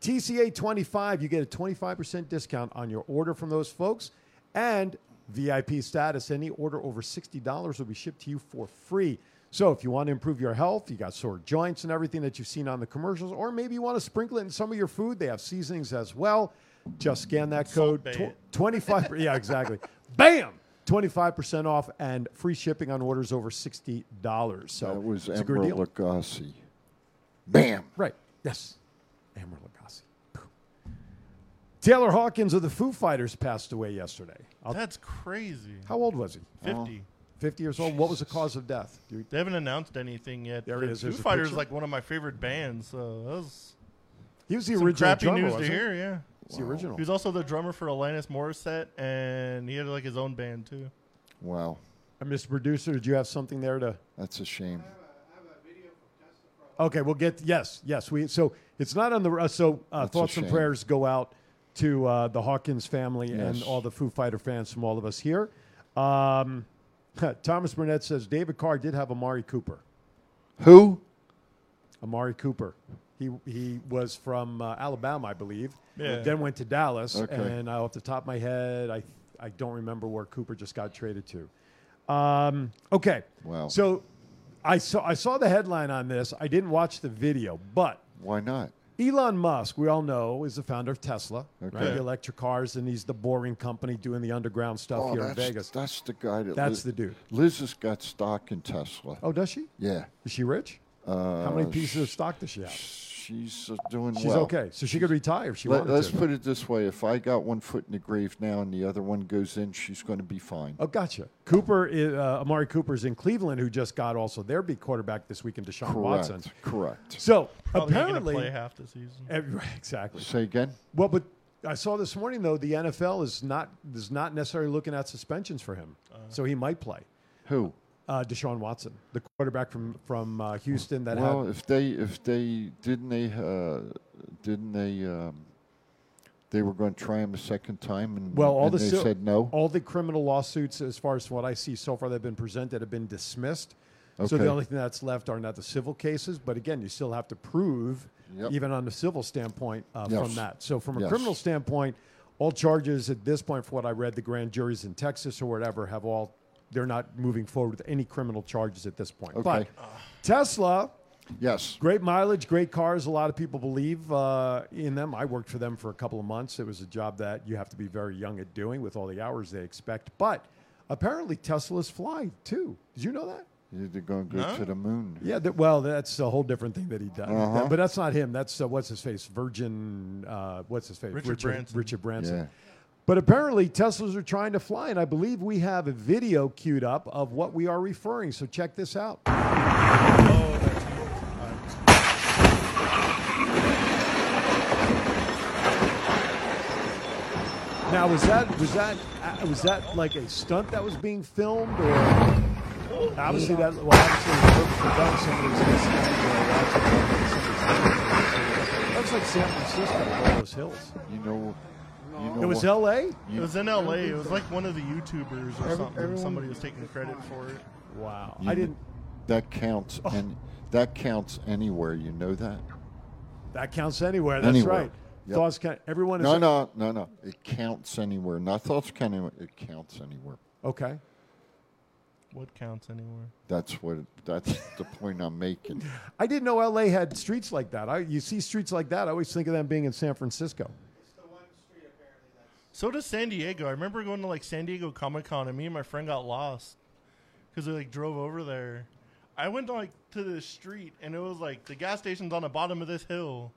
TCA25, you get a 25% discount on your order from those folks. And VIP status, any order over $60 will be shipped to you for free. So if you want to improve your health, you got sore joints and everything that you've seen on the commercials, or maybe you want to sprinkle it in some of your food, they have seasonings as well. Just scan that code. tw- 25 yeah exactly bam 25% off and free shipping on orders over $60 so that was it's a great Emeril deal. Lagasse. Bam. right yes Emeril Lagasse Taylor Hawkins of the Foo Fighters passed away yesterday I'll- That's crazy. how old was he 50. 50 years old what was the cause of death Do you- They haven't announced anything yet. There The it is. Foo There's a Fighters picture. is like one of my favorite bands. So that was he was the some original crappy drummer news to wasn't he? hear. Yeah, He's the original He was also the drummer for Alanis Morissette, and he had like his own band too. Wow, and Mr. Producer did you have something there to that's a shame. Okay, we'll get yes, yes. We so it's not on the uh, so uh, That's a thoughts and shame. prayers go out to uh, the Hawkins family and all the Foo Fighter fans from all of us here. Um, Thomas Burnett says David Carr did have Amari Cooper. Who? Amari Cooper. He he was from uh, Alabama, I believe. Yeah. Then went to Dallas, Okay. and uh, off the top of my head, I I don't remember where Cooper just got traded to. Um, okay. Wow. So I saw I saw the headline on this. I didn't watch the video, but Why not? Elon Musk, we all know, is the founder of Tesla, Okay. right? The electric cars, and he's the boring company doing the underground stuff Oh, here in Vegas. that's the guy that. That's Liz, the dude. Liz has got stock in Tesla. Oh, does she? Yeah. Is she rich? Uh, How many pieces of stock does she have? She's uh, doing She's well. okay, so she could retire if she wanted to. Let's to. put it this way: if I got one foot in the grave now and the other one goes in, she's going to be fine. Oh, gotcha. Cooper, is, uh, Amari Cooper's in Cleveland, who just got also their big quarterback this week in Deshaun Correct. Watson. Correct. So Probably apparently, play half the season. Every- exactly. Say again. Well, but I saw this morning though the NFL is not is not necessarily looking at suspensions for him, so he might play. Who? Uh, Deshaun Watson, the quarterback from from uh, Houston that well, had if they if they didn't they uh, didn't they um, they were going to try him a second time and well all and the they said no. all the criminal lawsuits as far as what I see so far that have been presented have been dismissed. So the only thing that's left are not the civil cases, but again, you still have to prove, Yep. even on the civil standpoint, uh, Yes. from that. So from a Yes. criminal standpoint, all charges at this point, for what I read, the grand juries in Texas or whatever have all they're not moving forward with any criminal charges at this point. But Tesla, Yes. great mileage, great cars. A lot of people believe uh, in them. I worked for them for a couple of months. It was a job that you have to be very young at doing with all the hours they expect. But apparently, Teslas fly too. Did you know that? They're going to go No? to the moon. Yeah, that, well, that's a whole different thing that he does. Uh-huh. But that's not him. That's uh, what's his face, Virgin. Uh, what's his face, Richard Branson. Richard Branson. Yeah. But apparently, Teslas are trying to fly, and I believe we have a video queued up of what we are referring. So check this out. Now, was that was that uh, was that like a stunt that was being filmed, or obviously that well, obviously it was purposely done. Was like San Francisco, with all those hills. You know. You know It was what? L.A. It was in L.A. It was like one of the YouTubers or Every- something. everyone- Somebody was taking credit for it. Wow, You I kn- didn't. That counts, oh. and that counts anywhere. You know that. That counts anywhere. That's Anywhere. right. Yep. Thoughts count. Everyone is No, no, no, no. It counts anywhere. Not thoughts count anywhere. It counts anywhere. Okay. What counts anywhere? That's what. That's the point I'm making. I didn't know L.A. had streets like that. I, you see streets like that, I always think of them being in San Francisco. So does San Diego. I remember going to like San Diego Comic Con and me and my friend got lost because we like drove over there. I went like to the street and it was like the gas station's on the bottom of this hill.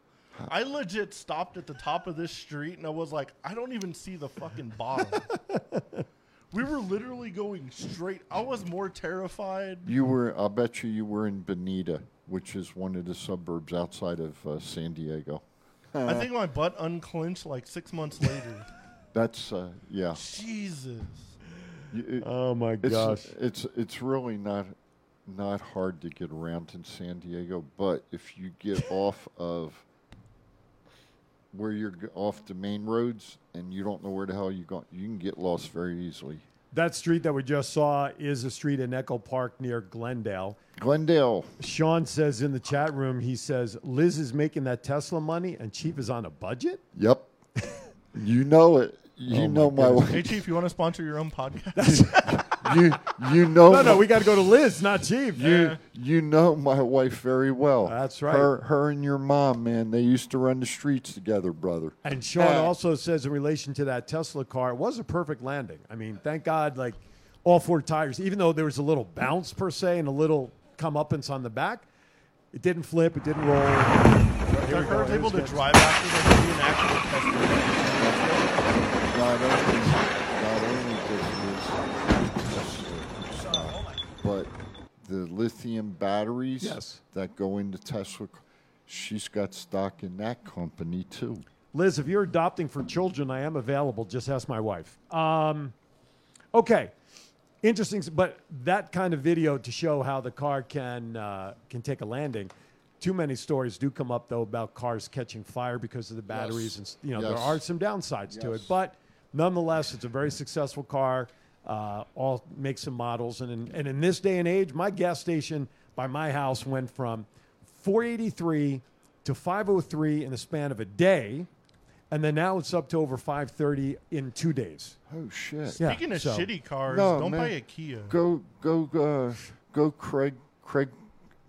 I legit stopped at the top of this street and I was like, I don't even see the fucking bottom. we were literally going straight. I was more terrified. You were. I'll bet you you were in Bonita, which is one of the suburbs outside of uh, San Diego. I think my butt unclenched like six months later. That's uh, yeah. Jesus. It- Oh my it's, gosh. It's it's really not not hard to get around in San Diego, but if you get off of where you're off the main roads and you don't know where the hell you're going, you can get lost very easily. That street that we just saw is a street in Echo Park near Glendale. Glendale. Sean says in the chat room, he says Liz is making that Tesla money and Chief is on a budget. Yep. you know it. You Oh, know my my wife. Hey, Chief, you want to sponsor your own podcast? you you know No, no, my- we got to go to Liz, not Chief. You you know my wife very well. That's right. Her her and your mom, man, they used to run the streets together, brother. And Sean Uh, also says in relation to that Tesla car, it was a perfect landing. I mean, thank God, like all four tires, even though there was a little bounce per se and a little comeuppance on the back, it didn't flip, it didn't roll. Here Our we go, able to drive after there could be an actual test. Not only, not only does this Tesla, but the lithium batteries Yes. that go into Tesla, she's got stock in that company too. Liz, if you're adopting for children, I am available. Just ask my wife. Um, okay, interesting, but that kind of video to show how the car can uh, can take a landing. Too many stories do come up though about cars catching fire because of the batteries, Yes. and you know there are some downsides to it. But nonetheless, it's a very successful car. Uh, all makes and models, and in, and in this day and age, my gas station by my house went from 483 to 503 in the span of a day, and then now it's up to over 530 in two days. Oh shit! Yeah, Speaking of so- shitty cars, No, don't man. buy a Kia. Go go uh, go Craig Craig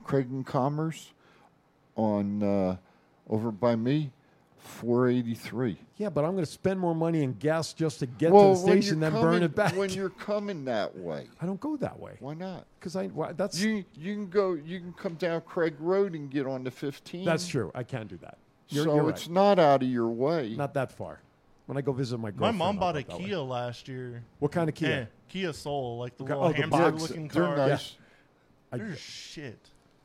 Craig and Commerce on uh, over by me, four eighty three. Yeah, but I'm going to spend more money in gas just to get well, to the station you're than coming, burn it back. when you're coming that way. I don't go that way. Why not? Because I why, that's You you can go you can come down Craig Road and get on the fifteen. that's true. I can't do that. You're, so you're it's not out of your way. not that far. When I go visit my My mom bought a that way. Kia last year. What kind of Kia? Eh, Kia Soul, like the Okay, little oh, the hamster box. looking They're car. nice. I- They're shit.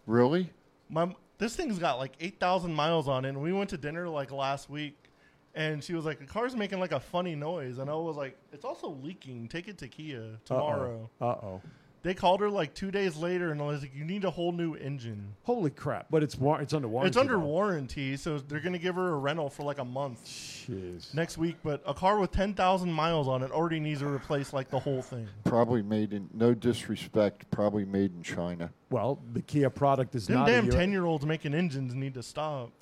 Really? My this thing's got like eight thousand miles on it. And we went to dinner like last week, and she was like, "The car's making like a funny noise," and I was like, "It's also leaking. Take it to Kia tomorrow." Uh oh. They called her like two days later, and I was like, "You need a whole new engine." Holy crap! But it's war- it's under warranty. it's under warranty, so they're gonna give her a rental for like a month Jeez. next week. But a car with ten thousand miles on it already needs to replace like the whole thing. Probably made in no disrespect, probably made in China. Well, the Kia product is Them not damn ten year olds making engines need to stop.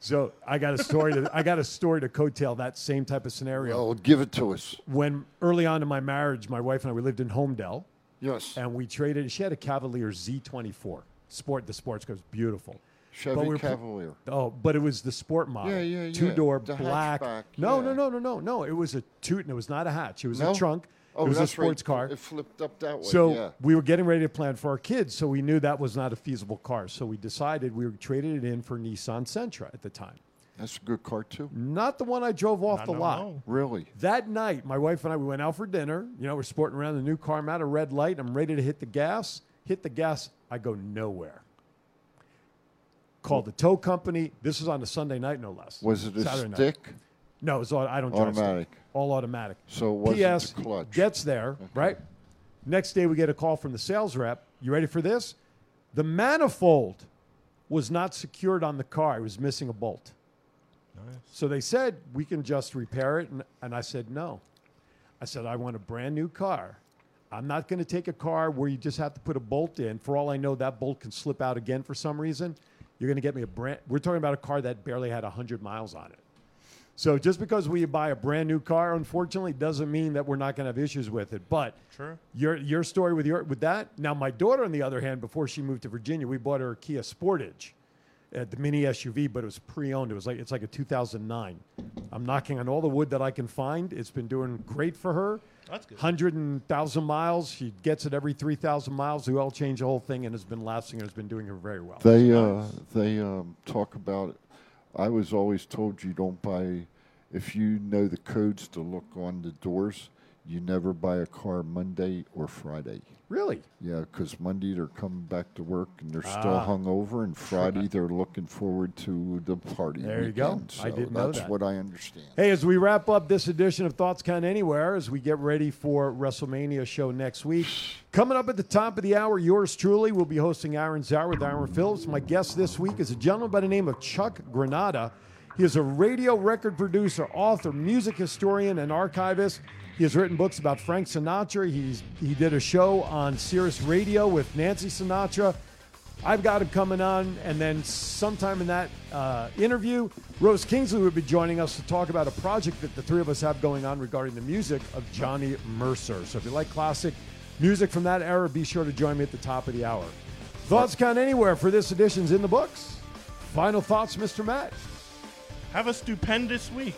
So I got a story to I got a story to coattail that same type of scenario. Oh, give it to us. When early on in my marriage, my wife and I we lived in Homedale, Yes. and we traded. She had a Cavalier Z24 Sport. The sports car was beautiful. Chevy But we were Cavalier. Oh, but it was the sport model. Yeah, yeah, yeah. Two door black. hatchback, No, yeah. no, no, no, no, no. It was a toot, and it was not a hatch. It was No? a trunk. Oh, it was a sports right. car. It flipped up that way. So yeah. we were getting ready to plan for our kids, so we knew that was not a feasible car. So we decided we traded it in for Nissan Sentra at the time. That's a good car too. Not the one I drove off Not the no lot. more. Really? That night, my wife and I we went out for dinner. You know, we're sporting around the new car. I'm at a red light. I'm ready to hit the gas. Hit the gas. I go nowhere. Called the tow company. This was on a Sunday night, no less. Was it a Saturday night. stick? No, it's all, I don't drive stick. Automatic. All automatic. So it wasn't P.S. the clutch. Gets there right. Next day, we get a call from the sales rep. You ready for this? The manifold was not secured on the car. It was missing a bolt. So they said we can just repair it, and, and I said no. I said I want a brand new car. I'm not going to take a car where you just have to put a bolt in. For all I know, that bolt can slip out again for some reason. You're going to get me a brand. We're talking about a car that barely had 100 miles on it. So just because we buy a brand new car, unfortunately, doesn't mean that we're not going to have issues with it. But Sure. your your story with your with that. Now, my daughter, on the other hand, before she moved to Virginia, we bought her a Kia Sportage, uh, the mini SUV, but it was pre-owned. It was like it's like a 2009. I'm knocking on all the wood that I can find. It's been doing great for her. That's good. Hundred and thousand miles. She gets it every three thousand miles. We all change the whole thing, and has been lasting. and has been doing her very well. They uh, they um, talk about it. I was always told you don't buy if you know the codes to look on the doors. you never buy a car Monday or Friday. Really? Yeah, because Monday they're coming back to work and they're still Ah. hungover, and Friday they're looking forward to the party. There you go. weekend. I didn't know That's what I understand. Hey, as we wrap up this edition of Thoughts Count Anywhere, as we get ready for WrestleMania show next week, coming up at the top of the hour, yours truly will be hosting Aaron Zauer with Aaron Phillips. My guest this week is a gentleman by the name of Chuck Granata. He is a radio record producer, author, music historian, and archivist. He has written books about Frank Sinatra. He's he did a show on Sirius Radio with Nancy Sinatra. I've got him coming on, and then sometime in that uh, interview, Rose Kingsley will be joining us to talk about a project that the three of us have going on regarding the music of Johnny Mercer. So if you like classic music from that era, be sure to join me at the top of the hour. Thoughts count anywhere for this edition's in the books. Final thoughts, Mr. Matt. Have a stupendous week.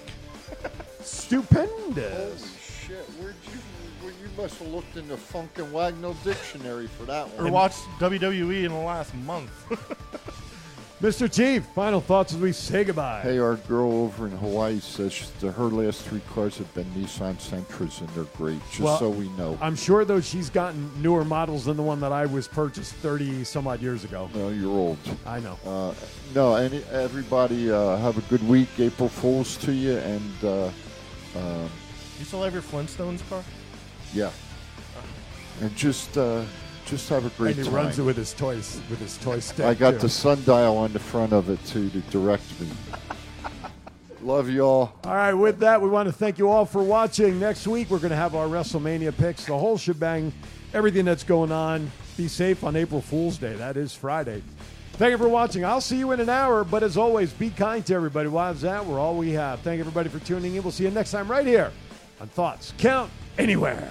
Stupendous. Shit, where'd you? Well, you must have looked in the Funk and Wagnall dictionary for that one. Or watched WWE in the last month. Mr. Chief, final thoughts as we say goodbye. Hey, our girl over in Hawaii says that her last three cars have been Nissan Sentras and they're great. Just Well, so we know. I'm sure, though, she's gotten newer models than the one that I was purchased 30 some odd years ago. No, you're old. I know. Uh, no, any, everybody uh, have a good week. April Fools to you, and uh, um, you still have your Flintstones car? yeah, and just uh, just have a great and he time. runs it with his toys, with his toy stick. I got too. the sundial on the front of it too to direct me. Love y'all. All right, with that, we want to thank you all for watching. Next week, we're going to have our WrestleMania picks, the whole shebang, everything that's going on. Be safe on April Fool's Day. That is Friday. Thank you for watching. I'll see you in an hour, but as always, be kind to everybody. Wives out, we're all we have. Thank everybody for tuning in. We'll see you next time right here on Thoughts Count Anywhere.